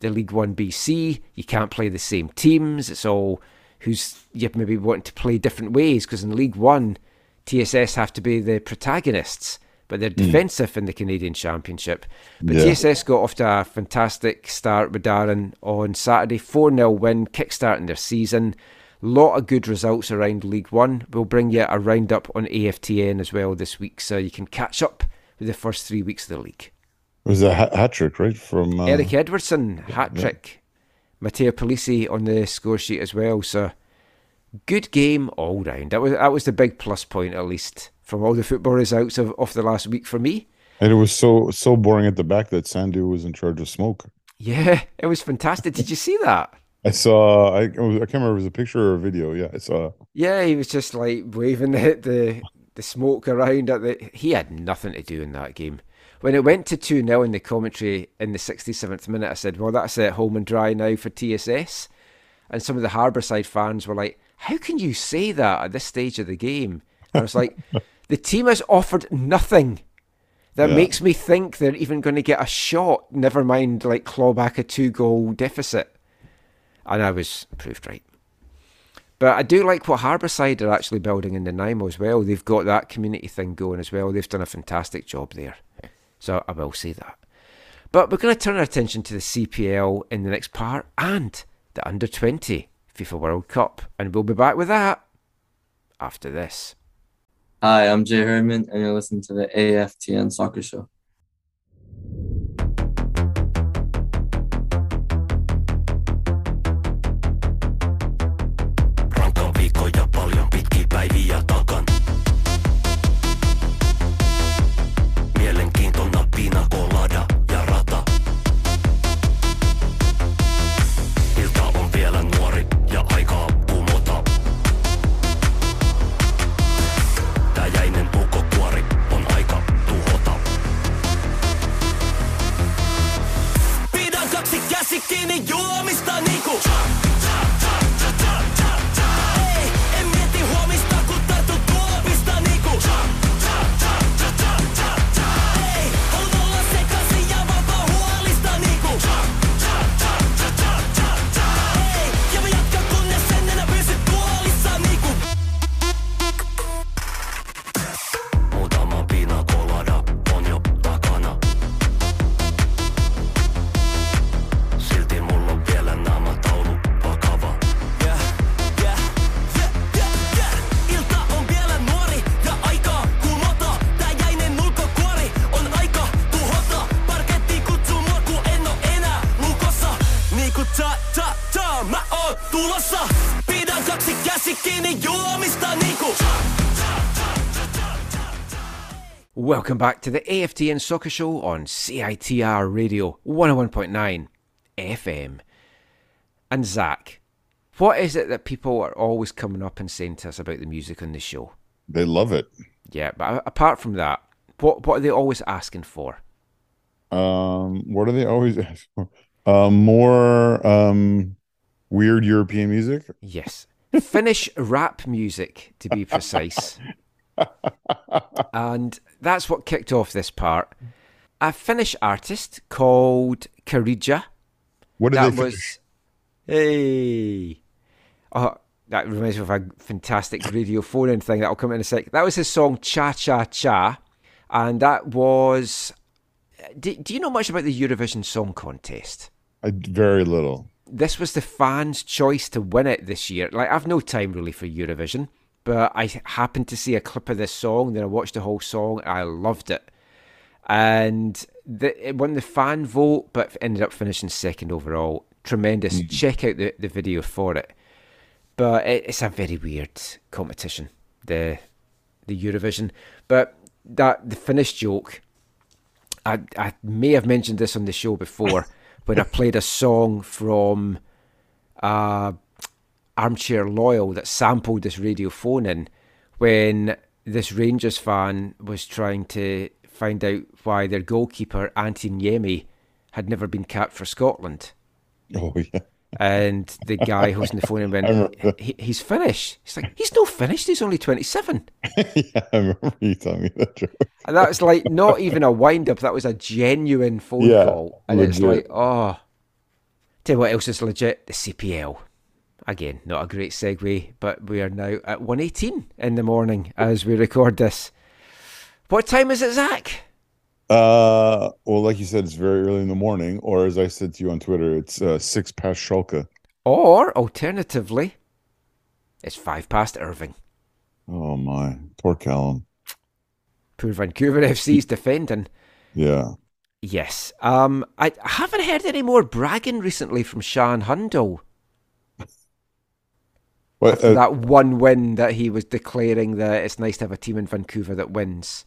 the League One BC. You can't play the same teams. It's all who's you maybe wanting to play different ways because in League One, TSS have to be the protagonists, but they're defensive in the Canadian Championship. But Yeah. TSS got off to a fantastic start with Darren on Saturday, 4 0 win, kickstarting their season. Lot of good results around League One. We'll bring you a roundup on AFTN as well this week, so you can catch up with the first three weeks of the league. It was a hat, trick, right? From uh, Eric Edwardson, hat trick. Matteo Polisi on the score sheet as well. So good game all round. That was that was the big plus point at least from all the football results of, of the last week for me. and it was so so boring at the back that Sandu was in charge of smoke. Yeah, it was fantastic. Did you see that? I saw. I, I can't remember if it was a picture or a video. Yeah, I saw. Yeah, he was just like waving the the, the smoke around. At the, he had nothing to do in that game. When it went to 2 0 in the commentary in the 67th minute, I said, Well, that's it, home and dry now for TSS. And some of the Harbourside fans were like, How can you say that at this stage of the game? And I was like, The team has offered nothing that Yeah. makes me think they're even going to get a shot, never mind like claw back a two goal deficit. And I was proved right. But I do like what Harbourside are actually building in Nanaimo as well. They've got that community thing going as well. They've done a fantastic job there. So I will say that. But we're going to turn our attention to the CPL in the next part and the Under 20 FIFA World Cup. And we'll be back with that after this. Hi, I'm Jay Herdman, and you're listening to the AFTN Soccer Show. Tulossa. Pidän kaksi käsi kiinni juomista niinku. Welcome back to the AFTN Soccer Show on CITR Radio 101.9 FM. And Zach, what is it that people are always coming up and saying to us about the music on the show? They love it. Yeah, but apart from that, what what are they always asking for? Um, what are they always asking for? Um, more um weird European music. Yes. Finnish rap music, to be precise. and that's what kicked off this part. A Finnish artist called Käärijä. What did that they was. Hey. Oh, that reminds me of a fantastic radio phone in thing that'll come in a sec. That was his song Cha Cha Cha. And that was. Uh, do, do you know much about the Eurovision Song Contest? I, very little. This was the fans' choice to win it this year. Like I've no time really for Eurovision, but I happened to see a clip of this song, then I watched the whole song, and I loved it. And the, it won the fan vote, but ended up finishing second overall. Tremendous. Mm-hmm. Check out the, the video for it. But it, it's a very weird competition, the the Eurovision. But that the Finnish joke I, I may have mentioned this on the show before when I played a song from uh, Armchair Loyal that sampled this radio phone in when this Rangers fan was trying to find out why their goalkeeper, Antti Niemi, had never been capped for Scotland. Oh yeah. And the guy hosting the phone remember went, he, he's finished." He's like, he's not finished, he's only 27. yeah, I remember you telling me that joke. And that was like not even a wind up, that was a genuine phone Yeah, call. And it's like, oh. Tell you what else is legit the CPL. Again, not a great segue, but we are now at 118 in the morning as we record this. What time is it, Zach? Uh, well, like you said, it's very early in the morning, or as I said to you on Twitter, it's uh, six past Schalke. Or alternatively, it's five past Irving. Oh my, poor Callum. Poor Vancouver FC's defending. Yeah. Yes. Um, I haven't heard any more bragging recently from Sean Hundle. Well, uh, that one win that he was declaring that it's nice to have a team in Vancouver that wins.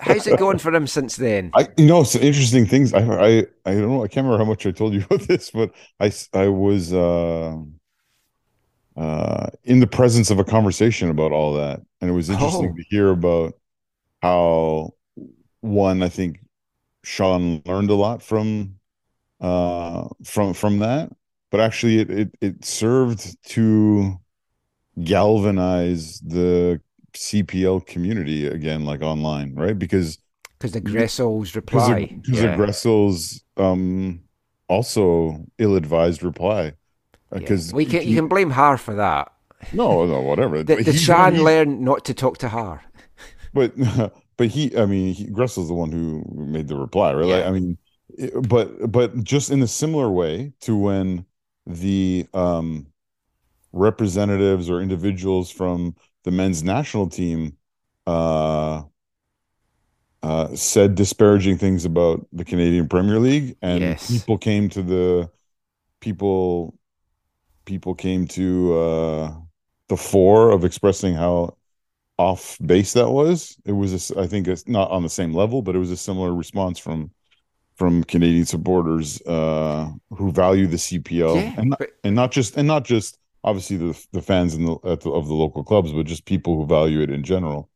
How's it going for him since then? I, you know, some interesting things. I, I, I don't know. I can't remember how much I told you about this, but I, I was, uh, uh, in the presence of a conversation about all that, and it was interesting Oh. to hear about how one I think Sean learned a lot from uh, from from that, but actually it it, it served to galvanize the CPL community again, like online, right? Because Because the Gressel's reply. because yeah. of Gressel's um also ill-advised reply. Yeah. Because we can, you can blame her for that. no, no, whatever. Did, But did he's- Sean he's- learn not to talk to her? but but he i mean he, gressel's the one who made the reply right like, i mean it- but but just in a similar way to when the um representatives or individuals from the men's national team uh uh said disparaging things about the canadian premier league and Yes. people came to the people people came to uh the fore of expressing how off base that was. It was, a I think it's not on the same level, but it was a similar response from from Canadian supporters uh, who value the CPL Yeah, and not, but- and not just and not just obviously the the fans in the, at the of the local clubs, but just people who value it in general.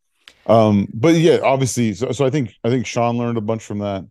Um, but yeah, obviously, so, so I think I think Sean learned a bunch from that,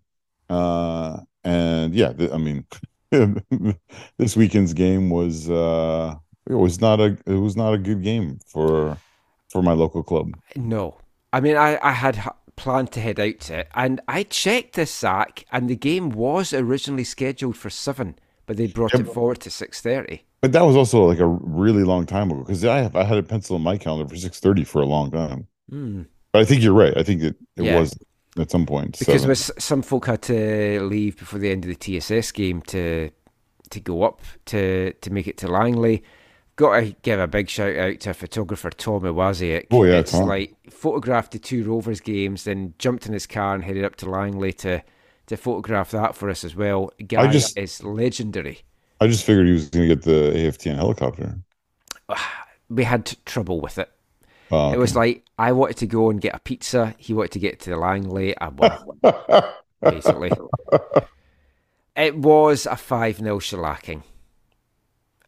uh, and yeah, th- I mean, this weekend's game was uh, it was not a it was not a good game for for my local club. No. I mean, I, I had planned to head out to it, and I checked the sack, and the game was originally scheduled for 7, but they brought Yeah, it forward to 6.30. But that was also like a really long time ago because I have, I had a pencil in my calendar for six thirty for a long time. Hmm. But I think you're right. I think it, it Yeah. was at some point. Because seven. some folk had to leave before the end of the TSS game to to go up to, to make it to Langley. Got to give a big shout out to photographer Tom Iwaziak. Oh, yeah, it's Tom. like photographed the two Rovers games, then jumped in his car and headed up to Langley to to photograph that for us as well. Guy just- is legendary. I just figured he was going to get the AFTN helicopter. We had trouble with it. Oh, It was like I wanted to go and get a pizza. He wanted to get to the Langley. I won, basically. It was a 5 0 shellacking.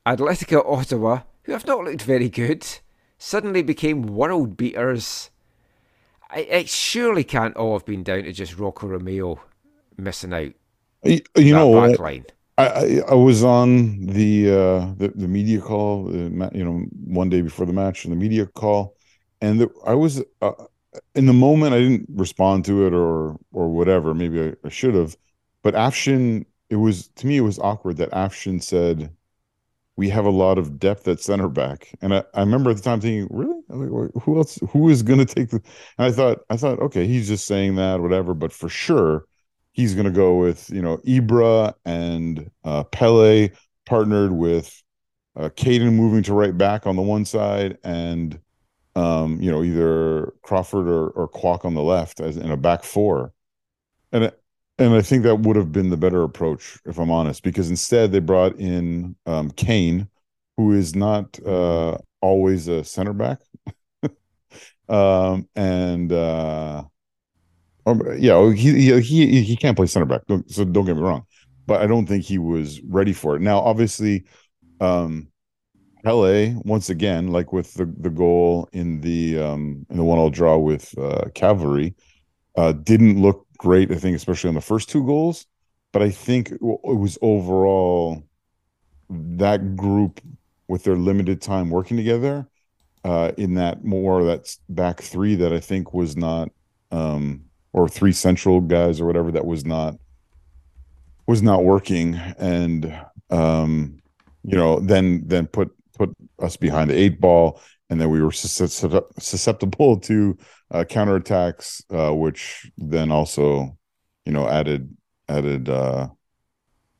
Atletico Ottawa, who have not looked very good, suddenly became world beaters. It surely can't all have been down to just Rocco Romeo missing out. you, you know what? line. I, I was on the uh the, the media call the, you know one day before the match and the media call. And the, I was uh, in the moment I didn't respond to it or or whatever. Maybe I, I should have. But Afshin it was to me it was awkward that Afshin said we have a lot of depth at center back. And I, I remember at the time thinking really? Like, who else who is going to take the and I thought I thought okay he's just saying that whatever. But for sure he's going to go with you know Ibra and uh, Pele partnered with uh, Caden moving to right back on the one side and um, you know either Crawford or, or Kwok on the left as in a back four, and and I think that would have been the better approach if I'm honest because instead they brought in um, Kane, who is not uh, always a center back, um, and. Uh, um, yeah, he, he he can't play center back. So don't get me wrong, but I don't think he was ready for it. Now, obviously, um, LA once again, like with the the goal in the um in the one all draw with uh, Cavalry, uh, didn't look great. I think, especially on the first two goals, but I think it it was overall that group with their limited time working together uh, in that more that back three that I think was not um, or three central guys or whatever that was not was not working. And um you know then then put put us behind the eight ball. And then we were susceptible to uh, counterattacks uh which then also you know added added uh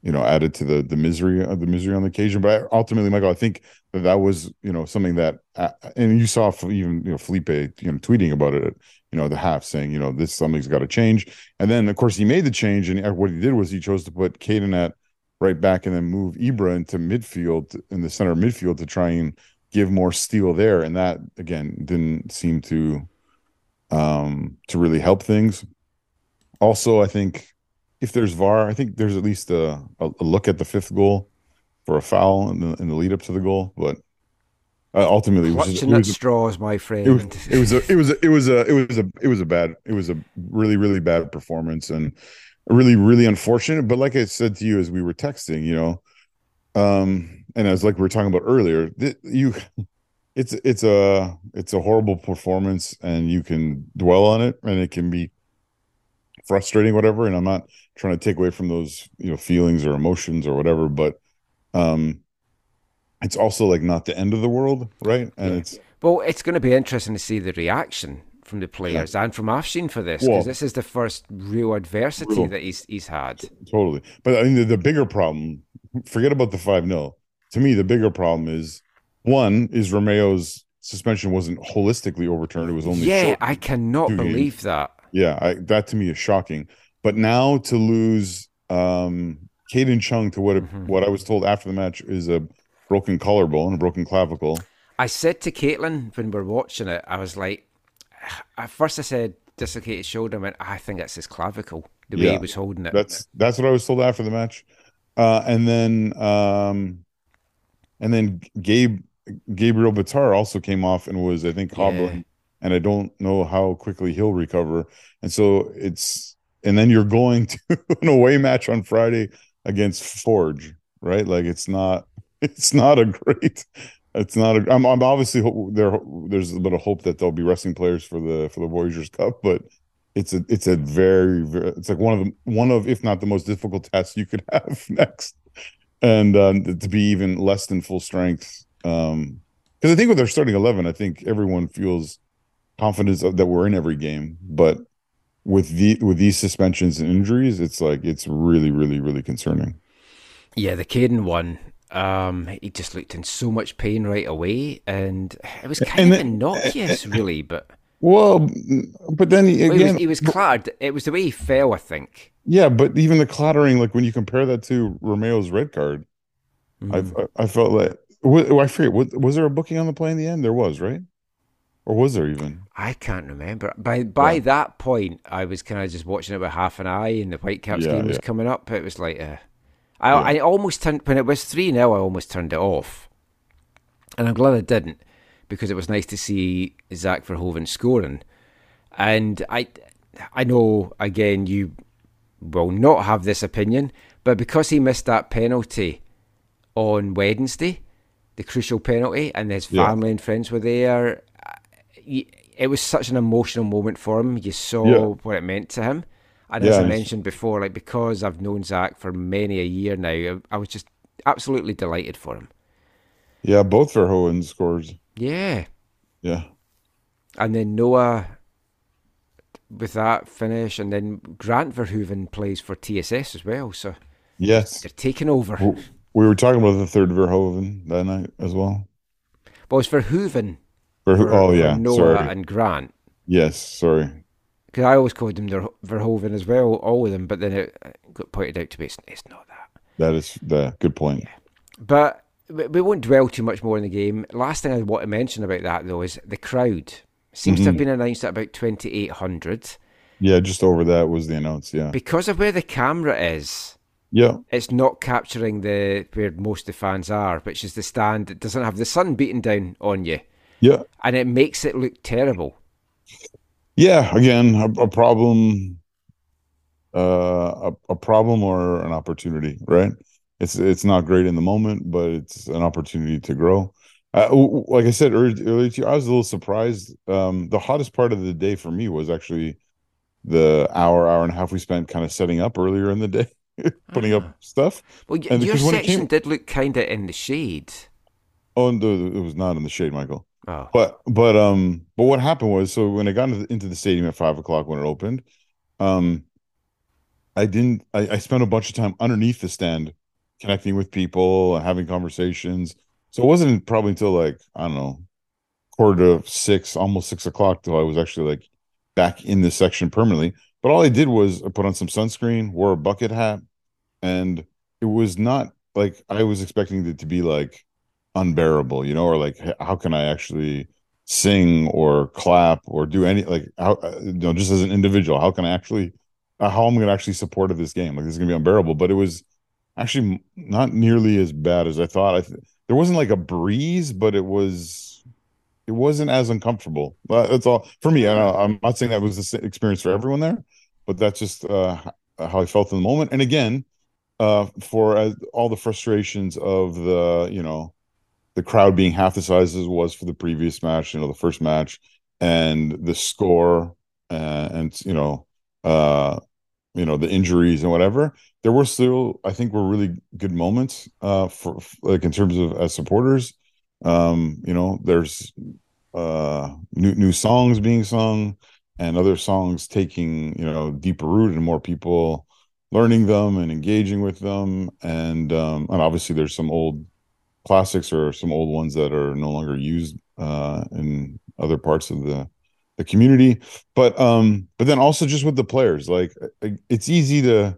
you know added to the the misery of the misery on the occasion. But ultimately michael i think that that was you know something that uh, and you saw even you know felipe you know tweeting about it you know the half saying you know this something's got to change. And then of course he made the change and what he did was he chose to put Caden at right back and then move Ibra into midfield in the center of midfield to try and give more steel there. And that again didn't seem to um to really help things. Also i think if there's var i think there's at least a, a, look at the fifth goal for a foul in the in the lead up to the goal but Uh, ultimately, it was, just, at was straws, my friend. it was it was a it was a it was a it was a it was a bad it was a really really bad performance and really really unfortunate. But like I said to you as we were texting, you know, um, and as like we were talking about earlier, th- you it's it's a it's a horrible performance and you can dwell on it and it can be frustrating whatever and i'm not trying to take away from those you know feelings or emotions or whatever but um it's also like not the end of the world right and Yeah. it's Well, it's going to be interesting to see the reaction from the players and from Afshin for this because Well- this is the first real adversity Real. that he's he's had. totally but i mean the, the bigger problem forget about the 5 0 to me the bigger problem is one is romeo's suspension wasn't holistically overturned it was only Yeah, I cannot two games. believe that. Yeah, I, that to me is shocking. But now to lose um Caden Chung to what Mhm. what I was told after the match is a broken collarbone, a broken clavicle. I said to Caitlin when we are watching it, I was like, at first I said dislocated shoulder. I went, I think it's his clavicle. The way he was holding it. That's that's what I was told after the match. Uh and then um and then Gabe Gabriel Batar also came off and was I think hobbling and I don't know how quickly he'll recover. And so it's and then you're going to an away match on Friday against Forge, right? Like it's not it's not a great it's not a I'm I'm obviously there there's a of hope that there'll be wrestling players for the for the Voyageurs Cup, but it's a it's a very, very it's like one of the one of if not the most difficult tests you could have next. And um, to be even less than full strength. Um because I think with their starting eleven, I think everyone feels confidence that we're in every game. But with the with these suspensions and injuries, it's like it's really, really, really concerning. Yeah, the Caden one. Um, he just looked in so much pain right away, and it was kind And of innocuous, really. But Well, but then he- well, he was, again, he was clattered. It was the way he fell, I think. yeah, but even the clattering, like when you compare that to Romeo's red card, Mm. I I felt like I forget. Was there a booking on the play in the end? There was, right? Or was there even? I can't remember. By by Yeah. that point, I was kind of just watching it with half an eye, and the Whitecaps Yeah, game was coming up. It was like, uh, I Yeah. I almost turned when it was three 0 I almost turned it off, and I'm glad I didn't because it was nice to see Zach Verhoeven scoring, and I I know again you will not have this opinion, but because he missed that penalty on Wednesday, the crucial penalty, and his Yeah. family and friends were there. It was such an emotional moment for him. You saw Yeah. what it meant to him, and as I mentioned before, like because I've known Zach for many a year now, I, I was just absolutely delighted for him. Yeah, both Verhoeven scores. Yeah, Yeah, and then Noah with that finish, and then Grant Verhoeven plays for TSS as well, so yes. they're taking over. We were talking about the third Verhoeven that night as well. Well, it's Verhoeven. For- oh for yeah, Noah sorry. and Grant. Yes, sorry. Because I always called them Ver- Verhoeven as well, all of them, but then it got pointed out to me it's, it's not that. That is the good point. But we won't dwell too much more in the game. Last thing I want to mention about that though is the crowd seems to have Mhm. been announced at about twenty eight hundred Yeah, just over that was the announce. Yeah, because of where the camera is. yeah, It's not capturing the where most of the fans are, which is the stand that doesn't have the sun beating down on you, yeah, and it makes it look terrible. yeah. Again, a, a problem, uh, a, a problem or an opportunity, right? It's it's not great in the moment, but it's an opportunity to grow. Uh, like I said earlier, to you, I was a little surprised. Um, the hottest part of the day for me was actually the hour, hour and a half we spent kind of setting up earlier in the day, putting Ah. up stuff. Well, y- your because when it section came- did look kind of in the shade. Oh, no, it was not in the shade, Michael. Oh, But but um but what happened was so when I got into the, into the stadium at five o'clock when it opened, um I didn't I, I spent a bunch of time underneath the stand connecting with people and having conversations. So it wasn't probably until like, I don't know, quarter to six, almost six o'clock till I was actually like back in this section permanently. But all I did was I put on some sunscreen, wore a bucket hat, and it was not like I was expecting it to be like unbearable, you know, or like how can I actually sing or clap or do any like how uh, you know just as an individual, how can I actually uh, how I'm going to actually support this game? Like this is going to be unbearable, but it was actually not nearly as bad as I thought. I th- there wasn't like a breeze, but it was it wasn't as uncomfortable. That's all for me. I, i'm not saying that was the experience for everyone there, but that's just uh, how I felt in the moment. And again, uh, for uh, all the frustrations of the you know the crowd being half the size as it was for the previous match, you know, the first match, and the score, and you know, uh, you know, the injuries and whatever. There were still, I think, were really good moments, uh, for f- like in terms of as supporters. Um, you know, there's uh new new songs being sung and other songs taking, you know, deeper root and more people learning them and engaging with them. And um, and obviously there's some old classics or some old ones that are no longer used uh, in other parts of the the community. But um, but then also just with the players, like uh, it's easy to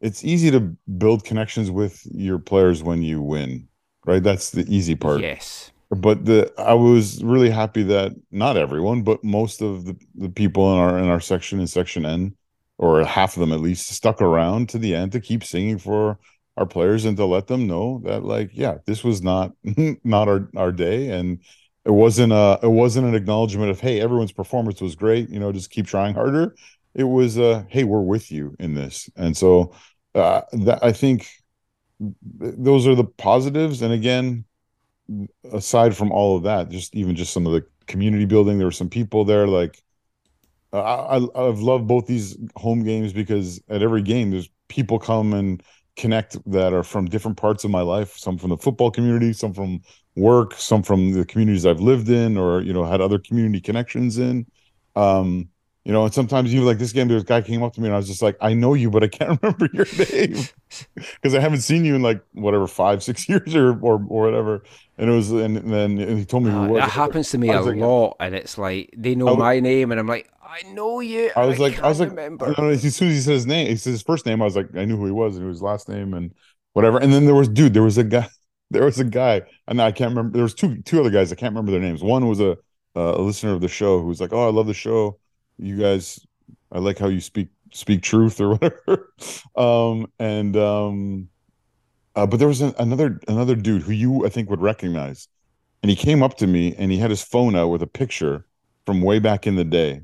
it's easy to build connections with your players when you win, right? That's the easy part. Yes. But the I was really happy that not everyone, but most of the, the people in our in our section in section N, or half of them at least, stuck around to the end to keep singing for our players and to let them know that like yeah this was not not our our day. And it wasn't a it wasn't an acknowledgement of hey everyone's performance was great. You know just keep trying harder. It was uh hey we're with you in this. And so uh that i think those are the positives. And again aside from all of that just even just some of the community building there were some people there like I, I I've loved both these home games because at every game there's people come and connect that are from different parts of my life some from the football community some from work some from the communities i've lived in or you know had other community connections in. Um you know and sometimes even like this game a guy came up to me and i was just like i know you but i can't remember your name. Because i haven't seen you in like whatever five six years or or, or whatever and it was and, then and he told me who Uh, it was that happens to me a like- lot, and it's like they know I w- my name, and I'm like, I know you. I was like, I can't was like, remember. know, as soon as he said his name, he said his first name. I was like, I knew who he was and his last name and whatever. And then there was, dude, there was a guy, there was a guy, and I can't remember. There was two, two other guys. I can't remember their names. One was a, uh, a listener of the show who was like, "Oh, I love the show. You guys, I like how you speak speak truth or whatever." um, and um, uh, but there was another another dude who you I think would recognize, and he came up to me and he had his phone out with a picture from way back in the day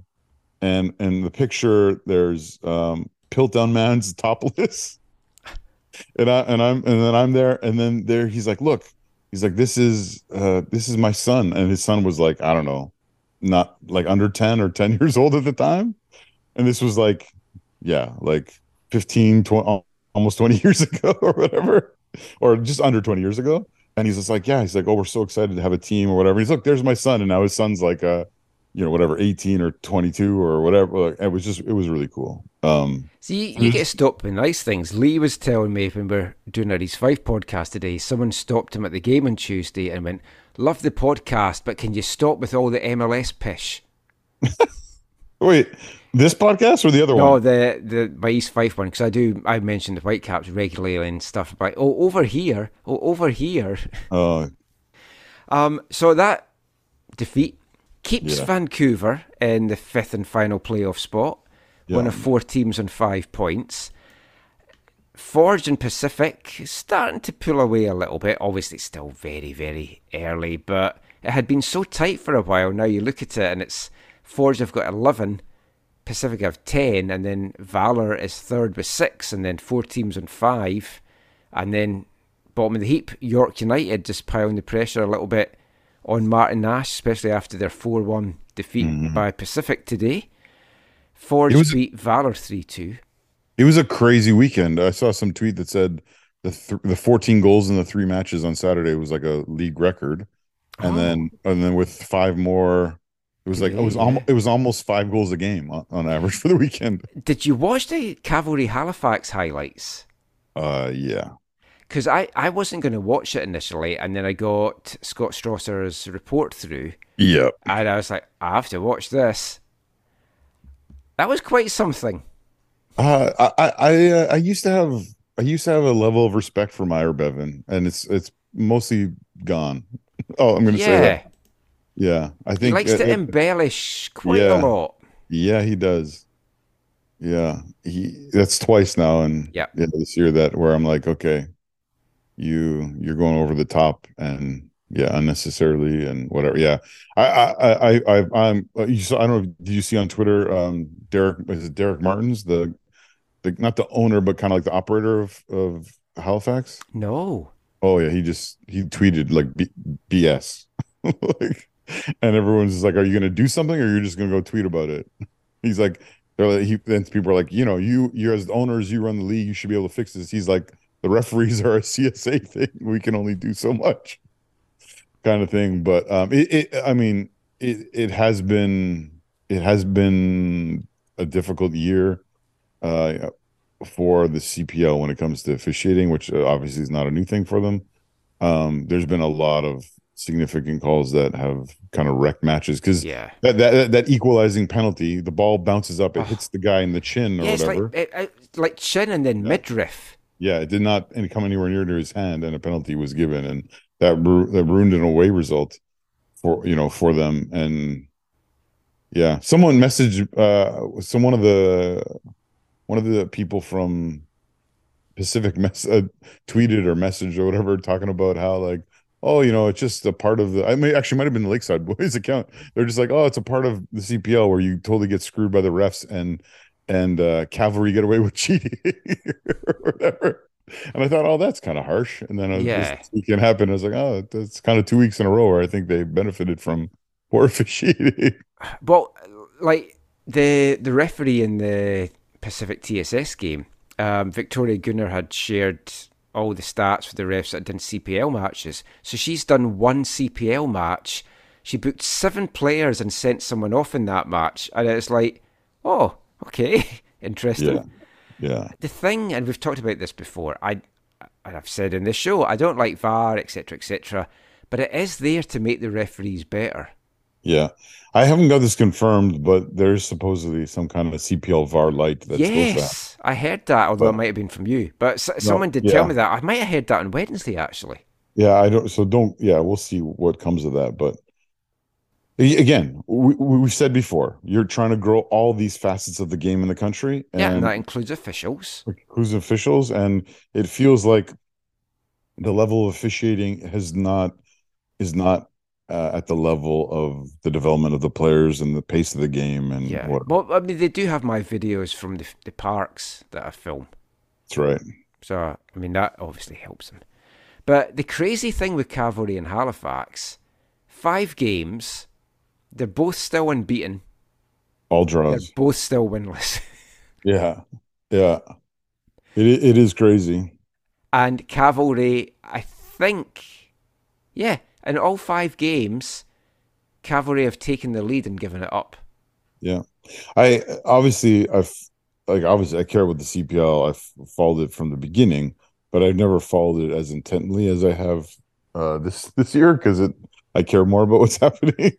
and and the picture there's um Piltdown Man's topless. And I and I'm and then I'm there and then there he's like, look, he's like, this is uh this is my son. And his son was like, I don't know, not like under 10 or 10 years old at the time. And this was like, yeah, like 15, 20, almost 20 years ago or whatever, or just under 20 years ago. And he's just like, yeah, he's like, oh, we're so excited to have a team or whatever. He's look, there's my son, and now his son's like, uh, you know, whatever, 18 or 22 or whatever. Like, it was just, it was really cool. Um, See, you get stopped with nice things. Lee was telling me when we are doing our East Fife podcast today, someone stopped him at the game on Tuesday and went, Love the podcast, but can you stop with all the MLS pish? wait, this podcast or the other no, one? No, the the my East Fife one because I do I mentioned the Whitecaps regularly and stuff. But oh, over here, oh, over here. Oh. um. So that defeat keeps yeah. Vancouver in the fifth and final playoff spot, yeah. one of four teams on five points. Forge and Pacific starting to pull away a little bit. Obviously, it's still very, very early, but it had been so tight for a while. Now you look at it and it's Forge have got 11 Pacifica have 10, and then Valor is third with six, and then four teams on five. And then bottom of the heap, York United just piling the pressure a little bit on Martin Nash, especially after their 4 1 defeat mm-hmm. by Pacific today. Forge was, beat Valor 3 2. It was a crazy weekend. I saw some tweet that said the, th- the 14 goals in the three matches on Saturday was like a league record. And oh. then and then with five more it was like it was almost it was almost five goals a game on, on average for the weekend. Did you watch the Cavalry Halifax highlights? Uh, yeah. Because I, I wasn't going to watch it initially, and then I got Scott Strasser's report through, Yeah. and I was like, I have to watch this. That was quite something. Uh, I I I, uh, I used to have I used to have a level of respect for Myer Bevan, and it's it's mostly gone. Oh, I'm going to say Yeah, that. Yeah, I think he likes to uh, embellish quite yeah. a lot. Yeah, he does. Yeah, he that's twice now, and Yeah. this year that where I'm like, okay, you you're going over the top and yeah unnecessarily and whatever yeah i i i i i'm uh, you saw i don't know did you see on twitter um derek is it derek martins the the not the owner but kind of like the operator of of halifax No. oh yeah he just he tweeted like B- bs like and everyone's just like are you gonna do something or you're just gonna go tweet about it? He's like they're like he then people are like you know you you as owners you run the league you should be able to fix this. He's like the referees are a csa thing. We can only do so much kind of thing. But um it, it i mean it it has been it has been a difficult year uh for the cpl when it comes to officiating which uh, obviously is not a new thing for them. Um there's been a lot of significant calls that have kind of wrecked matches because Yeah. that, that that equalizing penalty the ball bounces up it Oh. hits the guy in the chin or Yeah, whatever like, it, it, like chin and then midriff. yeah, it did not come anywhere near to his hand, and a penalty was given, and that ru- that ruined an away result for you know for them. And yeah, someone messaged uh, some one of the one of the people from Pacific mess uh, tweeted or messaged or whatever talking about how like oh you know it's just a part of the I mean actually might have been the Lakeside Buoys account. They're just like oh it's a part of the CPL where you totally get screwed by the refs and and uh cavalry get away with cheating or whatever. And I thought, oh, that's kind of harsh. And then uh, Yeah. this weekend happened. I was like, oh, that's kind of two weeks in a row where I think they benefited from poor officiating. Well, like the the referee in the Pacific TSS game, um, Victoria Gunnar had shared all the stats for the refs that done CPL matches. So she's done one CPL match. She booked seven players and sent someone off in that match, and it's like, oh, okay, interesting. Yeah. Yeah. The thing, and we've talked about this before, I, and I've said in this show, I don't like VAR, etc., etc., but it is there to make the referees better. Yeah. I haven't got this confirmed, but there's supposedly some kind of CPL VAR light that's yes, I heard that, although it might have been from you. But s- someone did tell me that. I might have heard that on Wednesday, actually. Yeah, I don't. So don't. Yeah, we'll see what comes of that. But again, we, we said before, you're trying to grow all these facets of the game in the country, yeah, and and that includes officials. who's officials, and it feels like the level of officiating has not is not uh, at the level of the development of the players and the pace of the game, and Yeah. what. Well, I mean, they do have my videos from the, the parks that I film. That's right. So, I mean, that obviously helps them. But the crazy thing with Cavalry and Halifax, five games, they're both still unbeaten. All They're draws. both still winless. Yeah, yeah. It it is crazy. and Cavalry, I think, yeah, in all five games, Cavalry have taken the lead and given it up. Yeah, I obviously I've like obviously I care about the CPL. I've followed it from the beginning, but I've never followed it as intently as I have uh, this this year because it I care more about what's happening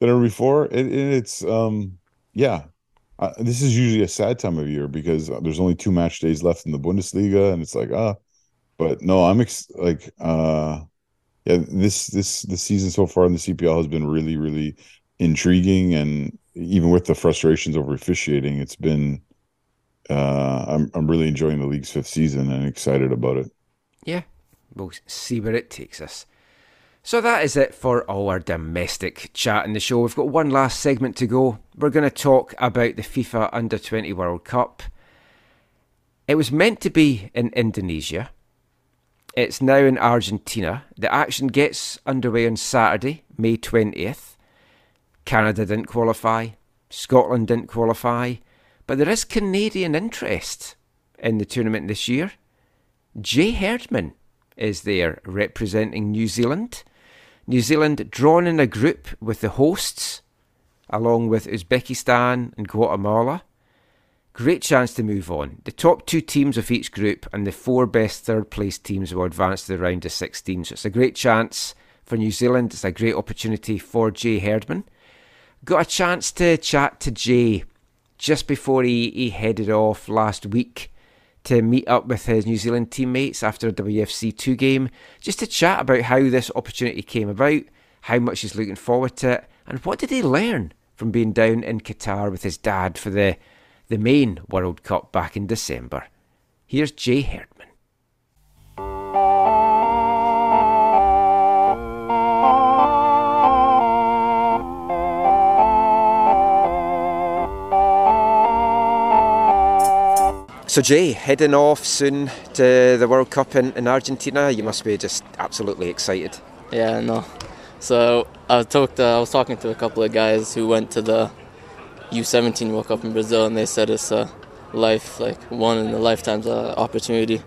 than ever before. It, it's um yeah, this is usually a sad time of year because there's only two match days left in the Bundesliga, and it's like ah, but no, I'm ex- like uh yeah this this this season so far in the CPL has been really really intriguing and even with the frustrations over officiating it's been uh I'm I'm really enjoying the league's fifth season and excited about it. Yeah, we'll see where it takes us. So that is it for all our domestic chat in the show. We've got one last segment to go. We're going to talk about the FIFA Under 20 World Cup. It was meant to be in Indonesia. It's now in Argentina. The action gets underway on Saturday, May 20th. Canada didn't qualify, Scotland didn't qualify, but there is Canadian interest in the tournament this year. Jay Herdman is there representing New Zealand. New Zealand drawn in a group with the hosts, along with Uzbekistan and Guatemala. Great chance to move on. The top two teams of each group and the four best third place teams will advance to the round of 16. So it's a great chance for New Zealand. It's a great opportunity for Jay Herdman. Got a chance to chat to Jay just before he, he headed off last week to meet up with his New Zealand teammates after a WFC 2 game, just to chat about how this opportunity came about, how much he's looking forward to it, and what did he learn from being down in Qatar with his dad for the, the main World Cup back in December. Here's Jay Herdman. So, Jay, heading off soon to the World Cup in, in, Argentina, you must be just absolutely excited. Yeah, no. So, I, talked, uh, I was talking to a couple of guys who went to the U17 World Cup in Brazil, and they said it's a life like one in a lifetime's uh, opportunity.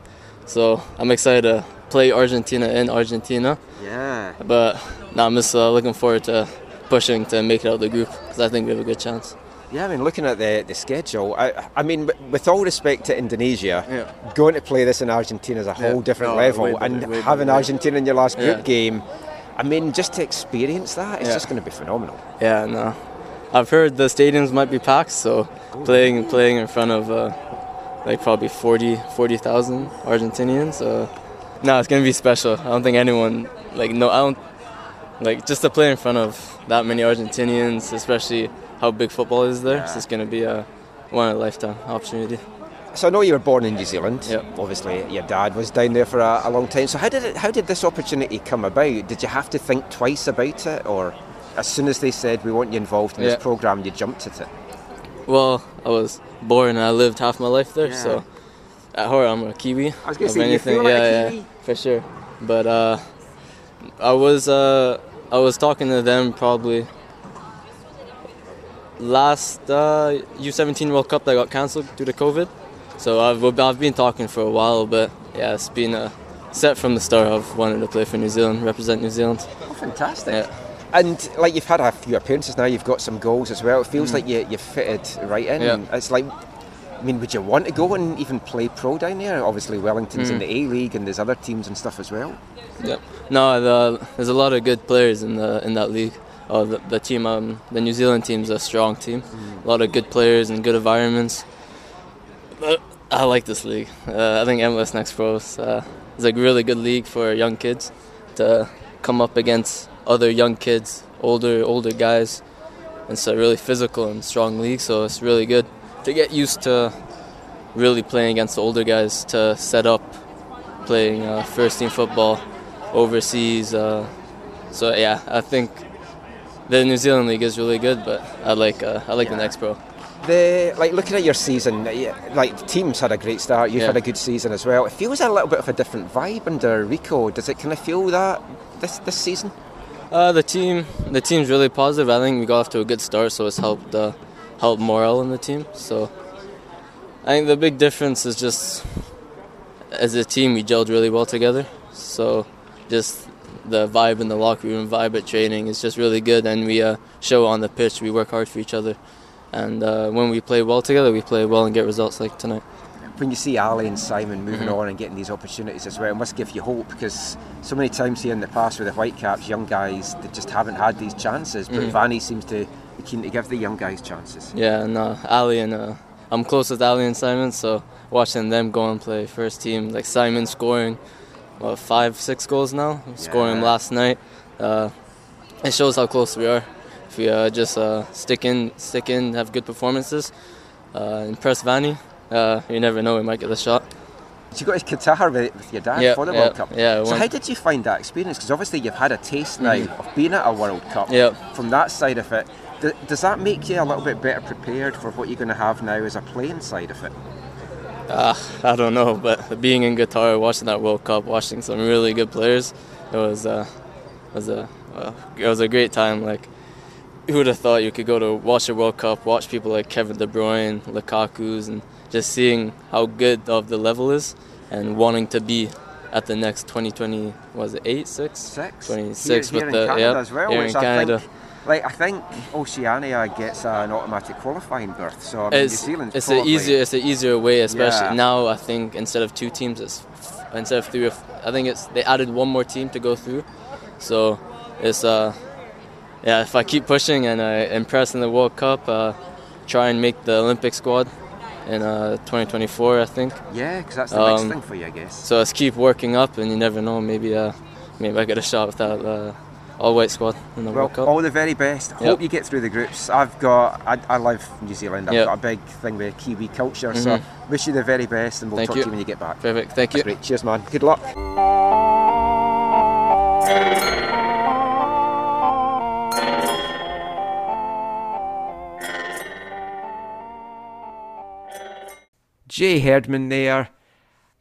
So I'm excited to play Argentina in Argentina. Yeah. But no, I'm just uh, looking forward to pushing to make it out of the group because I think we have a good chance. Yeah, I mean, looking at the, the schedule, I, I mean, with all respect to Indonesia, Yeah. going to play this in Argentina is a Yeah. whole different No, level. better, and having Argentina in your last group Yeah. game, I mean, just to experience that, it's Yeah. just going to be phenomenal. Yeah, no. I've heard the stadiums might be packed, so playing playing in front of uh, like probably 40 40,000 Argentinians. Uh, no, it's gonna be special. I don't think anyone like no, I don't like just to play in front of that many Argentinians, especially how big football is there. It's just gonna be a one in a lifetime opportunity. So I know you were born in New Zealand. Yep. Obviously, your dad was down there for a, a long time. So how did it, how did this opportunity come about? Did you have to think twice about it, or as soon as they said we want you involved in Yeah. this program, you jumped at it? Well, I was born and I lived half my life there, Yeah. so at heart I'm a Kiwi. I was gonna say, you feel like yeah, a yeah, for sure. But uh, I was uh, I was talking to them probably last uh, U17 World Cup that got cancelled due to COVID. So I've I've been talking for a while, but yeah, it's been uh, set from the start of wanting to play for New Zealand, represent New Zealand. Oh, fantastic. Yeah. And like you've had a few appearances now, you've got some goals as well. It feels like you you fitted right in. Mm. Yeah. It's like, I mean, would you want to go and even play pro down there? Obviously, Wellington's in Mm. the A League, and there's other teams and stuff as well. Yep. No, the, there's a lot of good players in the in that league. Oh, the, the team, um, the New Zealand team's a strong team. A lot of good players and good environments. But I like this league. Uh, I think MLS Next Pro is, uh, is a really good league for young kids to come up against other young kids, older older guys. It's a really physical and strong league, so it's really good to get used to really playing against the older guys to set up playing uh, first team football overseas. Uh, so yeah, I think the New Zealand league is really good, but I like uh, I like the next pro. The like looking at your season, like the team's had a great start. You've Yeah. had a good season as well. It feels a little bit of a different vibe under Rico. Does it kind of feel that this this season? Uh, the team the team's really positive. I think we got off to a good start, so it's helped uh, helped morale in the team. So I think the big difference is just as a team we gelled really well together. So just the vibe in the locker room, vibe at training is just really good, and we uh, show on the pitch. We work hard for each other, and uh, when we play well together, we play well and get results like tonight. When you see Ali and Simon moving Mhm. on and getting these opportunities as well, it must give you hope because so many times here in the past with the Whitecaps, young guys that just haven't had these chances. But Mhm. Vanni seems to be keen to give the young guys chances. Yeah, uh, Ali and uh, I'm close with Ali and Simon, so watching them go and play first team, like Simon scoring, what five, six goals now, scoring last night. Uh, it shows how close we are. If we uh, just uh, stick in, stick in, have good performances, uh, impress Vanni, uh, you never know, we might get the shot. You got to Qatar with, with your dad Yeah, for the yeah, World Cup. yeah, So how did you find that experience? Because obviously you've had a taste now Mhm. of being at a World Cup. Yep. From that side of it, d- does that make you a little bit better prepared for what you're going to have now as a playing side of it? Uh, I don't know, but being in Qatar, watching that World Cup, watching some really good players, it was uh, was a well, it was a great time. Like, who would have thought you could go to watch a World Cup, watch people like Kevin De Bruyne, Lukaku's, and just seeing how good of the level is, and wanting to be at the next 2020 was it 8 6 Six. 26 here, with here the in Canada yeah as well, here in I think, like I think Oceania gets an automatic qualifying berth. So I mean, it's, New Zealand's it's an easier it's an easier way especially Yeah. now i think instead of two teams it's instead of three I think it's they added one more team to go through so it's uh yeah if i keep pushing and i impress in the world cup uh try and make the olympic squad in uh 2024 i think Yeah, because that's the next Um, thing for you, I guess. so let's keep working up and you never know maybe uh maybe i get a shot with that uh all white squad in the Well, world cup all the very best. Hope you get through the groups. I've got, I, I love New Zealand. I've Yep. got a big thing with Kiwi culture. So Mhm. wish you the very best, and we'll Thank talk you. to you when you get back. perfect thank That's you great. Cheers, man. Good luck. Jay Herdman there.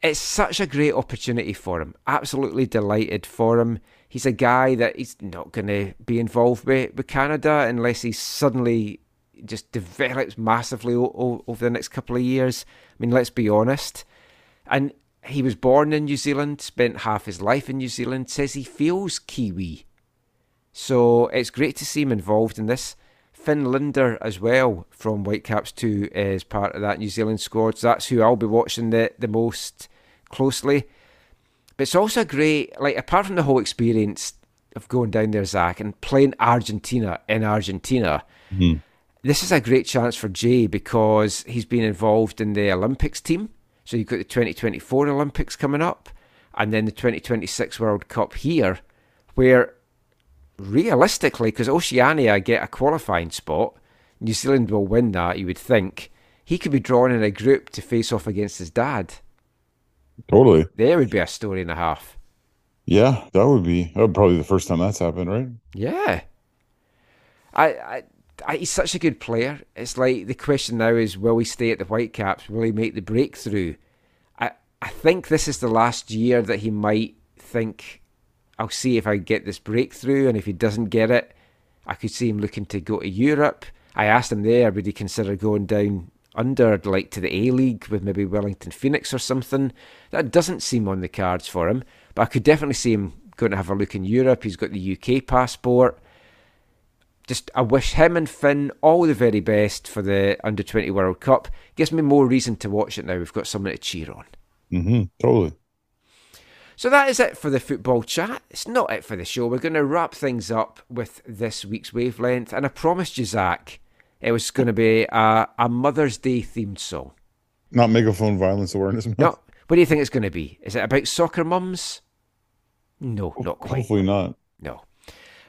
It's such a great opportunity for him. Absolutely delighted for him. He's a guy that he's not going to be involved with, with Canada unless he suddenly just develops massively o- o- over the next couple of years. I mean, let's be honest. And he was born in New Zealand, spent half his life in New Zealand, says he feels Kiwi. So it's great to see him involved in this. Finn Linder as well from Whitecaps 2 is eh, part of that New Zealand squad. So that's who I'll be watching the, the most closely. But it's also a great, like, apart from the whole experience of going down there, Zach, and playing Argentina in Argentina, mm-hmm. this is a great chance for Jay because he's been involved in the Olympics team. So you've got the 2024 Olympics coming up, and then the 2026 World Cup here, where realistically, because Oceania get a qualifying spot, New Zealand will win that, you would think. He could be drawn in a group to face off against his dad. Totally. There would be a story and a half. Yeah, that would be that would probably the first time that's happened, right? Yeah. I, I, I, he's such a good player. It's like the question now is will he stay at the Whitecaps? Will he make the breakthrough? I, I think this is the last year that he might think, I'll see if I get this breakthrough, and if he doesn't get it, I could see him looking to go to Europe. I asked him there, would he consider going down under, like to the A League with maybe Wellington Phoenix or something? That doesn't seem on the cards for him, but I could definitely see him going to have a look in Europe. He's got the UK passport. Just, I wish him and Finn all the very best for the Under 20 World Cup. Gives me more reason to watch it now. We've got someone to cheer on. Mm-hmm. Totally. So that is it for the football chat. It's not it for the show. We're going to wrap things up with this week's wavelength. And I promised you, Zach, it was going to be a, a Mother's Day themed song. Not megaphone violence awareness. No, what do you think it's going to be? Is it about soccer mums? No, not quite. Hopefully not. No.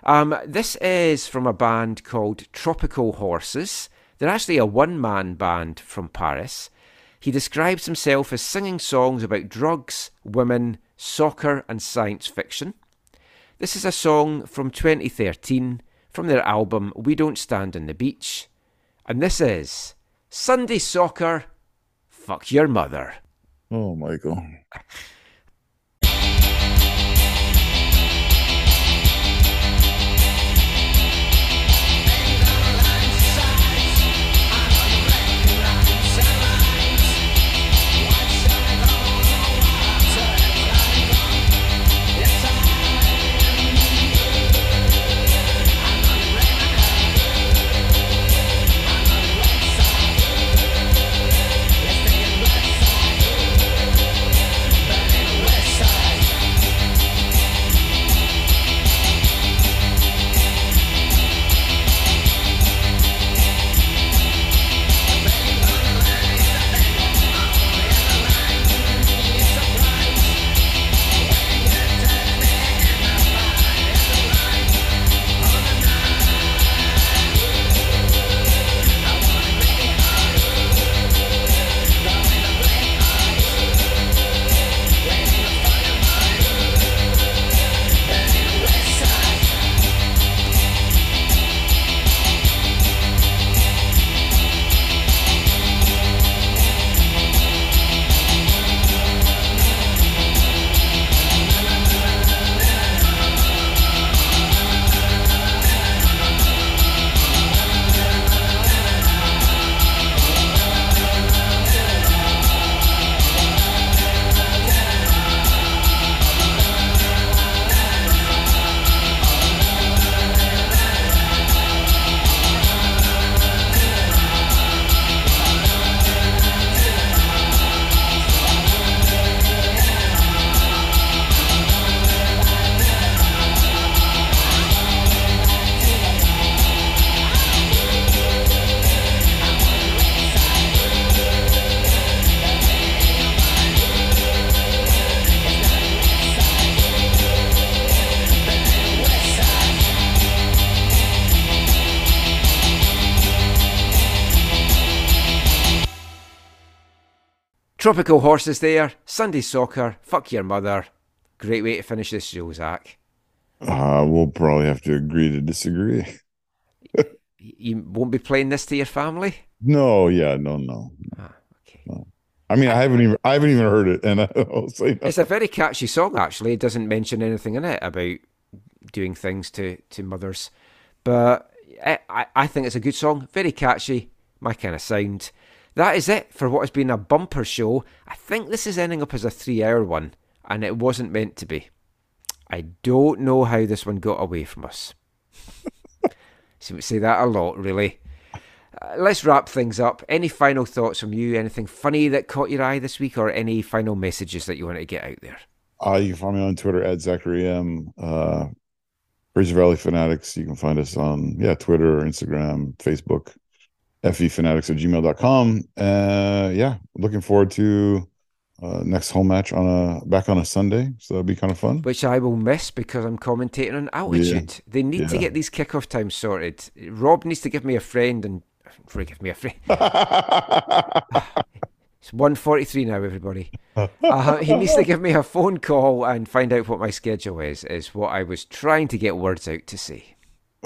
Um, this is from a band called Tropical Horses. They're actually a one man band from Paris. He describes himself as singing songs about drugs, women, soccer, and science fiction. This is a song from 2013 from their album We Don't Stand on the Beach. And this is Sunday Soccer, Fuck Your Mother. Oh, Michael. Tropical Horses there, Sunday Soccer, Fuck Your Mother. Great way to finish this show, Zach. Uh, we'll probably have to agree to disagree. You won't be playing this to your family? No, yeah, no, no. Ah, okay. No. I mean, I haven't even I haven't even heard it, and I'll say It's a very catchy song, actually. It doesn't mention anything in it about doing things to, to mothers. But I, I, I think it's a good song. Very catchy. My kind of sound. That is it for what has been a bumper show. I think this is ending up as a three hour one, and it wasn't meant to be. I don't know how this one got away from us. Seem to say that a lot, really. Uh, let's wrap things up. Any final thoughts from you? Anything funny that caught your eye this week, or any final messages that you want to get out there? Uh, you can find me on Twitter at Zachary M. Uh, Fraser Valley Fanatics. You can find us on yeah Twitter, Instagram, Facebook, fefanatics at gmail.com. Uh, yeah, looking forward to uh, next home match on a back on a Sunday, so that'll be kind of fun. Which I will miss because I'm commentating on altitude. They need to get these kickoff times sorted. Rob needs to give me a friend and give me a friend. It's 1.43 now, everybody. Uh, he needs to give me a phone call and find out what my schedule is, is what I was trying to get words out to say.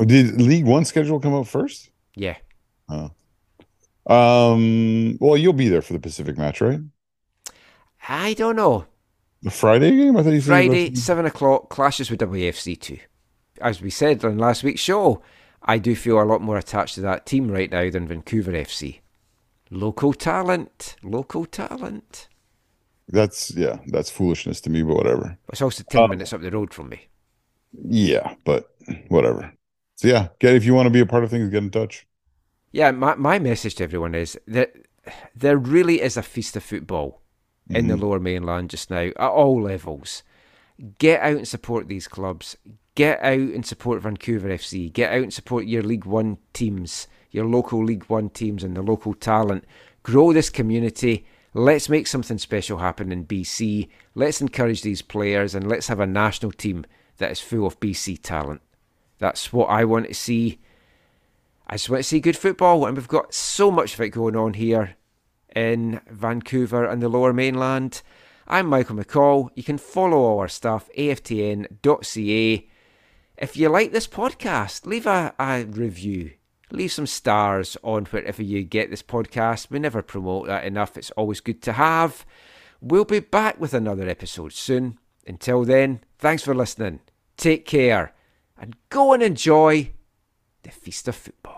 Did League One schedule come out first? Yeah. Oh. Um. Well, you'll be there for the Pacific match, right? I don't know. The Friday game. I thought you said Friday, 7 o'clock, clashes with WFC2. As we said on last week's show, I do feel a lot more attached to that team right now than Vancouver FC. Local talent. Local talent. That's yeah. That's foolishness to me, but whatever. It's also 10 minutes up the road from me. Yeah, but whatever. So yeah, get if you want to be a part of things, get in touch. Yeah, my, my message to everyone is that there really is a feast of football in the mm-hmm. lower mainland just now at all levels. Get out and support these clubs. Get out and support Vancouver FC. Get out and support your League One teams, your local League One teams, and the local talent. Grow this community. Let's make something special happen in BC. Let's encourage these players and let's have a national team that is full of BC talent. That's what I want to see. I just want to see good football, and we've got so much of it going on here in Vancouver and the lower mainland. I'm Michael McCall. You can follow all our stuff, aftn.ca. If you like this podcast, leave a, a review. Leave some stars on wherever you get this podcast. We never promote that enough. It's always good to have. We'll be back with another episode soon. Until then, thanks for listening. Take care and go and enjoy the feast of football.